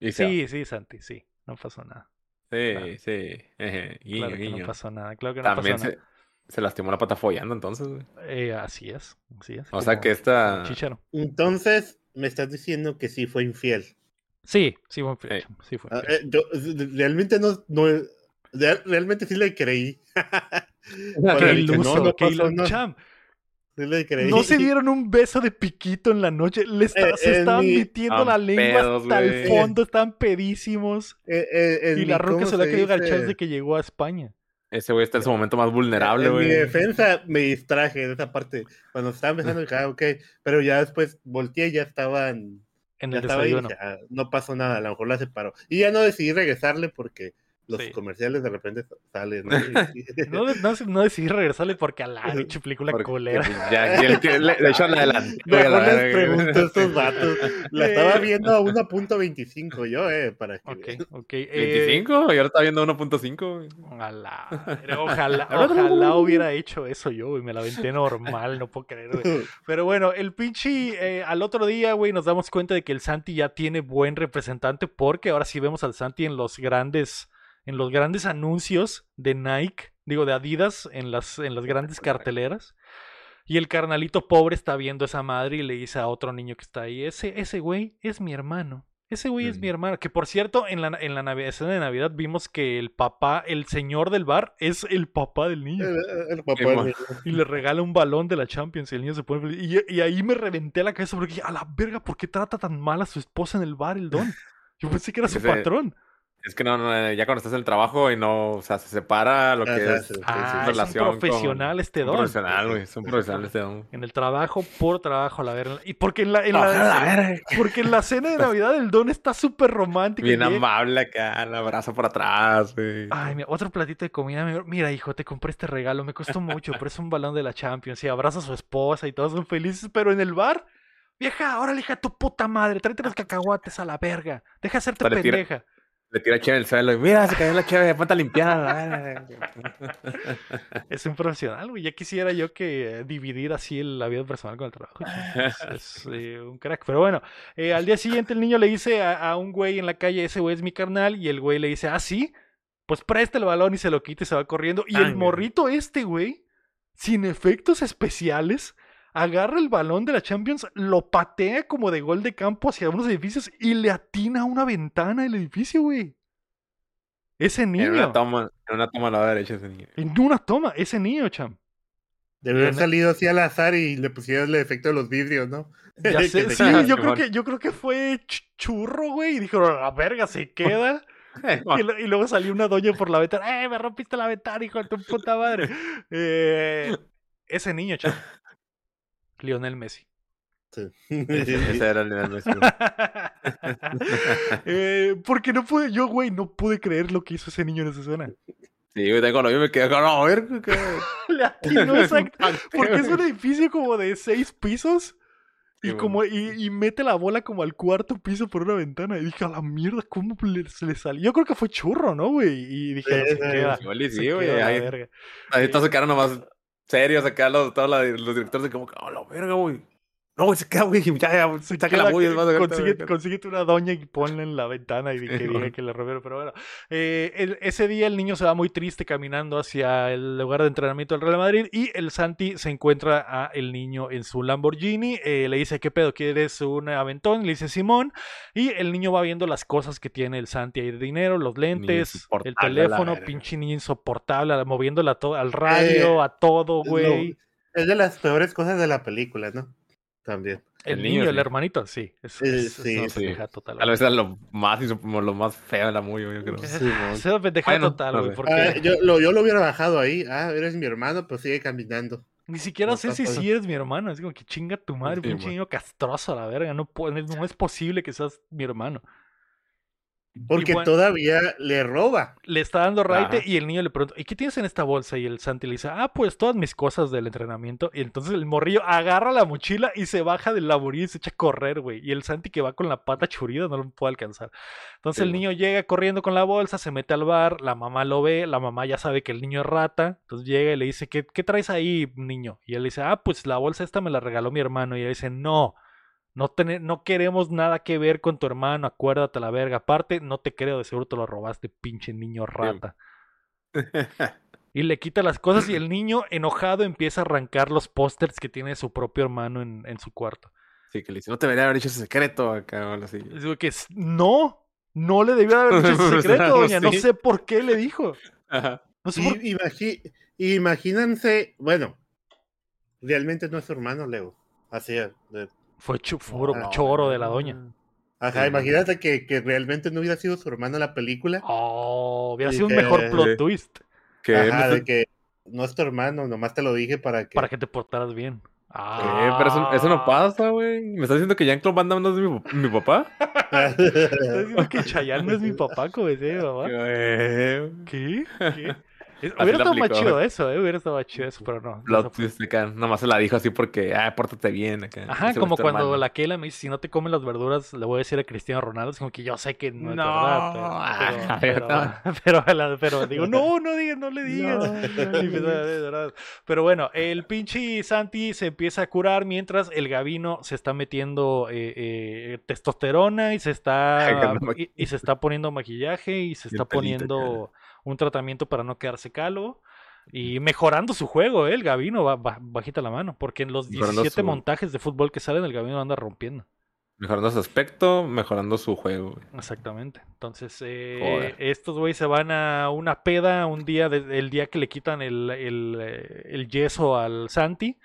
Sí. Sí, sí, Santi, sí, no pasó nada. Sí, claro. sí. Eje, Guiño, Claro que guiño. no pasó nada, claro que no También pasó se, se lastimó la pata follando entonces. Eh, así es, así es. O sea como que esta. Chicharo. Entonces, me estás diciendo que sí fue infiel. Sí, sí fue infiel, sí fue Ah, infiel. eh, yo realmente no, no realmente sí le creí. Qué iluso, no, no qué pasó nada. Cham, Sí le creí. no se dieron un beso de piquito en la noche. Le Eh, se estaban mi- metiendo Estaban la lengua pedos, hasta el güey. fondo, estaban pedísimos. Eh, eh, en Y la roca ¿cómo se la ha querido agachar desde que llegó a España. Ese güey está en su momento más vulnerable, En mi güey. defensa me distraje de esa parte. Cuando estaba empezando, dije, ah, ok. Pero ya después volteé y ya estaban. En Ya el estaba ahí y desayuno. dije, ah, no pasó nada, a lo mejor la separó. Y ya no decidí regresarle porque los Sí. comerciales de repente salen. ¿no? No, no, no decidí regresarle porque a la pinche película Porque, culera. ya, y el que le, de hecho la adelanté, les pregunto a estos vatos. La estaba viendo a 1.25 yo, eh, para que Ok, vean. ok. eh, ¿25? Y ahora está viendo 1.5, a la madre, Ojalá, ojalá hubiera hecho eso yo, güey. Me la aventé normal, no puedo creer, güey. Pero bueno, el pinche eh, al otro día, güey, nos damos cuenta de que el Santi ya tiene buen representante porque ahora sí vemos al Santi en los grandes en los grandes anuncios de Nike, digo de Adidas en las en las grandes carteleras. Y el carnalito pobre está viendo esa madre y le dice a otro niño que está ahí, ese ese güey es mi hermano. Ese güey es mi hermano. Que por cierto, en la, en la escena de Navidad vimos que el papá, el señor del bar, es el papá del niño. El, el papá del niño. Y le regala un balón de la Champions y el niño se pone feliz. Y, y ahí me reventé la cabeza porque dije, a la verga, ¿por qué trata tan mal a su esposa en el bar el don? Yo pensé que era su Ese- patrón. Es que no, no, ya cuando estás en el trabajo y no, o sea, se separa lo que Ajá, es, sí, sí, Ah, es un relación con- profesional este un don. profesional, güey, es un profesional este don. En el trabajo, por trabajo, a la verga. Y porque en la, en No, la- a la verga. porque en la cena de Navidad el don está súper romántico. Bien amable acá, el abrazo por atrás, güey. Ay, mira, otro platito de comida. mi- Mira, hijo, te compré este regalo. Me costó mucho, pero es un balón de la Champions. Y abraza a su esposa y todos son felices. Pero en el bar, vieja, órale, hija, tu puta madre. Tráete los cacahuates a la verga. Deja de hacerte tira- pendeja. Le tira cheve el suelo y mira, se cayó la cheve, ponte a limpiar. la verga. Es un profesional, güey. Ya quisiera yo que eh, dividir así la vida personal con el trabajo. Es, es, eh, un crack. Pero bueno, eh, al día siguiente el niño le dice a, a un güey en la calle, ese güey es mi carnal. Y el güey le dice, ah, sí, pues presta el balón y se lo quita y se va corriendo. Y Ay, el morrito este, güey, sin efectos especiales, agarra el balón de la Champions, lo patea como de gol de campo hacia unos edificios y le atina a una ventana del edificio, güey. Ese En niño. una toma, en una toma a la derecha ese niño. En una toma, ese niño, cham. Debe haber salido así al azar y le pusieron el efecto de los vidrios, ¿no? Ya sé, sí, yo creo que, yo creo que fue ch- churro, güey. Y dijo, la verga, se queda. y, lo- y luego salió una doña por la ventana. ¡Eh, me rompiste la ventana, hijo de tu puta madre! Eh, ese niño, chaval. Lionel Messi. Sí. Ese era el nivel Messi. Eh, porque no pude, yo, güey, no pude creer lo que hizo ese niño en esa zona. Sí, güey, tengo lo mismo me quedé con, no, a ver, ¿qué? Le atinó exacto. Porque es un edificio como de seis pisos. Y, como, y, y mete la bola como al cuarto piso por una ventana. Y dije, a la mierda, ¿cómo le, se le salió? Yo creo que fue churro, ¿no, güey? Y dije, no, Sí, se sí, queda. Igual y se sí, güey. queda Ahí, ahí todos se quedaron nomás serios acá, los, todos los directores de como, oh, la verga, güey. No, güey, se queda, güey, ya, ya, Se saca la consíguete una doña y ponla en la ventana y di- que diga que le robaron. Pero bueno, eh, el- ese día el niño se va muy triste caminando hacia el lugar de entrenamiento del Real Madrid y el Santi se encuentra a el niño en su Lamborghini. eh, le dice, ¿qué pedo? ¿Quieres un aventón? Le dice Simón. Y el niño va viendo las cosas que tiene el Santi ahí de dinero, los lentes, el la teléfono, pinche niño insoportable, moviéndola al radio, a todo, güey. Es de las peores cosas de la película, ¿no? También. El, El niño, niño, el sí. hermanito, sí. Es, Eh, es- es sí, una sí. pendejada total. Tal vez era lo más, lo más feo de la movie, yo creo. Es, Simón. es una pendejada Bueno, total, no güey. sé. Porque Ah, yo, lo, yo lo hubiera bajado ahí. Ah, eres mi hermano, pues sigue caminando. Ni siquiera No sé si sí eres mi hermano. Es como que chinga tu madre, Sí, pinche niño castroso la verga. No, puede- no es posible que seas mi hermano. Porque bueno- todavía le roba. Le está dando raite Ajá. y el niño le pregunta, ¿y qué tienes en esta bolsa? Y el Santi le dice, ah, pues todas mis cosas del entrenamiento. Y entonces el morrillo agarra la mochila y se baja del laborío y se echa a correr, güey. Y el Santi que va con la pata churida no lo puede alcanzar. Entonces Sí, el niño llega corriendo con la bolsa, se mete al bar, la mamá lo ve, la mamá ya sabe que el niño es rata. Entonces llega y le dice, ¿qué, qué traes ahí, niño? Y él dice, ah, pues la bolsa esta me la regaló mi hermano. Y ella dice, no. No, tene- no queremos nada que ver con tu hermano, acuérdate la verga. Aparte, no te creo, de seguro te lo robaste, pinche niño rata. Y le quita las cosas y el niño, enojado, empieza a arrancar los pósters que tiene su propio hermano en, en su cuarto. Sí, que le dice, no te debería haber dicho ese secreto acá o algo así. Digo que no, no le debió haber dicho ese secreto, doña. No sé por qué le dijo. Ajá. No sé por Y, imagi- imagínense, bueno, realmente no es su hermano, Leo. Así es. Fue chu- puro No, choro de la doña. Ajá, Sí. imagínate que, que realmente no hubiera sido su hermano en la película. Oh, hubiera sido un mejor plot twist Que Ajá, no de que no es tu hermano, nomás te lo dije para que... para que te portaras bien. ¿Qué? Ah, Pero eso, eso no pasa, güey. ¿Me estás diciendo que Jean-Claude Van Damme no es mi, mi papá? ¿Estás diciendo que Chayanne no es mi papá, como mamá? Eh, ¿Qué? ¿Qué? Es- hubiera estado más chido eso, ¿eh? Hubiera estado más chido eso, pero no. Plot twist acá. Nomás se la dijo así porque, ah, pórtate bien acá. Ajá, como es cuando hermano. la Keila me dice, si no te comen las verduras, le voy a decir a Cristiano Ronaldo. Es como que yo sé que no es No, verdad. ah, Pero, pero, pero, pero, pero digo, no, no digas, no le digas. No. Pero bueno, el pinche Santi se empieza a curar mientras el Gavino se está metiendo eh, eh, testosterona y se está y, y se está poniendo maquillaje y se está poniendo un tratamiento para no quedarse calvo. Y mejorando su juego, ¿eh? el Gavino, va, va- bajita la mano, porque en los Mejorando 17 su- montajes de fútbol que salen, el Gavino anda rompiendo. Mejorando su aspecto, mejorando su juego. güey. Exactamente. Entonces, eh, estos güeyes se van a una peda un día, de- el día que le quitan el, el, eh, el yeso al Santi.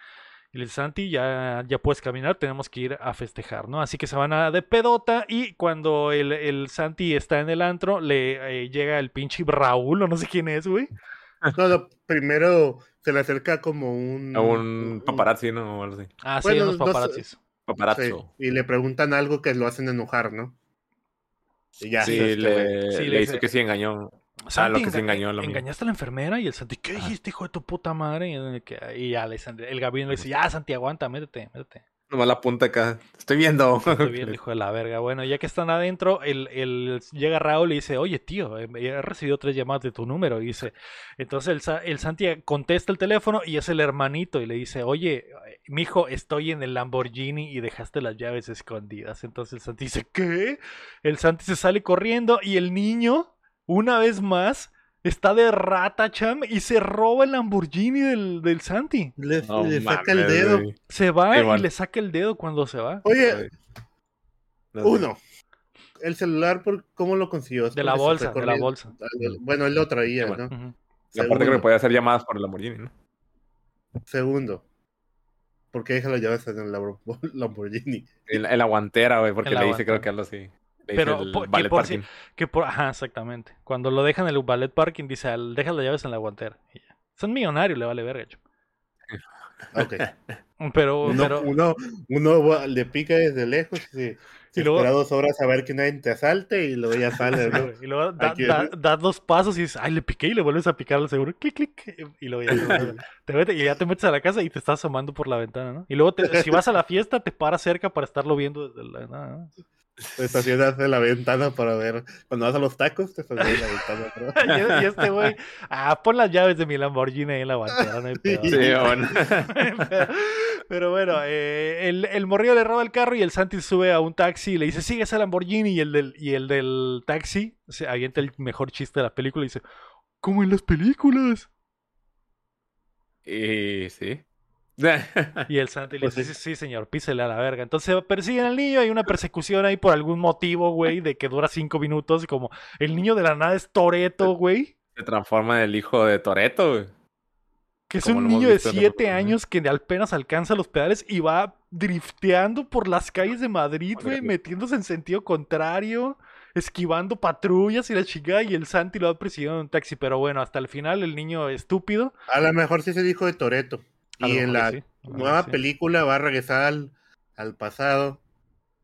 Y le dice, Santi, ya, ya puedes caminar, tenemos que ir a festejar, ¿no? Así que se van a de pedota y cuando el, el Santi está en el antro, le eh, llega el pinche Raúl, o no sé quién es, güey. No, no, primero se le acerca como un... A un paparazzi, ¿no? O algo así. Ah, sí, Bueno, unos paparazzis. Sí, Paparazzo. y le preguntan algo que lo hacen enojar, ¿no? Y ya, Sí, este, le, Sí, le le dice dice- que sí engañó. Santi, lo que se enga- engañó amigo. engañaste a la enfermera y el Santi, ¿qué dijiste, hijo de tu puta madre? Y, ya el Gavino le dice, ya, Santi, aguanta, métete, métete. Nomás la punta acá. Estoy viendo. Estoy bien, hijo de la verga. Bueno, ya que están adentro, el, el- llega Raúl y dice, oye, tío, eh, he recibido tres llamadas de tu número. Y dice, entonces el, el Santi contesta el teléfono y es el hermanito y le dice, oye, mijo, estoy en el Lamborghini y dejaste las llaves escondidas. Entonces el Santi dice, ¿qué? El Santi se sale corriendo y el niño, una vez más, está de rata, cham, y se roba el Lamborghini del, del Santi. Le, No le saca el dedo. Se va y le saca el dedo cuando se va. Oye, uno. El celular, ¿por ¿cómo lo consiguió? ¿Es De la bolsa, de la bolsa. Bueno, él lo traía, bueno. ¿no? Ujú. Y aparte creo que podía hacer llamadas por el Lamborghini, ¿no? Segundo. ¿Por qué deja las llaves en el Lambor- Lamborghini? En, la- guantera, güey, porque le dice creo que algo así. Pero, el que por parking. Que por, ajá, exactamente. Cuando lo dejan en el ballet parking, dice, "Al- deja las llaves en la guantera. Y ya. Son millonarios, le vale verga. chum. Ok. Pero, Uno, pero, uno, le pica desde lejos y, Y luego- espera dos horas a ver que nadie te asalte y luego ya sale, ¿no? y luego da, dos pasos y dices, ay, le piqué y le vuelves a picar al seguro, clic, clic, y luego ya te, y ya te metes a la casa y te estás asomando por la ventana, ¿no? Y luego te- si vas a la fiesta, te paras cerca para estarlo viendo desde la... ¿no? Te estacionas en la ventana para ver. Cuando vas a los tacos, te estacionas en la ventana. ¿no? Y, y este güey, ah, pon las llaves de mi Lamborghini ahí en la guantera, no hay pedo. Sí, bueno. pero, pero bueno, eh, el, el morrillo le roba el carro y el Santi sube a un taxi y le dice, sigue ese Lamborghini. Y el del, y el del taxi se avienta el mejor chiste de la película y dice, como en las películas. y sí. Y el Santi le Pues dice, sí. sí, sí, señor, písele a la verga. Entonces persiguen al niño, hay una persecución ahí por algún motivo, güey, de que dura cinco minutos. Y como el niño de la nada es Toreto, güey. Se transforma en el hijo de Toreto, güey. Que es Como un niño de visto en la 7 foto, ¿no? años que apenas alcanza los pedales y va drifteando por las calles de Madrid, güey, metiéndose en sentido contrario, esquivando patrullas y la chica y el Santi lo va persiguiendo en un taxi. Pero bueno, hasta el final el niño estúpido. A lo mejor sí se dijo de Toreto. Y en la sí, nueva sí. película va a regresar al, al pasado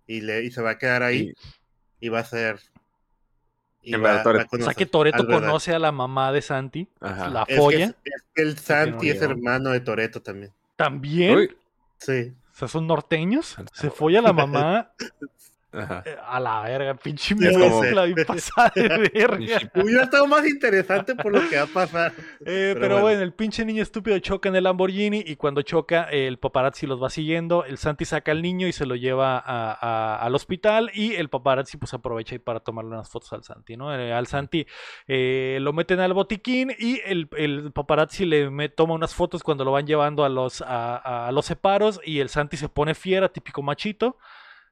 y, le, y se va a quedar ahí y, va a ser. Y va, verdad, Toretto. va a O sea que Toreto conoce a la mamá de Santi, Ajá. la Es que, folla. es- es que el Santi es hermano de Toreto también. También. Uy. Sí. O sea, son norteños. Se folla la mamá Ajá. eh, a la verga, pinche mezcla bien pasada de verga. Hubiera estado más interesante por lo que va a pasar. Eh, pero, bueno. bueno. el pinche niño estúpido choca en el Lamborghini y cuando choca, eh, el paparazzi los va siguiendo. El Santi saca al niño y se lo lleva a- a- al hospital. Y el paparazzi, pues aprovecha ahí para tomarle unas fotos al Santi, ¿no? Eh, al Santi eh, lo meten al botiquín y el, el paparazzi le me- toma unas fotos cuando lo van llevando a los, a, a los separos. Y el Santi se pone fiera, típico machito.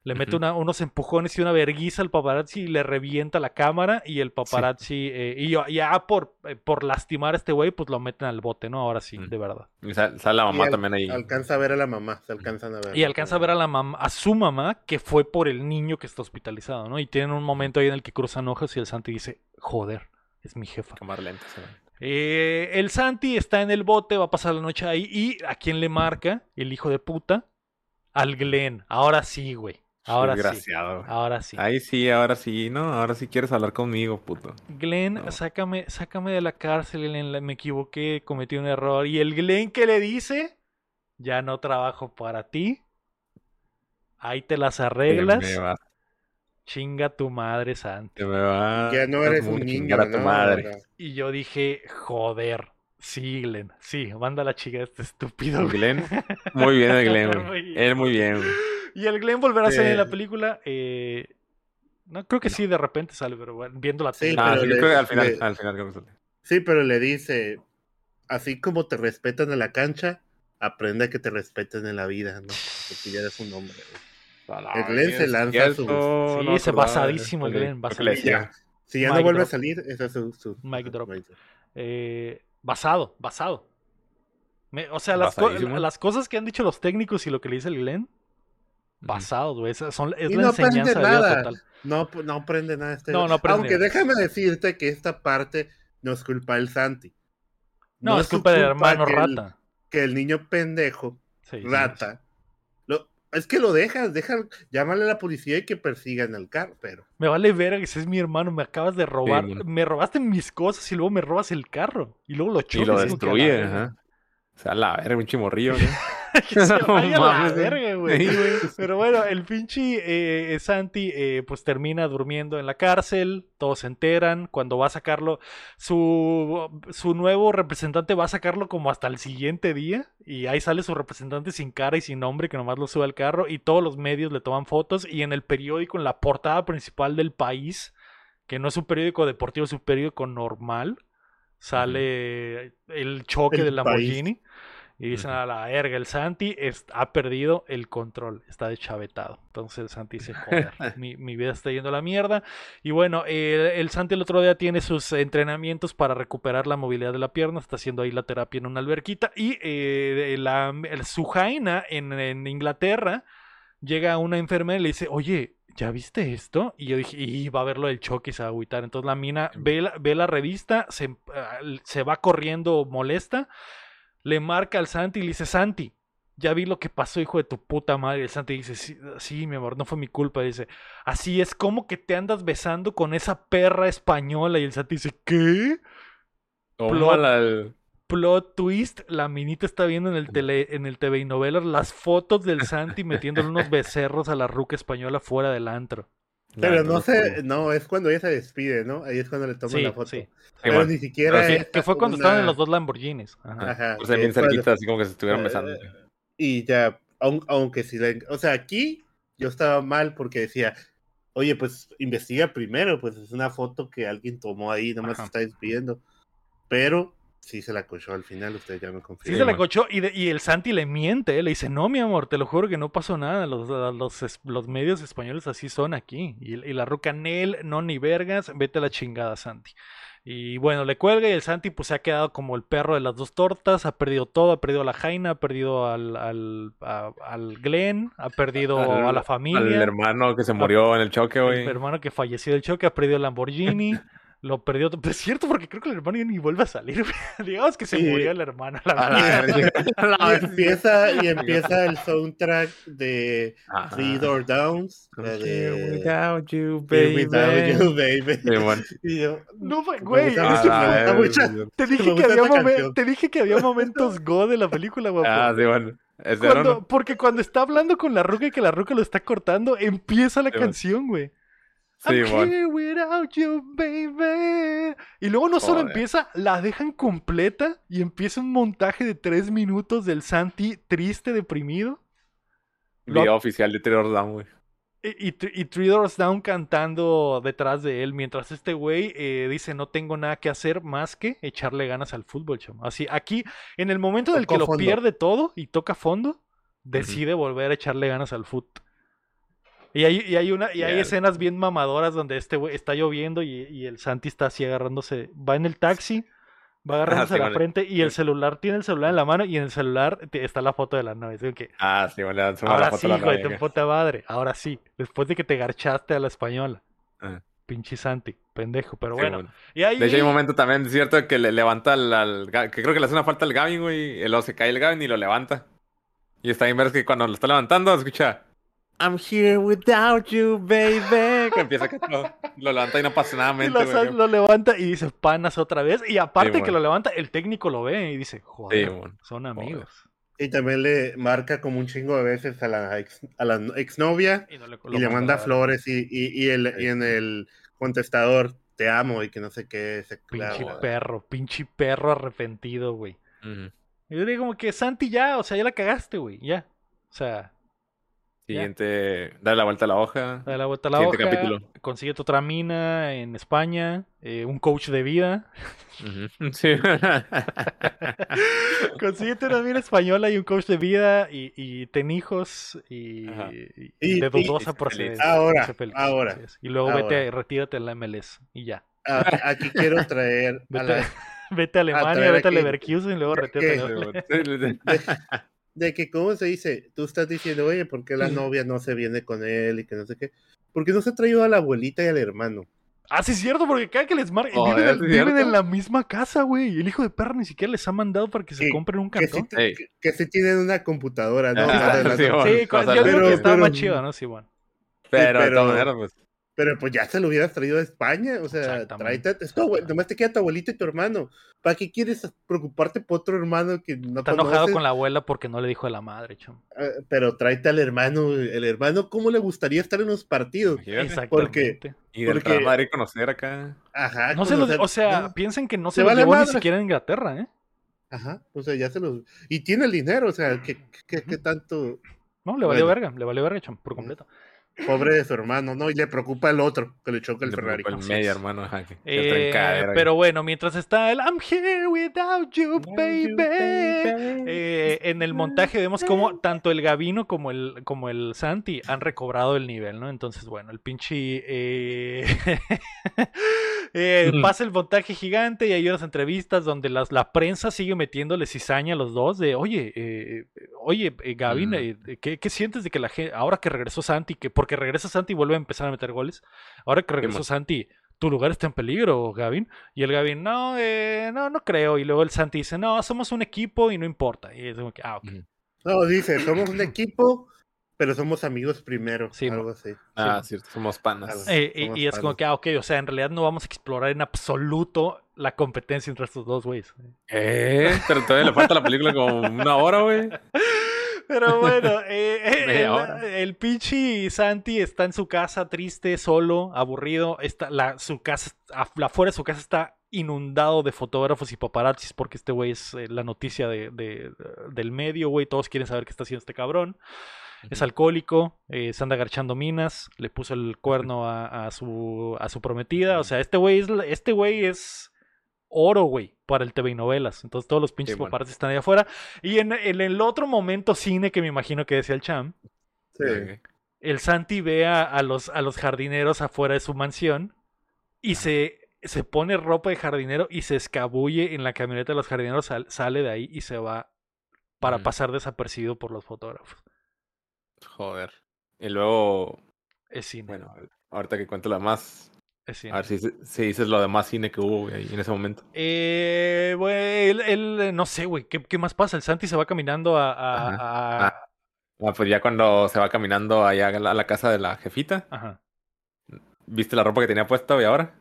Le mete una- unos empujones y una verguiza al paparazzi y le revienta la cámara y el paparazzi, eh, y ya- ya por, eh, por lastimar a este güey, pues lo meten al bote, ¿no? Ahora sí, Mm. de verdad. Y sal- sale la Y mamá al- también ahí. Alcanza a ver a la mamá, se alcanzan a ver. Y alcanza a ver a la mamá, a su mamá, que fue por el niño que está hospitalizado, ¿no? Y tienen un momento ahí en el que cruzan ojos y el Santi dice, joder, es mi jefa. Cámara lenta, se ve. Eh, el Santi está en el bote, va a pasar la noche ahí y ¿a quién le marca? El hijo de puta. Al Glenn. Ahora sí, güey. Ahora sí. Desgraciado. güey. Ahora sí. Ahí sí, ahora sí, no, ahora sí quieres hablar conmigo, puto. Glenn, No. sácame, sácame de la cárcel, Glenn, la- me equivoqué, cometí un error. Y el Glenn que le dice, ya no trabajo para ti. Ahí te las arreglas. Te me va, Chinga tu madre, Santi. te me va. Ya no eres un niño, a tu ¿no? madre. Y yo dije, joder. Sí, Glenn. Sí, manda la chica este estúpido. Glenn, muy bien el Glenn, Muy güey. bien. Él muy bien, güey. Y el Glenn volverá a salir en la película. eh, No, creo que sí, de repente sale, pero bueno, viendo la Sí, tele. Ah, pero sí, yo le- creo que al final, le- al final creo que sale. Sí, pero le dice, así como te respetan en la cancha, aprende a que te respeten en la vida, ¿no? Porque ya eres un hombre. güey. A la El Glenn se lanza su- Sí, no ese basadísimo el Glenn, basadísimo. Si ya no vuelve drop. a salir, ese es su... su Mic ajá, drop. Eh, basado, basado. Me- o sea, las, co- las cosas que han dicho los técnicos y lo que le dice el Glenn, basados, güey. esas son- Es Y la no aprende enseñanza de vida nada. total. No, no aprende nada este No, no aprende Aunque nada. déjame decirte que esta parte no es culpa del Santi. No, es culpa del hermano que el- rata. que el niño pendejo, Sí, sí. rata, lo, es que lo dejas, deja, llámale a la policía y que persigan al carro, pero Me vale ver que ese es mi hermano, me acabas de robar. me robaste mis cosas y luego me robas el carro. Y luego lo Y chocas. lo es a la destruye, verga. ajá. O sea, la verga, un chimorrillo, ¿no? que se No vaya a la verga, güey. Pero bueno, el pinche eh, Santi eh, pues termina durmiendo en la cárcel, todos se enteran, cuando va a sacarlo, su, su nuevo representante va a sacarlo como hasta el siguiente día y ahí sale su representante sin cara y sin nombre que nomás lo sube al carro y todos los medios le toman fotos y en el periódico, en la portada principal del país, que no es un periódico deportivo, es un periódico normal, sale el choque El del país. Y dicen a la verga, el Santi es- ha perdido el control, está deschavetado. Entonces el Santi dice, joder, mi, mi vida está yendo a la mierda. Y bueno, eh, el Santi el otro día tiene sus entrenamientos para recuperar la movilidad de la pierna, está haciendo ahí la terapia en una alberquita. Y eh, la, el- su jaina en, en Inglaterra llega una enfermera y le dice, oye, ¿ya viste esto? Y yo dije, y va a verlo del choque y se va a agüitar. Entonces la mina ve la, ve la revista, se, ah, se va corriendo molesta, le marca al Santi y le dice, Santi, ya vi lo que pasó, hijo de tu puta madre. Y el Santi dice, sí, sí, mi amor, no fue mi culpa. Dice, así es como que te andas besando con esa perra española. Y el Santi dice, ¿qué? El- Plot twist, la minita está viendo en el tele, en el TV y novelas las fotos del Santi metiéndole unos becerros a la ruca española fuera del antro. Pero no sé, no, es cuando ella se despide, ¿no? Ahí es cuando le toman Sí, la foto. sí. Pero bueno, ni siquiera pero sí, Que fue cuando una- estaban en los dos Lamborghinis. Ajá. Ajá, ahí que bien es cuando- cerquita, así como que se estuvieran besando. Eh, Y ya, aun- aunque si le- o sea, aquí yo estaba mal porque decía, oye, pues investiga primero, pues es una foto que alguien tomó ahí, nomás se está despidiendo. Pero sí se la cochó al final, usted ya me Sí, confirma. se la cochó y, de- y el Santi le miente, ¿eh? le dice, no, mi amor, te lo juro que no pasó nada, los, los, medios españoles así son aquí. Y, y la ruca Nel, no ni vergas, vete a la chingada, Santi. Y bueno, le cuelga y el Santi pues se ha quedado como el perro de las dos tortas, ha perdido todo, ha perdido a la Jaina, ha perdido al, al, a- al Glenn, ha perdido Al- a la Al familia, hermano que se murió en el choque, el güey. hermano que falleció del choque, ha perdido el Lamborghini, Lo perdió. Pero es cierto, porque creo que el hermano ya ni vuelve a salir. güey. Digamos que se Sí. murió el hermano. la A la. Y empieza, y empieza el soundtrack de Ajá. Three Door Downs. la Here de without you, Here Without baby. You, Baby. Sí, bueno. Y yo, No, güey. Ah, te, dije que había momen- te dije que había momentos go de la película, güey. Ah, sí, bueno. Cuando- porque cuando está hablando con la ruca y que la ruca lo está cortando, empieza la Sí, canción, güey. Sí, I'm bueno. here without you, baby. Y luego no solo empieza, la dejan completa y empieza un montaje de tres minutos del Santi triste, deprimido. Lo- Video oficial de Terror Down, güey. Y, y, Thr- y Three Doors Down cantando detrás de él, mientras este güey eh, dice no tengo nada que hacer más que echarle ganas al fútbol, chamo. Así, aquí, en el momento en el que lo pierde todo y toca fondo, decide volver a echarle ganas al fútbol. Y hay, y hay, una, y hay escenas bien mamadoras donde este güey está lloviendo y, y el Santi está así agarrándose, va en el taxi, va agarrándose sí, la vale. frente y el celular, tiene el celular en la mano y en el celular está la foto de la novia. Que, Ah, sí, bueno, le dan la Ahora foto sí, a la novia. tu puta madre. Ahora sí. Después de que te garchaste a la española. Ah. Pinche Santi, pendejo. Pero Sí, bueno. bueno. Y ahí. De hecho, hay un momento también, cierto, que le levanta al, al que creo que le hace una falta al Gavin, güey. Y luego se cae el Gavin y lo levanta. Y está bien ver que cuando lo está levantando, escucha. I'm here without you, baby. Que empieza que todo. Lo levanta inapasionadamente, y lo, güey. lo levanta y dice panas otra vez. Y aparte Sí, que lo levanta, el técnico lo ve y dice, joder, bueno. son amigos. Y también le marca como un chingo de veces a la ex, a la exnovia Y, no le, y le manda flores y, y, y, el, Sí. y en el contestador te amo y que no sé qué se Pinche clava. perro, pinche perro arrepentido, güey. Y yo digo como que Santi ya, o sea, ya la cagaste, güey, ya. O sea, Siguiente, dale la vuelta a la hoja. dale la vuelta a la Siguiente hoja, capítulo. consíguete otra mina en España, eh, un coach de vida. Ujú. Sí. Consíguete una mina española y un coach de vida y, y ten hijos y, y- Y- de dudosa procedencia. ahora, ahora. Y luego ahora. vete, retírate en la MLS y ya. Ah, Aquí quiero traer a Vete, la, vete a Alemania, traer vete a Leverkusen y luego ¿De retírate. De que, ¿cómo se dice? Tú estás diciendo, oye, ¿por qué la novia no se viene con él y que no sé qué? ¿Por qué no se ha traído a la abuelita y al hermano? Ah, sí, es cierto, porque cada que les marcan. Joder, viven, en la misma casa, güey. El hijo de perra ni siquiera les ha mandado para que se Sí, compren un Que sí, cartón. Que, que sí tienen una computadora, ¿no? Ah, sí, bueno. Sí, yo pero- que estaba más chido, ¿no? Sí, bueno. Pero, de pero- todas maneras, pues. Pero pues ya se lo hubieras traído a España, o sea, tráete, es tu abue- nomás te queda tu abuelita y tu hermano. ¿Para qué quieres preocuparte por otro hermano que no Está enojado conoces? con la abuela porque no le dijo a la madre, chum. Ah, Pero tráete al hermano, el hermano, ¿cómo le gustaría estar en los partidos? Exactamente. Y del porque- Madrid conocer acá. Ajá, No se los, conocer- o sea, no, piensen que no Se se los vale llevó ni madre. siquiera en Inglaterra, ¿eh? Ajá, o sea, ya se los... Y tiene el dinero, o sea, ¿qué, qué, qué tanto... No, le valió Bueno. verga, le valió verga, chum, por completo. Pobre de su hermano, ¿no? Y le preocupa el otro, que le choca el Le Ferrari. El medio hermano, ajá. que- que Eh, pero bueno, mientras está el I'm here without you, You, baby. baby. eh, en el montaje vemos como tanto el Gavino como el, como el Santi han recobrado el nivel, ¿no? Entonces, bueno, el pinche. eh, eh, pasa el montaje gigante y hay unas entrevistas donde las, la prensa sigue metiéndole cizaña a los dos de, oye, eh, oye, eh, Gavin, Mm. eh, ¿qué, qué sientes de que la gente, ahora que regresó Santi, que porque regresa Santi y vuelve a empezar a meter goles, ahora que regresó. Santi, tu lugar está en peligro, Gavin? Y el Gavin, no, eh, no, no creo. Y luego el Santi dice, no, somos un equipo y no importa. Y es como que, ah, ok. No, dice, somos un equipo, pero somos amigos primero, Sí, algo así. Ah, Sí. cierto, somos panas. Eh, y- somos y, es como que, ah, ok, o sea, en realidad no vamos a explorar en absoluto la competencia entre estos dos güeyes. Eh, pero todavía le falta la película como una hora, güey. Pero bueno, eh, eh, el, el pinche Santi está en su casa triste, solo, aburrido. Está, la, su casa, af- afuera de su casa está inundado de fotógrafos y paparazzis porque este güey es eh, la noticia de, de- del medio, güey. Todos quieren saber qué está haciendo este cabrón. Es alcohólico, eh, se anda garchando minas, le puso el cuerno a, a su, a su prometida. O sea, este güey es, este güey es oro, güey, para el TV y novelas. Entonces todos los pinches Sí, bueno. están ahí afuera. Y en, en el otro momento cine que me imagino que decía el Cham, Sí. El Santi ve a, a los, a los jardineros afuera de su mansión y se, se pone ropa de jardinero y se escabulle en la camioneta de los jardineros, sal- sale de ahí y se va para pasar desapercibido por los fotógrafos. Joder. Y luego, Es cine. bueno, ahorita que cuento la más. Cine. A ver si, si dices lo de más cine que hubo, güey, en ese momento. Eh, güey, él, él, no sé, güey, ¿qué, qué más pasa? El Santi se va caminando a... a- Ajá. a- Ah. Ah, pues ya cuando se va caminando allá a la, a la casa de la jefita, Ajá. ¿viste la ropa que tenía puesta, güey, ahora?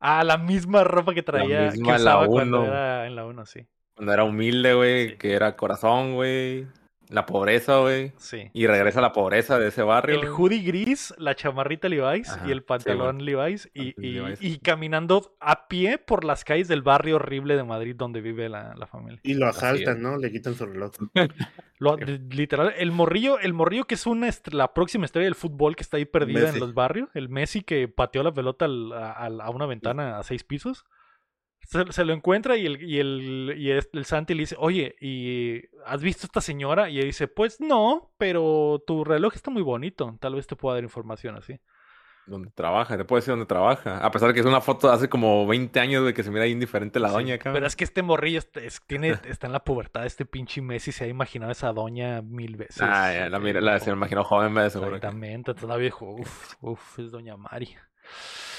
Ah, la misma ropa que traía, misma que la cuando era en la 1, sí. Cuando era humilde, güey, Sí. que era corazón, güey. La pobreza, güey. Sí. Y regresa a la pobreza de ese barrio. El hoodie gris, la chamarrita Levi's Ajá, y el sí, pantalón Levi's y, y- Levi's. y caminando a pie por las calles del barrio horrible de Madrid donde vive la, la familia. Y lo asaltan. ¿no? Le quitan su reloj. Lo- literal, el morrillo, el morrillo que es una la próxima estrella del fútbol que está ahí perdida Messi. en los barrios, el Messi que pateó la pelota al- a, a- a una ventana a seis pisos, se, se lo encuentra y el, y el, y el Santi le dice, oye, ¿y has visto a esta señora? Y él dice, pues no, pero tu reloj está muy bonito, tal vez te pueda dar información así. Donde trabaja, te puedo decir dónde trabaja. A pesar de que es una foto de hace como 20 años, güey, que se mira ahí indiferente la Sí, doña acá. Pero es que este morrillo es- tiene, está en la pubertad, este pinche Messi se ha imaginado a esa doña mil veces. Ah, ya, la, mira, la, se me imaginó joven, me seguro. Exactamente, entonces la viejo, uff, uff, es doña Mari.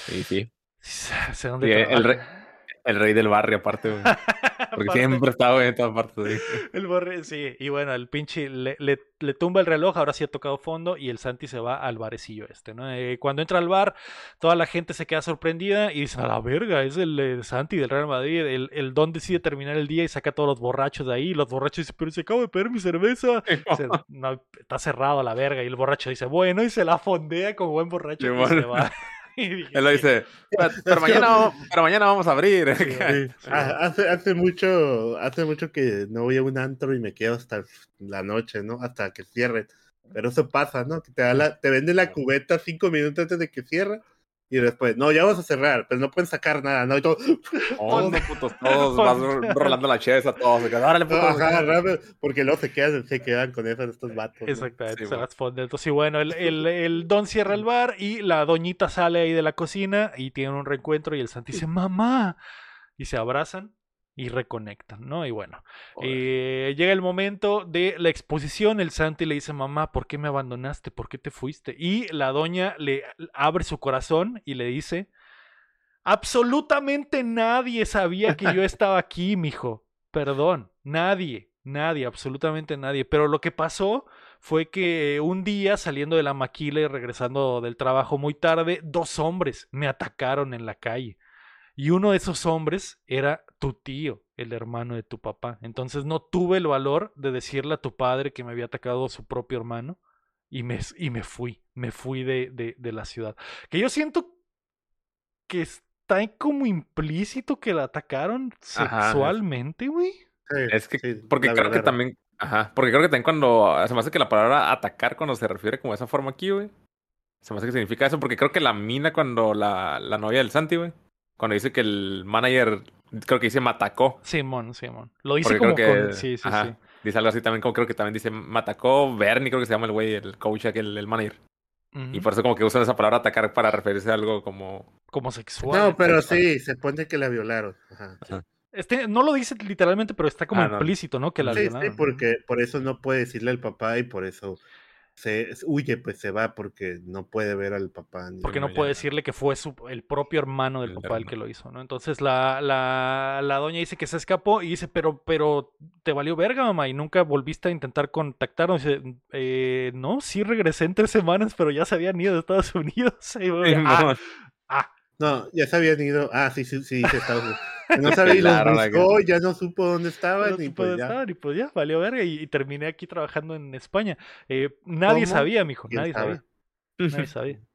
Sí, sí. Sé dónde Sí, el trabaja. El rey del barrio, aparte, güey. Porque siempre está, güey, en todas partes. güey. El borre, sí. Y bueno, el pinche le, le- le tumba el reloj, ahora sí ha tocado fondo y el Santi se va al barecillo este, ¿no? Eh, cuando entra al bar, toda la gente se queda sorprendida y dicen, a la verga, es el eh, Santi del Real Madrid. El, el Don decide terminar el día y saca a todos los borrachos de ahí. Y los borrachos dicen, pero se acaba de perder mi cerveza. Dice, "No, está cerrado a la verga. Y el borracho dice, bueno, y se la fondea como buen borracho y bueno. se va. Él lo "Sí". dice, pero, pero mañana, pero mañana vamos a abrir. Sí. Ah, hace, hace mucho, hace mucho que no voy a un antro y me quedo hasta la noche, ¿no? Hasta que cierren. Pero eso pasa, ¿no? Que te, da la, te venden la cubeta cinco minutos antes de que cierre y después, no, ya vamos a cerrar, pero no pueden sacar nada, ¿no? Y todo, Oh, no, putos, todos vas ro- rolando la chesa, todos. se quedan, Órale, putos. ajá, rápido, porque luego se quedan, se quedan con eso estos vatos. ¿no? Exactamente, Sí, se las fonde. Entonces, y bueno, el, el, el don cierra el bar y la doñita sale ahí de la cocina y tienen un reencuentro y el Santi dice, mamá. Y se abrazan y reconectan, ¿no? Y bueno, eh, llega el momento de la exposición. El Santi le dice, mamá, ¿por qué me abandonaste? ¿Por qué te fuiste? Y la doña le abre su corazón y le dice, absolutamente nadie sabía que yo estaba aquí, mijo. Perdón, nadie, nadie, absolutamente nadie. Pero lo que pasó fue que un día saliendo de la maquila y regresando del trabajo muy tarde, dos hombres me atacaron en la calle. Y uno de esos hombres era tu tío, el hermano de tu papá. Entonces no tuve el valor de decirle a tu padre que me había atacado su propio hermano y me, y me fui, me fui de, de, de la ciudad. Que yo siento que está ahí como implícito que la atacaron sexualmente, güey. Sí, Es que, sí, porque creo que también, ajá, porque creo que también cuando, se me hace que la palabra atacar cuando se refiere como de esa forma aquí, güey, se me hace que significa eso, porque creo que la mina cuando la, la novia del Santi, güey, cuando dice que el manager, creo que dice matacó, Simón, Simón. Lo dice porque como creo que, con... Sí, sí, ajá, sí. dice algo así también, como creo que también dice matacó, Bernie creo que se llama el güey, el coach aquel, el manager, y por eso como que usan esa palabra atacar para referirse a algo como, Como sexual. No, pero sí, se pone que la violaron. Ajá. Ajá. Este, no lo dice literalmente, pero está como Ah, no. implícito, ¿no? Que la Sí, sí, violaron. porque por eso no puede decirle al papá y por eso se huye, pues se va porque no puede ver al papá. ni- Porque no, puede decirle que fue su, el propio hermano del El papá el que lo hizo, ¿no? Entonces la, la, la doña dice que se escapó y dice, pero, pero te valió verga, mamá, y nunca volviste a intentar contactarnos. Dice, "Eh, no, sí regresé en tres semanas, pero ya se habían ido de Estados Unidos. Y "Ah, ah". No, ya se habían ido. Ah, sí, sí, sí, dice Estados Unidos. No sabía y los Claro, la buscó, ya no supo dónde No estaban y supe pues dónde ya. estaban, y pues ya, valió verga y, y terminé aquí trabajando en España. Eh, nadie ¿Cómo? sabía, mijo, ¿Quién nadie sabe? sabía. Nadie sabía.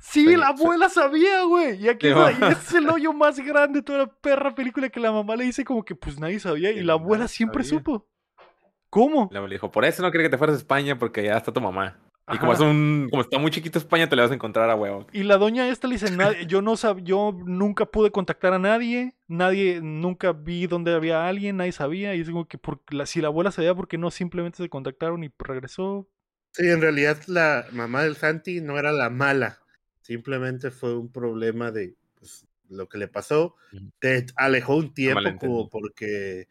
Sí, la abuela sabía, güey. Y aquí Sí, es, el hoyo más grande de toda la perra película que la mamá le dice como que pues nadie sabía y la abuela siempre sabía. supo. ¿Cómo? Le dijo, por eso no quería que te fueras a España, porque ya está tu mamá. Y como es un, como está muy chiquito España, te le vas a encontrar a huevo. Y la doña esta le dice, "Nadie- yo no sab yo nunca pude contactar a nadie, nadie, nunca vi dónde había alguien, nadie sabía. Y es como que por, la, si la abuela sabía, ¿por qué no simplemente se contactaron y regresó? Sí, en realidad la mamá del Santi no era la mala. Simplemente fue un problema de pues, lo que le pasó. Te alejó un tiempo como porque...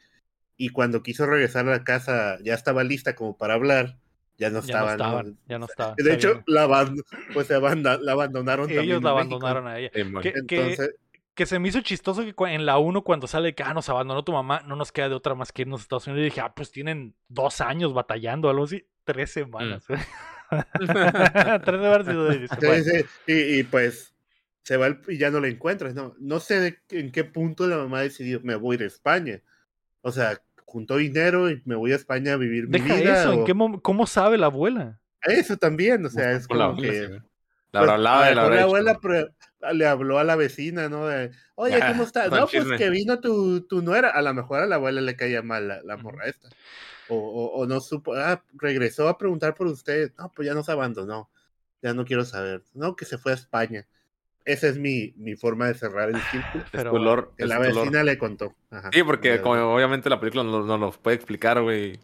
Y cuando quiso regresar a la casa ya estaba lista como para hablar. Ya no Ya no estaban. ya no estaban. De hecho, la, aband- pues, se abanda- la abandonaron también ellos la México. abandonaron a ella. Que, que- Entonces, que se me hizo chistoso que en la 1 cuando sale que ah, nos abandonó tu mamá, no nos queda de otra más que irnos a Estados Unidos. Y dije, ah, pues tienen dos años batallando, algo así. Tres semanas. güey. Tres semanas y sí, Bueno, sí, y, y, pues se va el- y ya no la encuentras. No, no sé de en qué punto la mamá decidió, me voy a ir a España. O sea, juntó dinero y me voy a España a vivir mi Deja vida. eso, ¿en o- qué mom- ¿cómo sabe la abuela? Eso también, o sea, es la como abuela, que... sí. La Pues, hablaba de la la abuela le habló a la vecina, ¿no? De, Oye, Ah, ¿cómo estás? No, pues que vino tu, tu nuera. A lo mejor a la abuela le caía mal la, morra esta. O, o, o no supo, ah, regresó a preguntar por usted. No, pues ya nos abandonó. Ya no quiero saber. No, que se fue a España. Esa es mi, mi forma de cerrar el círculo. Es Pero tu olor, Que es la vecina le contó. Ajá. Sí, porque como obviamente la película no no nos puede explicar, güey.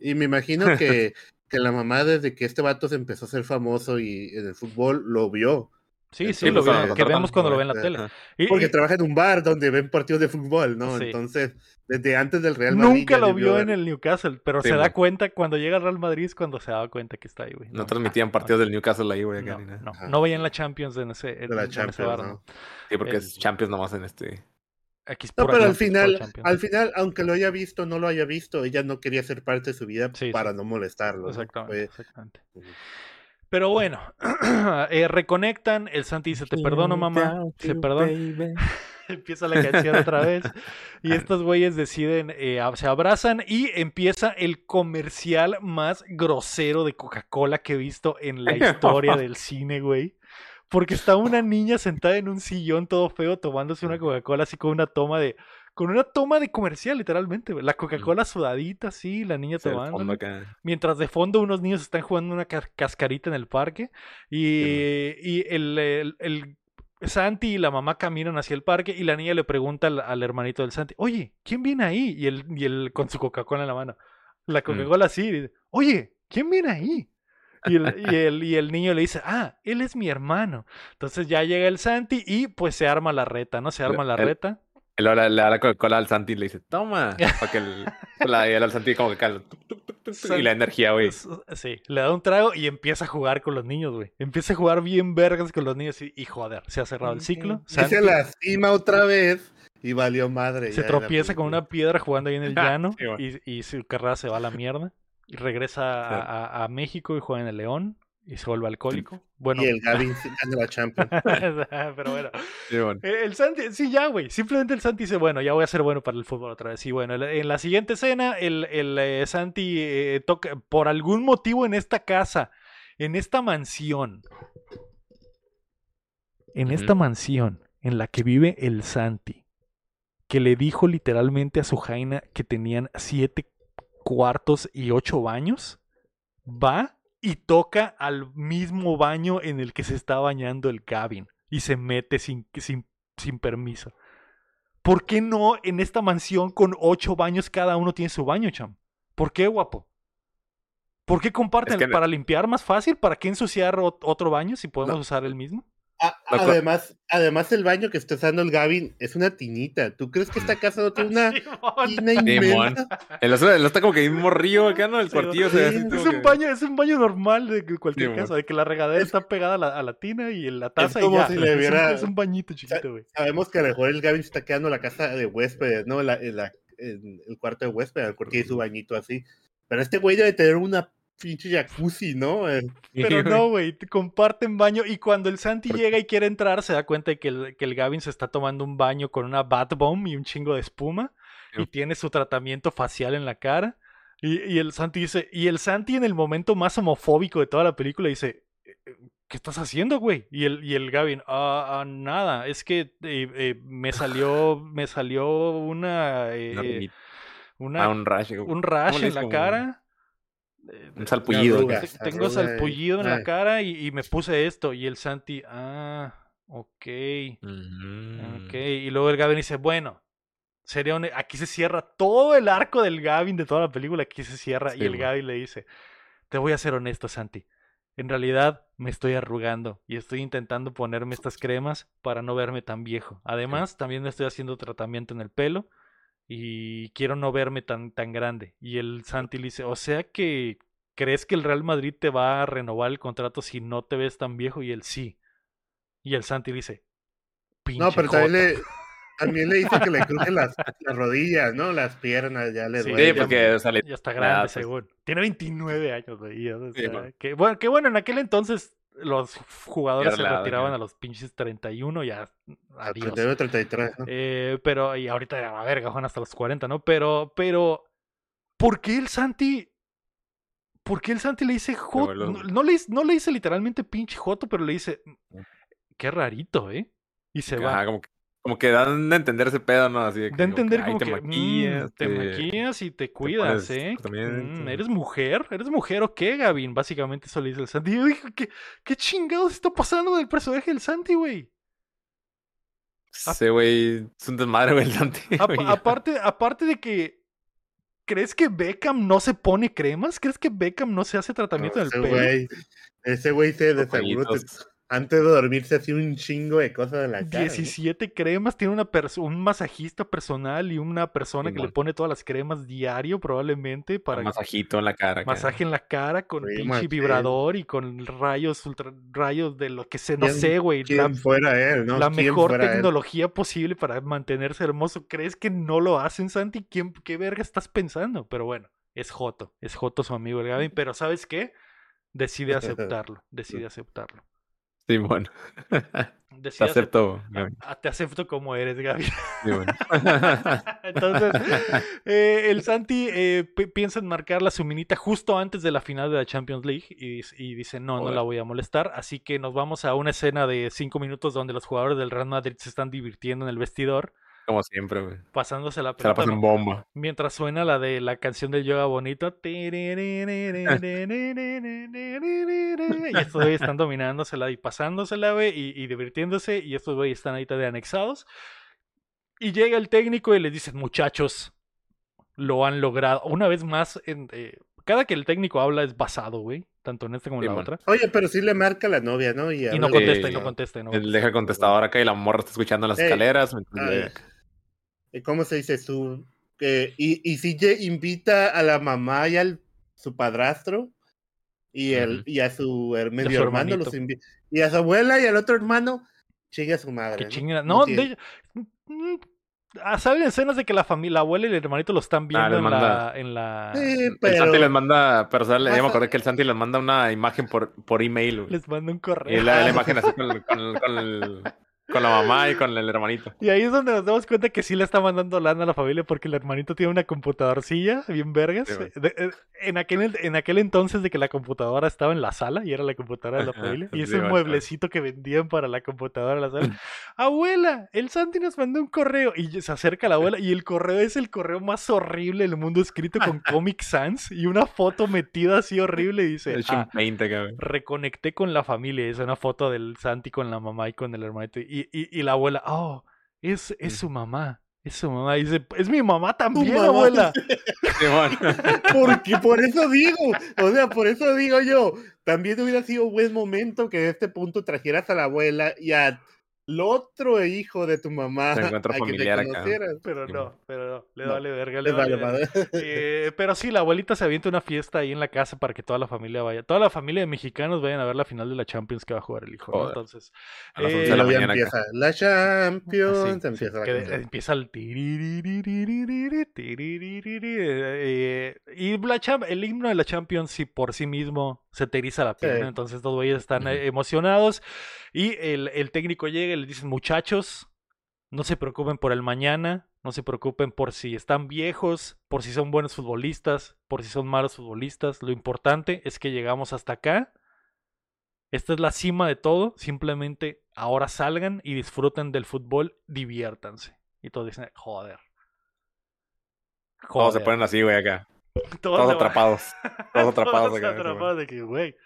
Y me imagino que, que la mamá, desde que este vato se empezó a ser famoso y en el fútbol, lo vio. Sí, sí, lo lo que vemos cuando lo como ve en la este, tele. Y- Porque y trabaja en un bar donde ven partidos de fútbol, ¿no? Sí. Entonces, desde antes del Real Madrid. nunca lo vio en el Newcastle, pero Sí, se da cuenta cuando llega al Real Madrid es cuando se daba cuenta que está ahí, güey. No transmitían partidos del Newcastle ahí, güey, No, no, no veían la Champions en ese, en, de la en ese Champions, bar, ¿no? ¿no? Sí, porque es Champions nomás en este. Aquí es No, pero al final, al final, aunque lo haya visto, no lo haya visto, ella no quería ser parte de su vida Sí, para sí. no molestarlo. ¿no? Exactamente, exactamente. Pero bueno, eh, reconectan, el Santi dice, te perdono mamá, se perdona, empieza la canción otra vez. Y estos güeyes deciden, eh, se abrazan y empieza el comercial más grosero de Coca-Cola que he visto en la historia del cine, güey. Porque está una niña sentada en un sillón todo feo tomándose una Coca-Cola así con una toma de... Con una toma de comercial, literalmente. La Coca-Cola sudadita, sí, la niña Sí, tomando. acá. Mientras de fondo unos niños están jugando una ca- cascarita en el parque. Y, y el, el- el Santi y la mamá caminan hacia el parque y la niña le pregunta al, al hermanito del Santi, oye, ¿quién viene ahí? Y él, y él con su Coca-Cola en la mano. La Coca-Cola así, dice, oye, ¿quién viene ahí? Y el, y, el, y el niño le dice, ah, él es mi hermano. Entonces ya llega el Santi y pues se arma la reta, ¿no? Se arma la reta. Luego le, le da la Coca-Cola al Santi y le dice, toma. Para que el, la, al Santi como que cala, y la energía, güey. Sí, le da un trago y empieza a jugar con los niños, güey. Empieza a jugar bien vergas con los niños y, y joder, se ha cerrado el ciclo. Y Santi se lastima otra vez y valió madre. se tropieza con una piedra jugando ahí en el llano Sí, y, y su carrera se va a la mierda. Y regresa a, a- a México y juega en el León y se vuelve alcohólico. Bueno, Y el Gavin sí gana la Champions. pero bueno. Sí, bueno. Eh, El Santi, sí, ya, güey. Simplemente el Santi dice, bueno, ya voy a ser bueno para el fútbol otra vez. Y bueno, en la siguiente escena, el, el, eh, Santi eh, toca, por algún motivo en esta casa, en esta mansión, en esta mansión en la que vive el Santi, que le dijo literalmente a su Jaina que tenían siete cuartos y ocho baños, va y toca al mismo baño en el que se está bañando el Gavin y se mete sin, sin, sin permiso. ¿Por qué no en esta mansión con ocho baños cada uno tiene su baño, cham? ¿Por qué, guapo? ¿Por qué comparten? Es que- ¿Para limpiar más fácil? ¿Para qué ensuciar ot- otro baño si podemos usar el mismo? A- además, además, el baño que está usando el Gavin es una tinita. ¿Tú crees que esta casa no tiene una tina inmensa? El otro, está como que un morrillo acá, ¿no? El Sí, cuartillo se ve así sí, como Es un, que- baño, es un baño normal de que cualquier Sí, casa, de que la regadera Es- está pegada a la, a la tina y en la taza y como ya. si le Es un- hubiera- es, un, bañito chiquito, güey. Sabemos que a lo mejor el Gavin se está quedando en la casa de huéspedes, ¿no? La- en la- en el cuarto de huéspedes, porque tiene su bañito así. Pero este güey debe tener una pinche jacuzzi, ¿no? Eh, Pero no, güey, te comparten baño y cuando el Santi llega y quiere entrar se da cuenta de que el, que el Gavin se está tomando un baño con una bat bomb y un chingo de espuma y tiene su tratamiento facial en la cara y, y el Santi dice, y el Santi en el momento más homofóbico de toda la película dice, "Eh, eh, ¿qué estás haciendo, güey? Y el, y el Gavin, "Ah, ah, nada, es que eh, eh, me salió, me salió una, Una Ah, un rash. un rash ¿cómo le en la? Como cara. Eh, Un salpullido. arruga. Tengo arruga y- salpullido en la cara y, y me puse esto. Y el Santi, ah, ok, Mm. ok. Y luego el Gavin dice, bueno, sería un- aquí se cierra todo el arco del Gavin de toda la película. Aquí se cierra. y el man. Gavin le dice, te voy a ser honesto, Santi. En realidad me estoy arrugando y estoy intentando ponerme estas cremas para no verme tan viejo. Además, también me estoy haciendo tratamiento en el pelo y quiero no verme tan, tan grande. Y el Santi le dice, o sea que ¿crees que el Real Madrid te va a renovar el contrato si no te ves tan viejo? Y él sí. Y el Santi dice, pinche No, pero también joto". le, también le dice que le crujen las, las rodillas, ¿no? Las piernas, ya le Sí, duele. Sí, porque o sea, le- Ya está grande, pues. según. Tiene 29 años, güey. o Sí, bueno. que, bueno, que bueno, en aquel entonces los jugadores se retiraban ya. a los pinches 31, ya a adiós. 32, 33, ¿no? Eh, pero, y ahorita a la verga, Juan, hasta los 40, ¿no? Pero, pero, ¿por qué el Santi? ¿Por qué el Santi le dice Joto? No, no le, dice- no le dice literalmente pinche Joto, pero le dice, qué rarito, ¿eh? Y se va. como, que, como que dan a entender ese pedo, ¿no? Así de, que De entender ay, como te que maquillas, mm, te maquillas y te cuidas, pones ¿eh? tratamiento. Mm, ¿Eres mujer? ¿Eres mujer o qué, Gavin? Básicamente eso le dice el Santi. Y yo dije, ¿qué, qué chingados está pasando del personaje del Santi, güey? Ese güey es un desmadre, güey, el Santi. Aparte, aparte de que. ¿Crees que Beckham no se pone cremas? ¿Crees que Beckham no se hace tratamiento en el ese pelo? güey, ese güey se de seguro te-. Antes de dormirse hacía un chingo de cosas en la cara. ¿no? 17 cremas, tiene una un masajista personal y una persona que le pone todas las cremas diario probablemente para Un masajito en la cara. masaje en la cara con Sí, pinche vibrador y con rayos ultra rayos de lo que sé, no ¿Quién- sé, güey, la, ¿Quién fuera él, no? la ¿Quién mejor fuera él? tecnología posible para mantenerse hermoso. ¿Crees que no lo hacen, Santi? ¿Quién, ¿Qué verga estás pensando? Pero bueno, es Joto, es Joto su amigo el Gavin, pero ¿sabes qué? Decide aceptarlo, decide aceptarlo. Sí, bueno. Te acepto. Te acepto como eres, Gaby. Sí, bueno. Entonces, eh, el Santi eh, pi- piensa en marcar la suminita justo antes de la final de la Champions League y, dice, no, no la voy a molestar. Así que nos vamos a una escena de cinco minutos donde los jugadores del Real Madrid se están divirtiendo en el vestidor, Como siempre, güey. pasándose la Se la pelota pasan bomba. mientras suena la de la canción del yoga bonito. Y estos güeyes están dominándosela y pasándosela, güey, y, y divirtiéndose. Y estos güeyes están ahorita de anexados. Y llega el técnico y les dice, muchachos, lo han logrado. Una vez más, en, eh, cada que el técnico habla es basado, güey. Tanto en esta como en la Simón. otra. Oye, pero sí le marca la novia, ¿no? Y, Y habla no contesta, y Sí. no contesta, no deja el contestador acá y la morra está escuchando las escaleras. mientras ¿Cómo se dice su? Que, y, y si lle- invita a la mamá y al su padrastro y, el, y a su medio su hermano los y a su abuela y al otro hermano, chingue a su madre. Que ¿no? chingada. No, de mm, ah, salen escenas de que la familia, la abuela y el hermanito lo están viendo Ah, les en, manda- la, en la. Sí, El Santi les manda, pero ya me acordé que el Santi les manda una imagen por, por email, güey. Les manda un Y correo. la, la imagen así con, con- con el- con la mamá y con el hermanito. Y ahí es donde nos damos cuenta que sí le está mandando lana a la familia porque el hermanito tiene una computadorcilla bien vergas. Sí, güey. De- eh, en, aquel, en aquel entonces de que la computadora estaba en la sala y era la computadora de la familia. Y sí, es un güey, mueblecito que vendían para la computadora de la sala. Abuela, el Santi nos mandó un correo. Y se acerca la abuela y el correo es el correo más horrible del mundo escrito con Comic Sans y una foto metida así horrible y dice... "Ah, reconecté con la familia. Es una foto del Santi con la mamá y con el hermanito. Y, y, y la abuela, oh, es, es su mamá. Es su mamá. Y dice, es mi mamá también, mamá". abuela. Porque por eso digo, o sea, por eso digo yo, también hubiera sido buen momento que de este punto trajeras a la abuela y al otro hijo de tu mamá Se encuentra familiar acá. Pero no, pero no. Le No, vale verga. Le vale vale. Eh, pero sí, la abuelita se avienta una fiesta ahí en la casa para que toda la familia vaya. Toda la familia de mexicanos vayan a ver la final de la Champions que va a jugar el hijo. Entonces, A las eh, 11 Y de la ya mañana acá. empieza la Champions, Sí, sí, empieza la que empieza el eh, y la el himno de la Champions sí por sí mismo se te eriza la Sí. ¿no? entonces están eh, emocionados y el, el técnico llega les dice muchachos, no se preocupen por el mañana, no se preocupen por si están viejos, por si son buenos futbolistas, por si son malos futbolistas, lo importante es que llegamos hasta acá. Esta es la cima de todo. Simplemente ahora salgan y disfruten del fútbol, diviértanse. Y todos dicen, joder. Todos se ponen así, güey, acá. Todos atrapados. Todos atrapados Todos acá. atrapados de que, güey.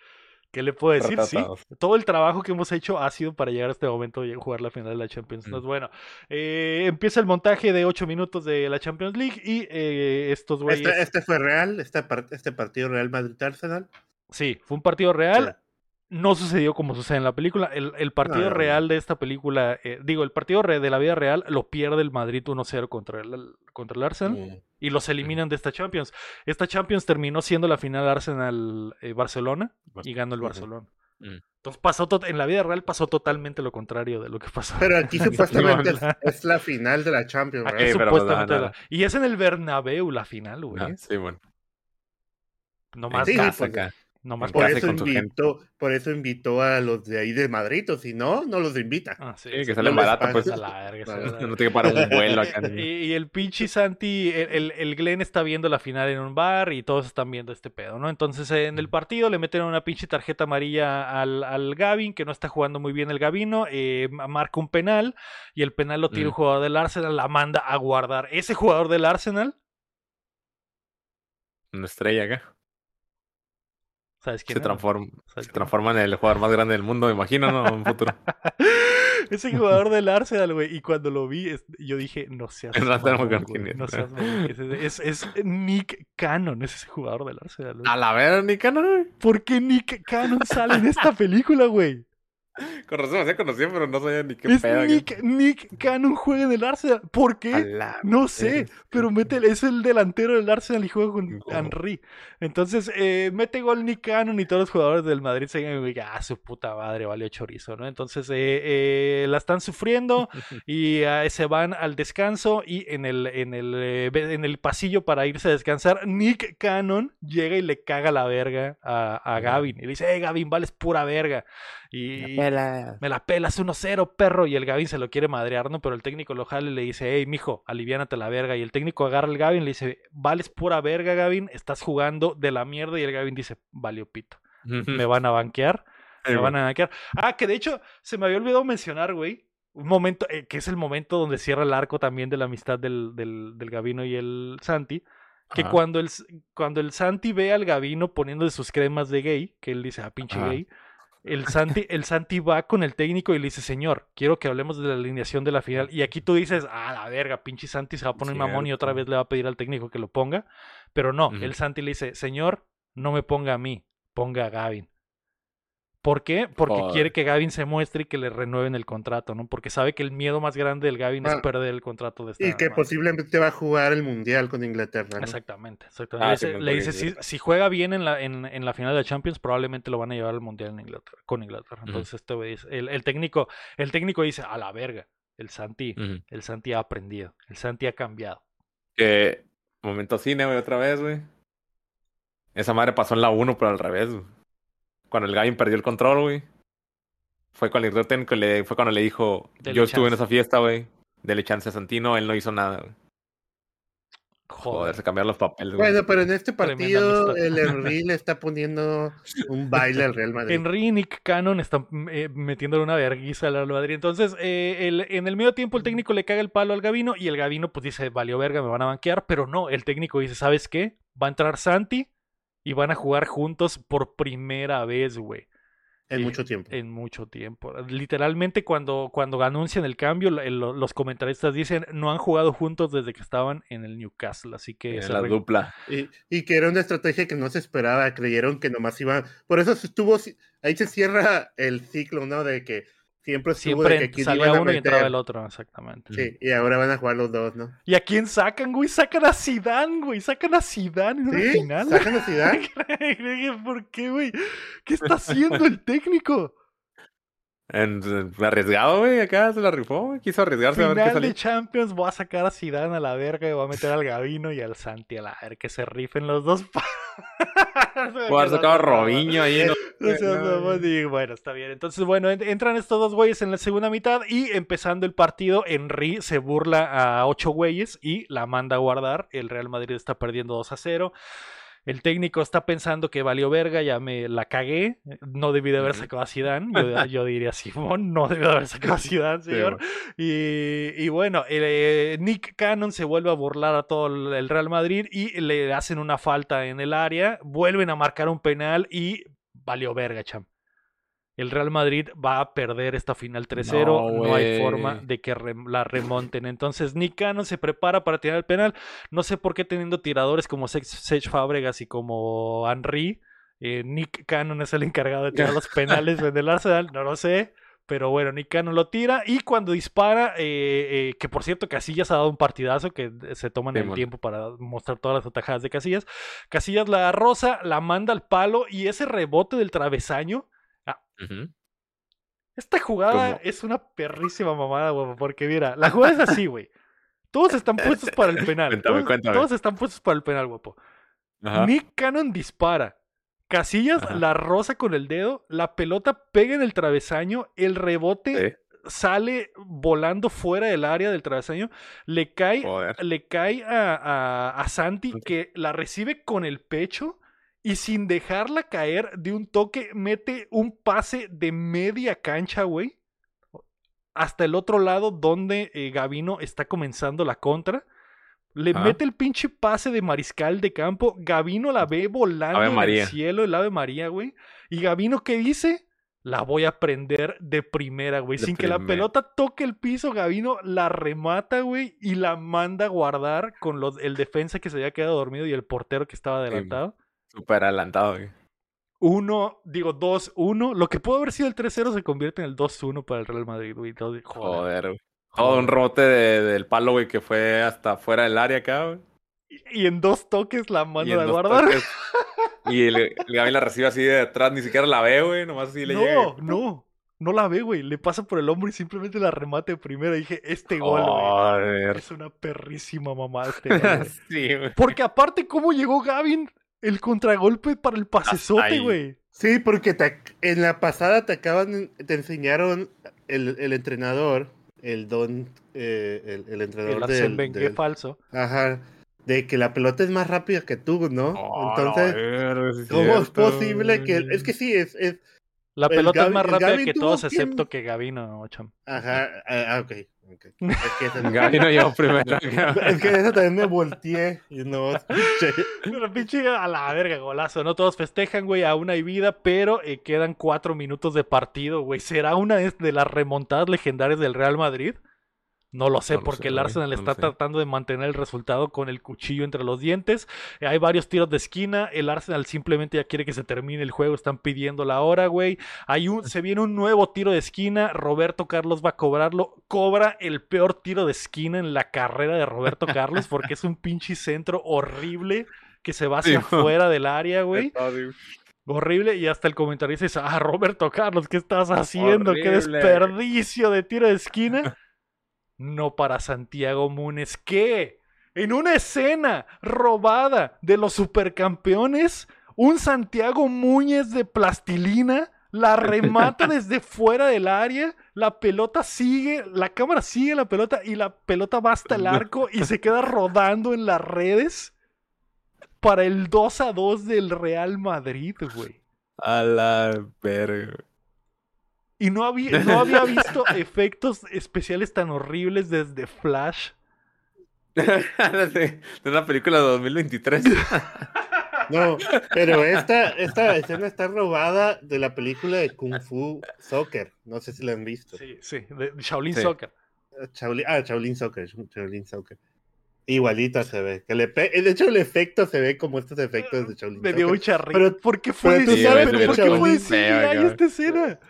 ¿Qué le puedo decir? Sí. Todo el trabajo que hemos hecho ha sido para llegar a este momento y jugar la final de la Champions. Mm. Entonces, bueno, eh, empieza el montaje de 8 minutos de la Champions League y eh, estos güeyes. Este, este fue real, este, este partido Real Madrid-Arsenal. Sí, fue un partido real. No sucedió como sucede en la película. El, el partido No, no, no. real de esta película, eh, digo, el partido de la vida real lo pierde el Madrid 1-0 contra el, contra el Arsenal y los eliminan de esta Champions. Esta Champions terminó siendo la final Arsenal-Barcelona y ganó el. Barcelona. Mm. Entonces pasó en la vida real pasó totalmente lo contrario de lo que pasó. Pero aquí supuestamente es, la- es la final de la Champions. Eh, pues, supuestamente la- Y es en el Bernabéu la final, güey. Ah, sí, bueno. Sí, en casa pues, acá. Nomás en Por eso, con su gente. invitó, por eso invitó a los de ahí de Madrid, o si no, no los invita. Ah, sí, que sale no les barato, pues. No tiene que parar un vuelo acá. Y, el pinche Santi, el, el- el Glenn está viendo la final en un bar y todos están viendo este pedo, ¿no? Entonces en el partido le meten una pinche tarjeta amarilla al, al Gavin, que no está jugando muy bien el Gavino, eh, ma- marca un penal y el penal lo tira un jugador del Arsenal, la manda a guardar. Ese jugador del Arsenal, Una estrella acá. ¿Sabes quién Se transforma, ¿Sabes se quién transforma en el jugador más grande del mundo, me imagino, ¿no? En un futuro. Ese jugador del Arsenal, güey. Y cuando lo vi, es- yo dije, no seas mamón, güey, es. No seas mamón, ese- es, es Nick Cannon, es ese jugador del Arsenal. güey. A la ver, ni cano, güey. ¿Por qué Nick Cannon sale en esta película, güey? Con razón, se conocía, pero no sabía ni qué Es pedo. Nick, Nick Cannon juega en el Arsenal. ¿Por qué. No sé, pero mete, es el delantero del Arsenal y juega con. Henry. Entonces, eh, mete gol Nick Cannon y todos los jugadores del Madrid se digan, güey, ah, su puta madre, valió chorizo, ¿no? Entonces, eh, eh, la están sufriendo y ah, se van al descanso y en el, en, el, eh, en el pasillo para irse a descansar, Nick Cannon llega y le caga la verga a, a Gavin. Y le dice, hey, Gavin, vales pura verga. Y me la pelas 1-0, perro. Y el Gavin se lo quiere madrear, ¿no? Pero el técnico lo jala y le dice, hey, mijo, aliviánate la verga. Y el técnico agarra al Gavin y le dice, vales pura verga, Gavin, estás jugando de la mierda. Y el Gavin dice, valió pito. Me van a banquear. Me van a banquear. Ah, que de hecho, se me había olvidado mencionar, güey. Un momento, eh, que es el momento donde cierra el arco también de la amistad del, del, del Gavino y el Santi. Que Ajá. cuando el, cuando el Santi ve al Gavino poniéndole sus cremas de gay, que él dice, ah, pinche Ajá. gay, el Santi, el Santi va con el técnico y le dice, señor, quiero que hablemos de la alineación de la final. Y aquí tú dices, ah, la verga, pinche Santi se va a poner mamón y otra vez le va a pedir al técnico que lo ponga. Pero no, el Santi le dice, señor, no me ponga a mí, ponga a Gavin. ¿Por qué? Porque Joder. quiere que Gavin se muestre y que le renueven el contrato, ¿no? Porque sabe que el miedo más grande del Gavin es Ah. perder el contrato de esta Y que madre. posiblemente va a jugar el Mundial con Inglaterra. ¿no? Exactamente, exactamente. Ah, le dice, le si, si juega bien en la, en, en la final de la Champions, probablemente lo van a llevar al Mundial en Inglaterra, con Inglaterra. Entonces, este güey dice- el, el técnico, el técnico dice, a la verga, el Santi, el Santi ha aprendido, el Santi ha cambiado. Que momento cine, güey, otra vez, güey. Esa madre pasó en la 1, pero al revés, güey. Cuando el Gavin perdió el control, güey. Fue cuando el técnico le, fue cuando le dijo, Dele yo estuve en esa fiesta, güey. Dele chance a Santino, él no hizo nada, güey. Joder, se cambiaron los papeles, güey. Bueno, pero en este partido el Henry le está poniendo un baile al Real Madrid. Henry y Nick Cannon están eh, metiéndole una verguiza al Real Madrid. Entonces, eh, el- en el medio tiempo, el técnico le caga el palo al Gavino y el Gavino, pues dice, valió verga, me van a banquear. Pero no, el técnico dice, ¿sabes qué? Va a entrar Santi y van a jugar juntos por primera vez, güey. en y- mucho tiempo. En mucho tiempo. Literalmente, cuando, cuando anuncian el cambio, el- los comentaristas dicen, no han jugado juntos desde que estaban en el Newcastle. Así que En se la re- dupla. Y, y que era una estrategia que no se esperaba, creyeron que nomás iba. Por eso estuvo. Ahí se cierra el ciclo, ¿no? De que siempre estuvo siempre de que salía uno y entraba el otro, exactamente. Sí, y ahora van a jugar los dos, ¿no? ¿Y a quién sacan, güey? Sacan a Zidane, güey. Sacan a Zidane en una ¿Sí? final. ¿Sacan a Zidane? ¿Por qué, güey? ¿Qué está haciendo el técnico? En, arriesgado, güey, acá se la rifó, güey. Quiso arriesgarse a ver qué Final de Champions, voy a sacar a Zidane a la verga y voy a meter al Gavino y al Santi a la verga, que se rifen los dos. Pudo haber sacado a Robinho ahí. ¿no? No y bueno, está bien. Entonces, bueno, en- entran estos dos güeyes en la segunda mitad y empezando el partido, Henry se burla a ocho güeyes y la manda a guardar. El Real Madrid está perdiendo 2 a 0. El técnico está pensando que valió verga, ya me la cagué. No debí de haber sacado a Zidane. Yo, yo diría, Simón, no debí de haber sacado a Zidane, señor. Y, y bueno, eh, Nick Cannon se vuelve a burlar a todo el Real Madrid y le hacen una falta en el área, vuelven a marcar un penal y valió verga, cham. El Real Madrid va a perder esta final 3-0, no, No, hay forma de que la remonten. Entonces Nick Cannon se prepara para tirar el penal. No sé por qué teniendo tiradores como Sech Fábregas y como Henry, Eh, Nick Cannon es el encargado de tirar los penales en el Arsenal, no lo sé. Pero bueno, Nick Cannon lo tira y cuando dispara, eh, eh, que por cierto Casillas ha dado un partidazo que se toman el tiempo para mostrar todas las atajadas de Casillas. Casillas la rosa, la manda al palo y ese rebote del travesaño. Esta jugada ¿Cómo? es una perrísima mamada, güey, porque mira, la jugada es así, güey. Todos están puestos para el penal. Cuéntame, todos, cuéntame. todos están puestos para el penal, guapo. Ajá. Nick Cannon dispara. Casillas Ajá. la roza con el dedo, la pelota pega en el travesaño, el rebote sale volando fuera del área del travesaño, le cae, Joder. le cae a, a- a Santi que la recibe con el pecho y sin dejarla caer de un toque mete un pase de media cancha, güey. Hasta el otro lado donde eh, Gavino está comenzando la contra. Le mete el pinche pase de mariscal de campo. Gavino la ve volando en el cielo, el Ave María, güey. Y Gavino, ¿qué dice? La voy a prender de primera, güey. Sin que la pelota toque el piso, Gavino la remata, güey, y la manda a guardar con los, el defensa que se había quedado dormido y el portero que estaba adelantado. Súper adelantado, güey. Uno, digo, 2-1. Lo que pudo haber sido el 3-0 se convierte en el 2-1 para el Real Madrid, güey. Joder. Joder, güey. Todo un rebote de- del palo, güey, que fue hasta fuera del área acá, güey. Y, y en dos toques la a dos guardar. Y el, el Gaby la recibe así de atrás, ni siquiera la ve, güey. Nomás así le No, llega. no. No la ve, güey. Le pasa por el hombro y simplemente la remate de primera. Y dije, este gol, güey. Es una perrísima mamá este sí, güey. Porque aparte, ¿cómo llegó Gavin? El contragolpe para el pasesote, güey. Sí, porque te en la pasada te acaban, te enseñaron el, el entrenador, el don, eh, el, el El entrenador Arsène del, del- falso. ajá, de que la pelota es más rápida que tú, ¿no? Oh, Entonces, sí ¿cómo es posible que, es que sí, es, es, La El pelota es más el rápida que todos, quien- excepto que Gavino, cham. ajá, ah, ah, ok, Es que, esa- Gaby no llegó primero. acá. es que de eso también me volteé y no escuché. Pero pinche a la verga, golazo. No todos festejan, güey, aún hay vida, pero eh, quedan cuatro minutos de partido, güey. ¿Será una de las remontadas legendarias del Real Madrid? No lo sé, No lo porque sé, el Arsenal no está tratando de mantener el resultado con el cuchillo entre los dientes. Hay varios tiros de esquina. El Arsenal simplemente ya quiere que se termine el juego. Están pidiendo la hora, güey. Hay un, se viene un nuevo tiro de esquina. Roberto Carlos va a cobrarlo. Cobra el peor tiro de esquina en la carrera de Roberto Carlos porque es un pinche centro horrible que se va hacia Sí, afuera del área, güey. Horrible. Y hasta el comentarista dice, ah, Roberto Carlos, ¿qué estás haciendo? ¡Qué desperdicio de tiro de esquina! No para Santiago Múnez, que en una escena robada de los supercampeones, un Santiago Múñez de plastilina la remata desde fuera del área, la pelota sigue, la cámara sigue la pelota y la pelota va hasta el arco y se queda rodando en las redes para el 2 a 2 del Real Madrid, güey. A la verga. Y no había, no había visto efectos especiales tan horribles desde Flash. de una película de 2023. No, pero esta, esta escena está robada de la película de Kung Fu Soccer. No sé si la han visto. Sí, sí, de Shaolin Sí. Soccer. Shaolin, ah, Shaolin Soccer, Shaolin Soccer. Igualita se ve. Que le pe- de hecho, el efecto se ve como estos efectos de Shaolin Me dio mucha risa. Pero- ¿Por qué fue sabes pero ¿por qué fue CGI esta escena?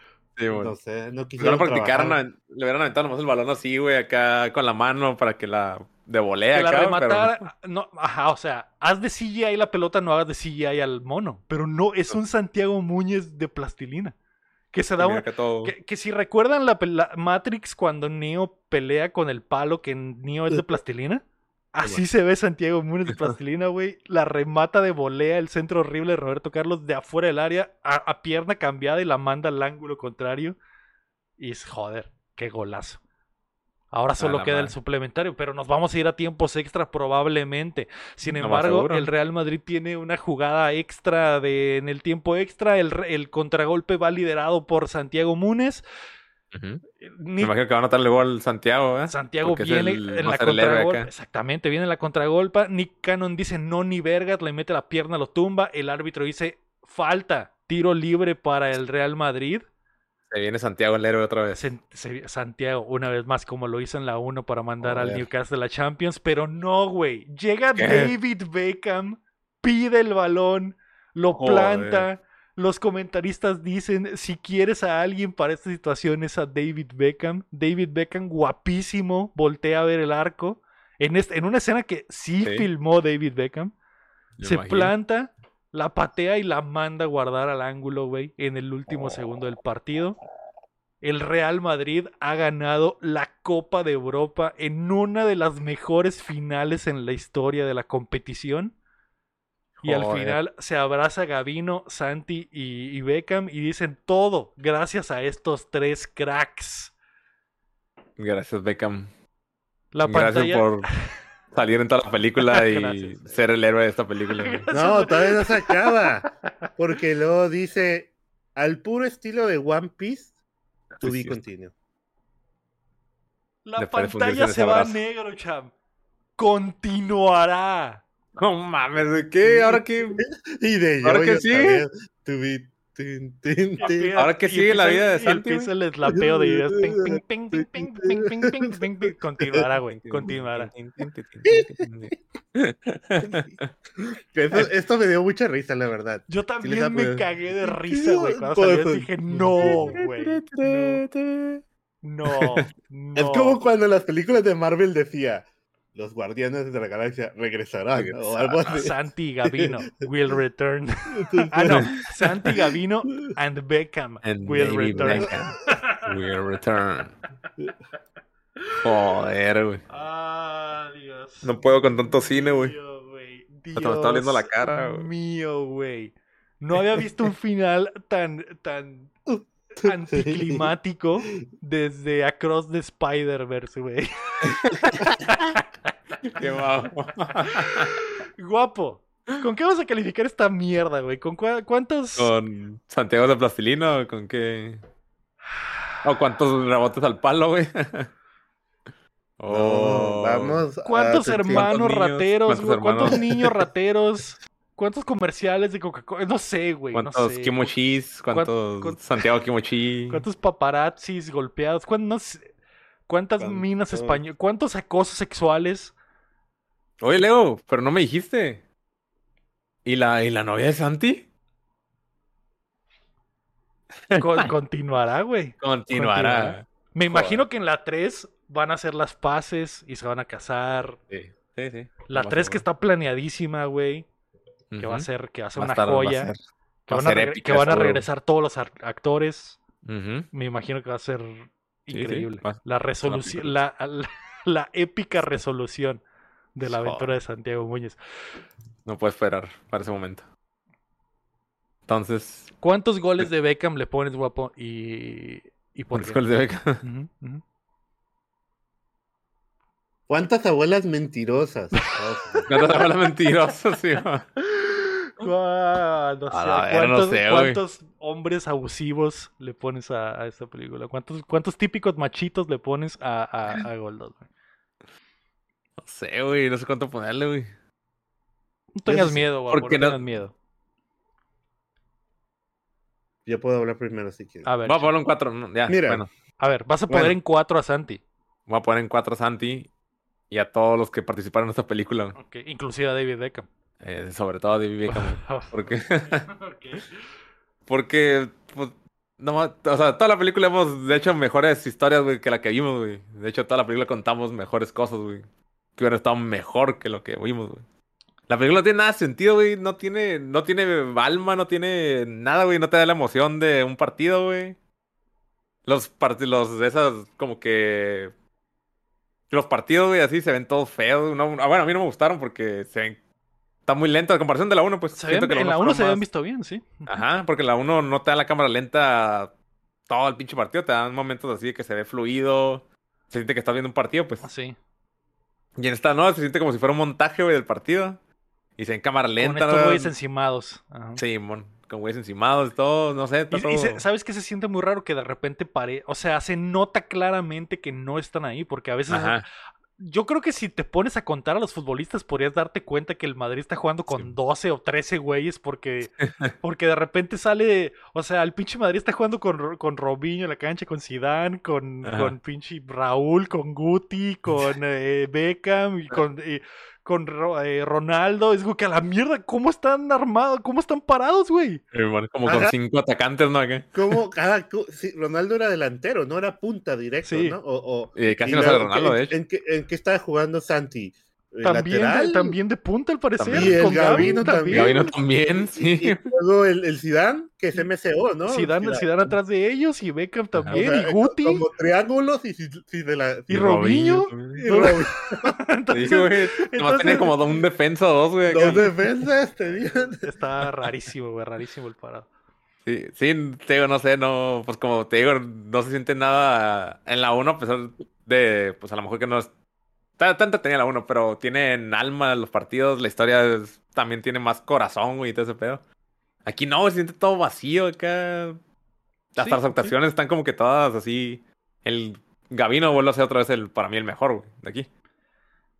Sí, bueno. No sé, no no quisieron practicaron, trabajar. le hubieran aventado nomás el balón así, güey, acá con la mano para que la de volea Que la acá, pero- rematara. No, ajá, o sea, haz de CGI la pelota, no hagas de CGI al mono. Pero no, es un Santiago Muñez de plastilina. Que se da todo- Que, que si recuerdan la, la Matrix cuando Neo pelea con el palo que Neo es de plastilina. Así se ve Santiago Múnez de plastilina, güey. La remata de volea el centro horrible de Roberto Carlos de afuera del área a, a pierna cambiada y la manda al ángulo contrario. Y es joder, qué golazo. Ahora solo queda el suplementario, pero nos vamos a ir a tiempos extra probablemente. Sin embargo, el Real Madrid tiene una jugada extra de, en el tiempo extra. El, el contragolpe va liderado por Santiago Múnez. Me Nick- imagino que va a anotarle gol Santiago, ¿eh? Santiago Porque viene el- en la contragolpa. Exactamente, viene en la contragolpa. Nick Cannon dice no ni vergas, le mete la pierna, lo tumba. El árbitro dice falta, tiro libre para el Real Madrid. Se viene Santiago el héroe otra vez. Se- se- Santiago, una vez más, como lo hizo en la 1 para mandar al. Newcastle a la Champions, pero no, güey. Llega ¿Qué? David Beckham, pide el balón, lo Joder. planta. Los comentaristas dicen, si quieres a alguien para esta situación es a David Beckham. David Beckham, guapísimo, voltea a ver el arco. En, este- en una escena que sí, Sí. filmó David Beckham. Se imagino. planta, la patea y la manda a guardar al ángulo, güey, en el último Oh. segundo del partido. El Real Madrid ha ganado la Copa de Europa en una de las mejores finales en la historia de la competición. Y al final se abraza Gavino, Santi y, y Beckham y dicen todo gracias a estos tres cracks. Gracias, Beckham. La Gracias pantalla... por salir en toda la película y Gracias. ser el héroe de esta película. No, todavía no se acaba. Porque luego dice, al puro estilo de One Piece, to Sí, be sí. continue. La Después pantalla se va a negro, cham. Continuará. No mames, ¿de qué? ¿Ahora qué? y de ¿Ahora que sí? Ahora que sigue la vida de Santi. Y el eslapeo de ideas. Continuará, güey. Continuará. esto, me dio mucha risa, la verdad. Yo también me cagué de risa, güey. Cuando dije, no, güey. No. no. Es como cuando las películas de Marvel decía los guardianes de la galaxia regresarán, ¿no? o algo así. Santi Gavino will return. ah, no. Santi Gavino and Beckham And will return. Beckham will return. Joder, güey. Ah, Dios. No puedo con tanto cine, güey. mío, güey. Hasta me está doliendo la Dios cara, güey. mío, güey. No había visto un final tan, tan anticlimático desde Across the Spider-Verse, güey. Qué guapo. Guapo. ¿Con qué vas a calificar esta mierda, güey? ¿Con cuántos? ¿Con Santiago de Plastilina o con qué? ¿O cuántos rebotes al palo, güey? No, Oh. vamos. ¿Cuántos hermanos rateros, ¿Cuántos güey? ¿Cuántos hermanos? niños rateros? ¿Cuántos comerciales de Coca-Cola? No sé, güey. no ¿Cuántos sé. kimochis? ¿Cuántos cuán- Santiago Kimochi? ¿Cuántos paparazzis golpeados? ¿Cuántos, no ¿Cuántas minas españolas? ¿Cuántos acosos sexuales? Oye, Leo, pero no me dijiste. ¿Y la, ¿Y la novia de Santi? Con- continuará, güey. Continuará. Me imagino Joder. que en la 3 van a hacer las paces y se van a casar. Sí, sí, sí. La Lo más 3 que está planeadísima, güey. Que va a ser, que va a ser Va una estar- va a joya. ser- que van, a, ser regre- épica, que van a seguro. regresar todos los actores. Me imagino que va a ser sí, increíble. La resolución, la, la, la épica resolución de la aventura de Santiago Muñoz. No puedo esperar para ese momento. Entonces, ¿Cuántos goles de Beckham le pones, guapo? Y, y. ¿Cuántas abuelas mentirosas? ¿Cuántas hablas mentirosas, sí, no sé, A la verga, no ¿Cuántos, sé, güey. cuántos hombres abusivos le pones a, a esta película? ¿Cuántos, ¿Cuántos típicos machitos le pones a, a, a Goldust, güey? No sé, güey. No sé cuánto ponerle, güey. No tengas miedo, guapo, porque no no- tengas miedo. Yo puedo hablar primero si quieres. A ver, Voy a ponerlo en cuatro. no, Ya, Mira. bueno. a ver, vas a poner Bueno. en cuatro a Santi. Voy a poner en cuatro a Santi y a todos los que participaron en esta película. güey. Ok, inclusive a David Beckham. Eh, sobre todo a David Beckham. güey. Porque, porque pues, no, o sea, toda la película hemos de hecho mejores historias, güey, que la que vimos, güey. De hecho, toda la película contamos mejores cosas, güey. Que hubiera estado mejor que lo que vimos, güey. La película no tiene nada de sentido, güey. No tiene, no tiene alma, no tiene nada, güey. No te da la emoción de un partido, güey. Los partidos, los, esas, como que... Los partidos, güey, así se ven todos feos. No- ah, bueno, a mí no me gustaron porque se ven... Está muy lento. A comparación de la 1, pues Se ven- que en la uno 1 fue se habían visto bien, sí. Ajá, porque la 1 no te da la cámara lenta todo el pinche partido, te dan momentos así de que se ve fluido, se siente que estás viendo un partido, pues. Sí. Y en esta no, se siente como si fuera un montaje, güey, del partido. Y se en cámara Con lenta, estos ¿no? güeyes encimados. Ajá. Sí, mon, con güeyes encimados y todo, no sé, está Y, y todo- se- ¿sabes qué se siente muy raro? Que de repente pare... O sea, se nota claramente que no están ahí, porque a veces... Ajá, Yo creo que si te pones a contar a los futbolistas, podrías darte cuenta que el Madrid está jugando con Sí. 12 o 13 güeyes, porque, porque de repente sale... O sea, el pinche Madrid está jugando con, con Robinho en la cancha, con Zidane, con, Ajá. con pinche Raúl, con Guti, con eh, Beckham y con... y con eh, Ronaldo. Es como que a la mierda, ¿cómo están armados? ¿Cómo están parados, güey? Eh, bueno, como con cinco atacantes, ¿no? Acá. Como cada, cu- sí, Ronaldo era delantero, no era punta directo, Sí. ¿no? O, o- Eh, casi y no sale luego, Ronaldo, ¿en- de hecho. ¿En qué, en qué estaba jugando Santi? ¿Eh, También de, lateral? también de punta, al parecer. También. Y el con Gabino también. Gabino también, sí. Y luego el, el Zidane, que es MCO, ¿no? Zidane, Zidane. Zidane atrás de ellos y Beckham O también. sea, y Guti. Como triángulos y, si- si de la... Y Robinho. y Sí, Robinho. Entonces, güey. Nomás entonces- tenía como un defensa o dos, güey. acá. Dos defensas tenían. Está rarísimo, güey, rarísimo el parado. Sí, sí, te digo, no sé, no, pues como te digo, no se siente nada en la 1, a pesar de, pues a lo mejor que no es, tanto tenía la 1, pero tienen alma los partidos, la historia es- también tiene más corazón, güey, y todo ese pedo. Aquí no, se siente todo vacío acá. Hasta Sí, las sí. actuaciones están como que todas así. El Gavino vuelve a ser otra vez el, para mí el mejor, güey, de aquí.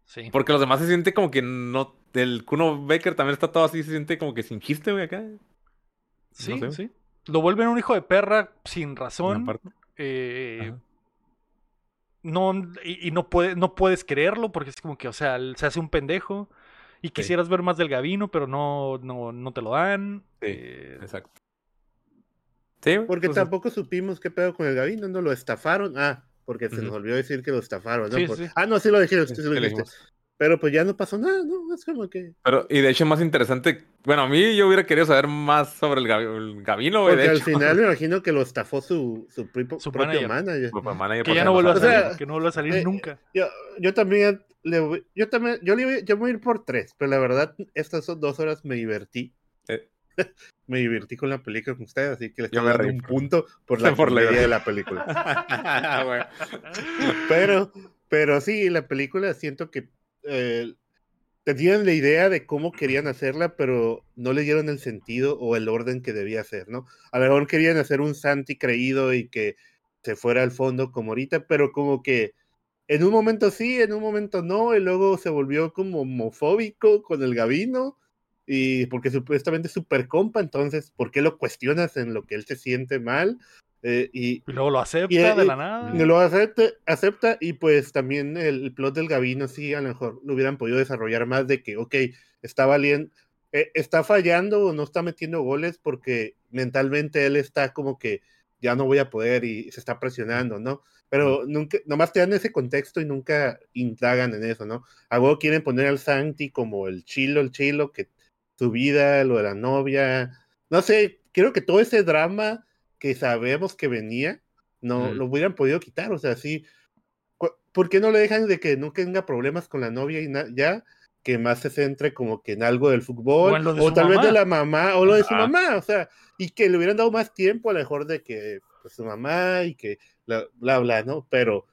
Sí. Porque los demás se siente como que no, el Kuno Baker también está todo así, se siente como que sin chiste, güey, acá. Sí, sé. sí. Lo vuelven un hijo de perra sin razón. Eh. No, y, y no, puede, no puedes creerlo porque es como que, o sea, se hace un pendejo. Y quisieras ver más del Gavino, pero no, no, no te lo dan. Sí. Eh, Exacto. Sí, Porque pues, tampoco supimos qué pedo con el Gavino, ¿no? Lo estafaron. Ah, porque se nos olvidó decir que lo estafaron, ¿no? Sí, Por- sí. Ah, no, sí lo dijeron, sí, lo dijiste. Pero pues ya no pasó nada, ¿no? Es como que... Pero, y de hecho, más interesante. Bueno, a mí yo hubiera querido saber más sobre el, el Gavino, güey. Porque De al hecho, final me imagino que lo estafó su, su, pripo- Su propio manager. manager. Manager, que ya no vuelve a enojó. O sea, salir. que no vuelve a salir eh, nunca. Yo, yo también le voy, yo también, yo le voy, yo voy a ir por tres, pero la verdad, estas son dos horas me divertí. Eh. me divertí con la película con ustedes, así que le Yo estoy dando un por- punto por la por de la película. Pero, pero sí, la película siento que eh, tenían la idea de cómo querían hacerla, pero no le dieron el sentido o el orden que debía ser, ¿no? A lo mejor querían hacer un Santi creído y que se fuera al fondo como ahorita, pero como que en un momento sí, en un momento no, y luego se volvió como homofóbico con el Gavino, y porque supuestamente es super compa, entonces, ¿por qué lo cuestionas en lo que él se siente mal? Eh, y, Y luego lo acepta y, eh, de la nada. no lo acepta, acepta y pues también el, plot del Gavino sí, a lo mejor lo hubieran podido desarrollar más de que, ok, está valiendo, eh, está fallando o no está metiendo goles porque mentalmente él está como que ya no voy a poder y se está presionando, ¿no? Pero nunca, nomás te dan ese contexto y nunca indagan en eso, ¿no? A quieren poner al Santi como el chilo, el chilo, que su vida, lo de la novia, no sé, creo que todo ese drama que sabemos que venía, no Mm. lo hubieran podido quitar, o sea, sí. ¿Por qué no le dejan de que no tenga problemas con la novia y ya? Que más se centre como que en algo del fútbol, O de tal vez de la mamá, o lo de su mamá, o sea, y que le hubieran dado más tiempo a lo mejor de que pues, su mamá y que bla, bla, bla, ¿no? Pero,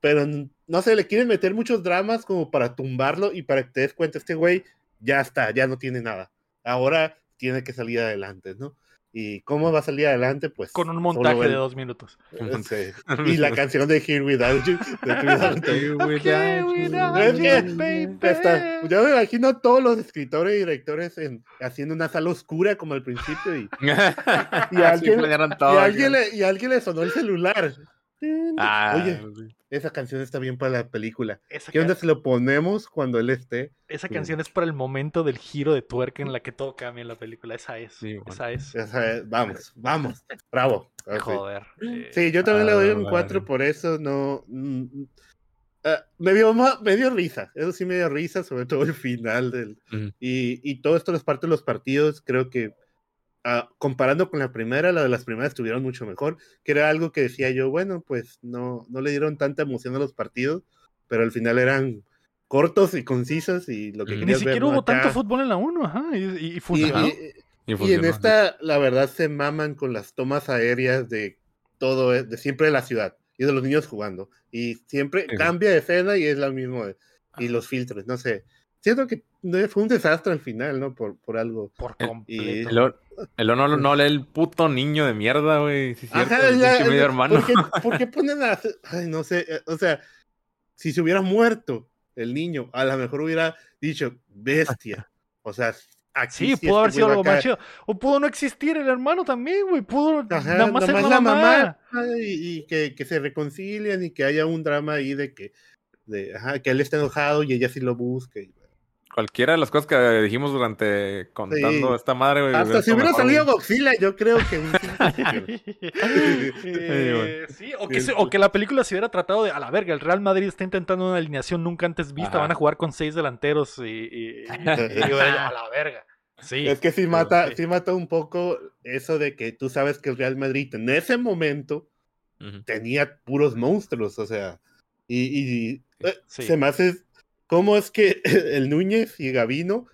pero no sé, le quieren meter muchos dramas como para tumbarlo y para que te des cuenta, este güey ya está, ya no tiene nada. Ahora tiene que salir adelante, ¿no? ¿Y cómo va a salir adelante? Pues Con un montaje de dos minutos. Sí. Y la canción de Here Without You. de. Okay, without Es que- you. Hasta- yo me imagino a todos los escritores y directores en- haciendo una sala oscura como al principio y, y alguien- y alguien, le, y alguien le sonó el celular. Ah, Oye, esa canción está bien para la película. Esa, ¿Qué onda si lo ponemos cuando él esté? esa canción es para el momento del giro de tuerca en la que todo cambia en la película. Esa es. Sí, bueno. Esa es. Esa es- vamos, vamos. Bravo. Sí. Joder. eh, Sí, yo también le doy un Ah, 4 vale. por eso, no... mm, ah, me, dio, me dio risa, eso sí me dio risa, sobre todo el final del... Y, y todo esto, las partes de los partidos, creo que ah, comparando con la primera, la de las primeras estuvieron mucho mejor, que era algo que decía yo, bueno, pues no, no le dieron tanta emoción a los partidos, pero al final eran cortos y concisos y lo que Mm. Ni querías ver, siquiera ¿no? hubo Acá- tanto fútbol en la 1, ajá. Y, y- y y- funcionó. y- Y y en esta, la verdad, se maman con las tomas aéreas de todo, eh, de siempre de la ciudad y de los niños jugando. Y siempre Sí. cambia de escena y es la misma. de- Y los filtros, no sé. Siento que fue un desastre al final, ¿no? Por, por algo. por completo. El o no, lee el puto niño de mierda, güey. Sí, cierto, Ajá, el ya, pinche medio hermano. ¿por, qué, por qué ponen a.? Ay, no sé. eh, O sea, si se hubiera muerto el niño, a lo mejor hubiera dicho bestia. O sea, aquí Sí, sí pudo haber sido algo más chido. O pudo no existir el hermano también, güey. Pudo Ajá, nada más la la mamá. Y, que, que se reconcilien y que haya un drama ahí de que de ajá, que él está enojado y ella sí lo busca. y- Cualquiera de las cosas que dijimos durante contando Sí. esta madre, güey. Hasta si hubiera salido. Godzilla, yo creo que Eh, sí, o que, se- o que la película se hubiera tratado de a la verga. El Real Madrid está intentando una alineación nunca antes vista. Ajá. Van a jugar con seis delanteros y, y- y- y hubiera yo, a la verga. Sí. Es que sí mata, sí. sí mata un poco eso de que tú sabes que el Real Madrid en ese momento tenía puros monstruos, o sea, y, y, eh, Sí. se me hace, ¿cómo es que el Núñez y Gavino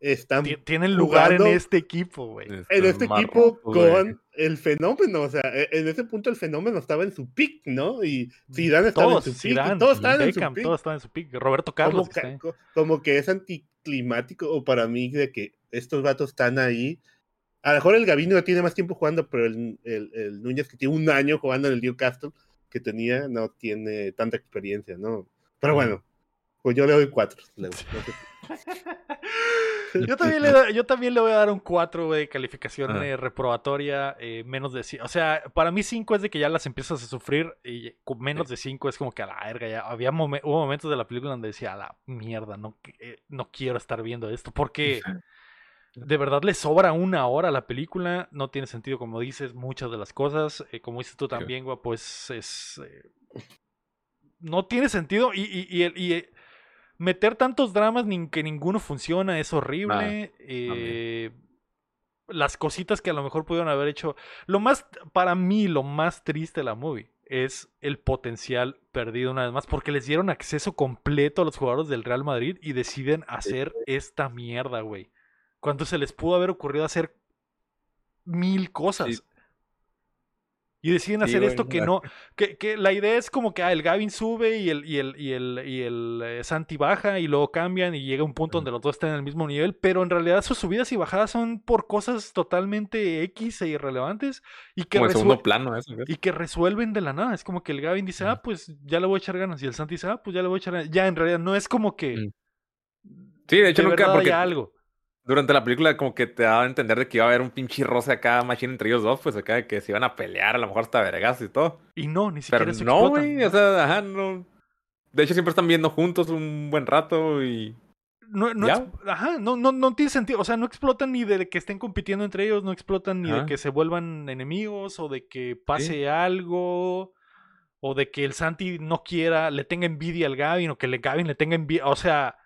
están Ti- Tienen lugar en este equipo, güey. en este equipo con el fenómeno? O sea, e- en ese punto el fenómeno estaba en su pick, ¿no? Y Zidane estaba Todos, en su pick, todos estaban en su pick. todos estaban en su pick. Roberto como, Carlos. que está como que es anticlimático o para mí de que estos vatos están ahí. A lo mejor el Gavino ya tiene más tiempo jugando, pero el, el, el Núñez que tiene un año jugando en el Newcastle que tenía no tiene tanta experiencia, ¿no? Pero bueno, pues yo le doy cuatro. Leo, no sé. Yo también, le, da- yo también le voy a dar un 4, güey, calificación Ah. eh, reprobatoria, eh, menos de 5. O sea, para mí 5 es de que ya las empiezas a sufrir y con menos de 5 es como que a la verga ya. Había momen- hubo momentos de la película donde decía, a la mierda, no, eh, no quiero estar viendo esto porque de verdad le sobra una hora a la película, no tiene sentido como dices muchas de las cosas, eh, como dices tú también, güey, pues es... eh, no tiene sentido y, y- y el- y, eh, meter tantos dramas ni que ninguno funciona es horrible. eh, las cositas que a lo mejor pudieron haber hecho. Lo más, para mí, lo más triste de la movie es el potencial perdido una vez más, porque les dieron acceso completo a los jugadores del Real Madrid y deciden hacer esta mierda, güey. Cuando se les pudo haber ocurrido hacer mil cosas. Sí. Y deciden hacer esto que no, que, que la idea es como que ah, el Gavin sube y el, y el, y el, y el eh, Santi baja y luego cambian y llega un punto donde los dos están en el mismo nivel, pero en realidad sus subidas y bajadas son por cosas totalmente X e irrelevantes y que, Como segundo plano, eso. y que resuelven de la nada. Es como que el Gavin dice, ah, pues ya le voy a echar ganas y el Santi dice, ah, pues ya le voy a echar ganas. Ya en realidad no es como que... Sí, de hecho de nunca, porque algo. Durante la película como que te daba a entender de que iba a haber un pinche roce acá, machine entre ellos dos, pues acá de que se iban a pelear, a lo mejor hasta vergas y todo. Y no, ni siquiera Pero eso no, güey, o sea, ajá, no. De hecho siempre están viendo juntos un buen rato y... No, no, Ya. ex- ajá, no, no, no tiene sentido. O sea, no explotan ni de que estén compitiendo entre ellos, no explotan ni de que se vuelvan enemigos o de que pase algo o de que el Santi no quiera, le tenga envidia al Gavin o que el Gavin le tenga envidia. O sea,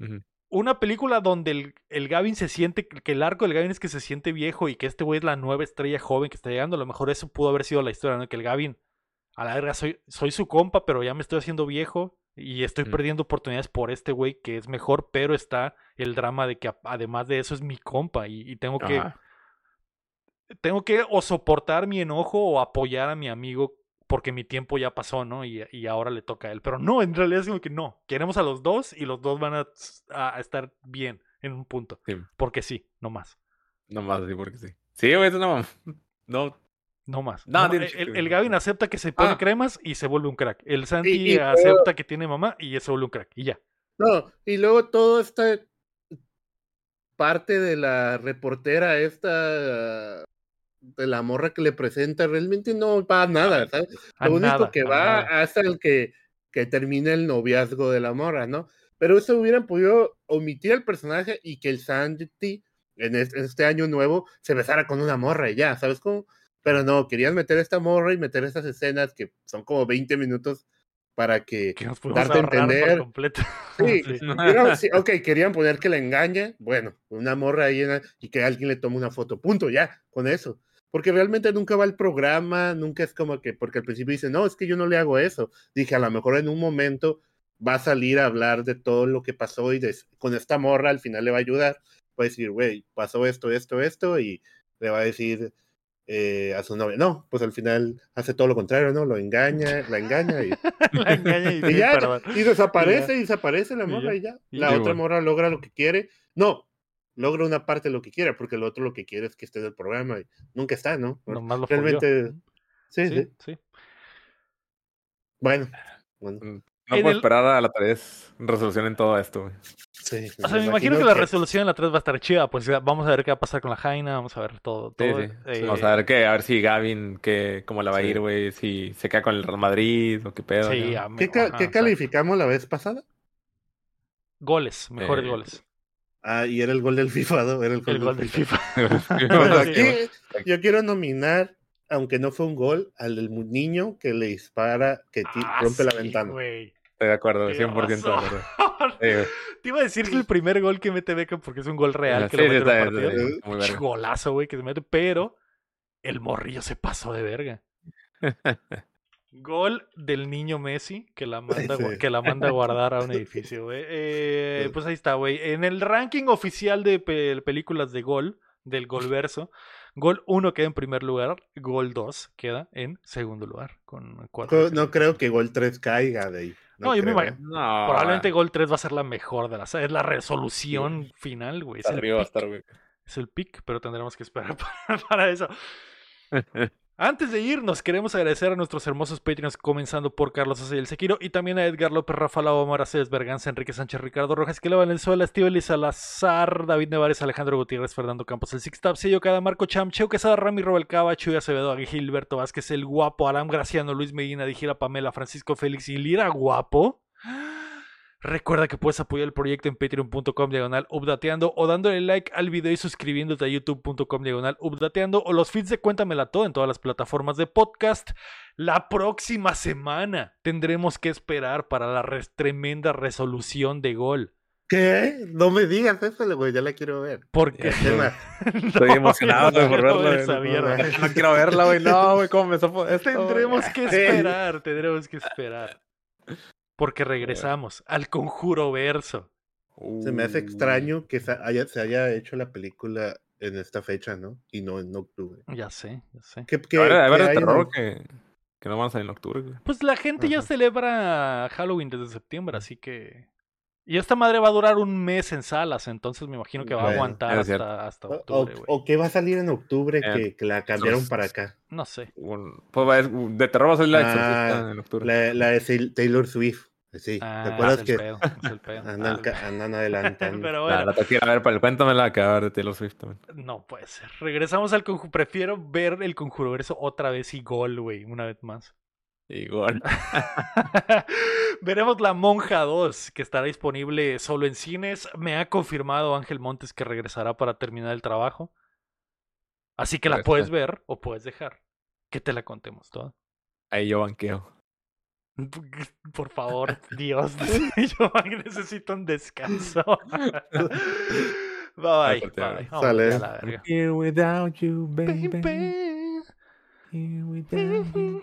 Ujú. Una película donde el, el Gavin se siente, que el arco del Gavin es que se siente viejo y que este güey es la nueva estrella joven que está llegando. A lo mejor eso pudo haber sido la historia, ¿no? Que el Gavin, a la verga, soy, soy su compa, pero ya me estoy haciendo viejo y estoy Mm. perdiendo oportunidades por este güey que es mejor, pero está el drama de que además de eso es mi compa y, y tengo que, tengo que o soportar mi enojo o apoyar a mi amigo porque mi tiempo ya pasó, ¿no? Y, y ahora le toca a él. Pero no, en realidad es como que no. Queremos a los dos y los dos van a, a estar bien en un punto. Sí, Porque sí, no más. nomás así porque sí. Sí, güey, mam- No, No más. No, No, el, el. Gavin acepta que se pone Ah. cremas y se vuelve un crack. El Santi y acepta que tiene mamá y se vuelve un crack. Y ya. No, y luego todo esta parte de la reportera esta de la morra que le presenta realmente no va a nada, ¿sabes? A Lo único nada, que va hasta el que, que termine el noviazgo de la morra, ¿no? Pero eso hubieran podido omitir el personaje y que el Santi en este, año nuevo se besara con una morra y ya, ¿sabes cómo? Pero no, querían meter esta morra y meter estas escenas que son como 20 minutos para que... Que darte a entender. completo. Sí, Sí. pero sí, ok, querían poner que la engañe, bueno, una morra ahí en- y que alguien le tome una foto, punto, ya, con eso. Porque realmente nunca va al programa, nunca es como que, porque al principio dice, no, es que yo no le hago eso. Dije, a lo mejor en un momento va a salir a hablar de todo lo que pasó y de- con esta morra al final le va a ayudar. Va a decir, güey, pasó esto, esto, esto, y le va a decir eh, a su novia, no, pues al final hace todo lo contrario, ¿no? Lo engaña, la engaña y La engaña y, y sí, ya, y desaparece, y desaparece la morra ya. y ya. La otra bueno. morra logra lo que quiere. No, logra una parte de lo que quiere, porque el otro lo que quiere es que esté en el programa y nunca está, ¿no? Nomás lo. Realmente, sí, sí, Sí, sí. Bueno, bueno. Mm. No En puedo el- esperar a la 3 resolución en todo esto, güey. Sí, O sea, me imagino que la resolución en la 3 va a estar chida. Pues vamos a ver qué va a pasar con la Jaina, vamos a ver todo. Sí, todo sí. eh, Vamos a ver qué, a ver si Gavin, que, cómo la va Sí. a ir, güey, si se queda con el Real Madrid o qué pedo. Sí, ¿no? ¿Qué, ca- ajá, qué calificamos la vez pasada? Goles, mejores Eh, goles. Ah, y era el gol del FIFA, ¿no? Era el gol, El gol del FIFA. Aquí yo quiero nominar, aunque no fue un gol, al del niño que le dispara, que Ah, rompe la ventana. Estoy de acuerdo, güey, Tienes 100% de acuerdo. Sí. Te iba a decir que el primer gol que mete Beckham, porque es un gol real que Sí, lo mete en partido. muy. Golazo, güey, que se mete, pero el morrillo se pasó de verga. Gol del niño Messi que la manda, Sí. que la manda a guardar a un edificio, güey. Eh, pues ahí está, güey. En el ranking oficial de pe- películas de gol, del Golverso, Gol 1 queda en primer lugar, Gol 2 queda en segundo lugar. Con cuatro No creo que gol 3 caiga de ahí. No, yo me ¿eh? imagino- No, Probablemente Gol 3 va a ser la mejor de las. Es la resolución final, güey. Es el arriba va a pick. estar, güey. Es el pick, pero tendremos que esperar para, para eso. Antes de irnos, queremos agradecer a nuestros hermosos Patreons, comenzando por Carlos Sosa y el Sequiro, y también a Edgar López, Rafael Omar Aceves, Berganza, Enrique Sánchez, Ricardo Rojas, Esquela Valenzuela, Estíbal Salazar, David Nevares, Alejandro Gutiérrez, Fernando Campos, el Sixtap, Sello Cada, Marco Cham, Cheo Quesada, Rami Robelcaba, Chuy Acevedo, Gilberto Vázquez, El Guapo, Aram Graciano, Luis Medina, Dijira Pamela, Francisco Félix y Lira Guapo. Recuerda que puedes apoyar el proyecto en patreon.com diagonal updateando o dándole like al video y suscribiéndote a youtube.com diagonal updateando o los feeds de Cuéntamela Todo en todas las plataformas de podcast. La próxima semana tendremos que esperar para la res- tremenda resolución de gol. ¿Qué? No me digas eso, güey, ya la quiero ver. El tema. Estoy emocionado, güey, por quiero verla. ver esa güey. mierda. No, no quiero verla, güey. No, güey, ¿cómo me sopo? Tendremos que esperar, tendremos que esperar. Porque regresamos al conjuro verso. Se me hace Uh, extraño que se haya, se haya hecho la película en esta fecha, ¿no? Y no en octubre. Ya sé, ya sé. ¿Qué, qué- A ver, a qué hay en terror oc- que, que no van a salir en octubre. Pues la gente ya celebra Halloween desde septiembre, así que. Y esta madre va a durar un mes en salas, entonces me imagino que va a aguantar hasta, hasta O, o- octubre, güey. o qué va a salir en octubre Eh, que, que la cambiaron para acá? No sé. Un- pues, va a- de terror va a salir la Ah, exorcista en octubre. La, la de Taylor Swift. Sí. Ah, ¿Te acuerdas es el que pedo, es el pedo. andan, Ah, andan adelantando? Pero La, bueno, la tengo que ir a ver, pero cuéntamela que va a ver de Taylor Swift también. no puede ser. Regresamos al conjuro. Prefiero ver el conjuro verso otra vez y gol, güey, una vez más. Igual. Veremos La Monja 2, que estará disponible solo en cines. Me ha confirmado Ángel Montes que regresará para terminar el trabajo. Así que la está. puedes ver o puedes dejar. Que te la contemos toda. Ahí yo banqueo. Por favor, Dios. Yo necesito un descanso. bye bye. Sale. a la verga. Here without you, baby. Baby. Here without you.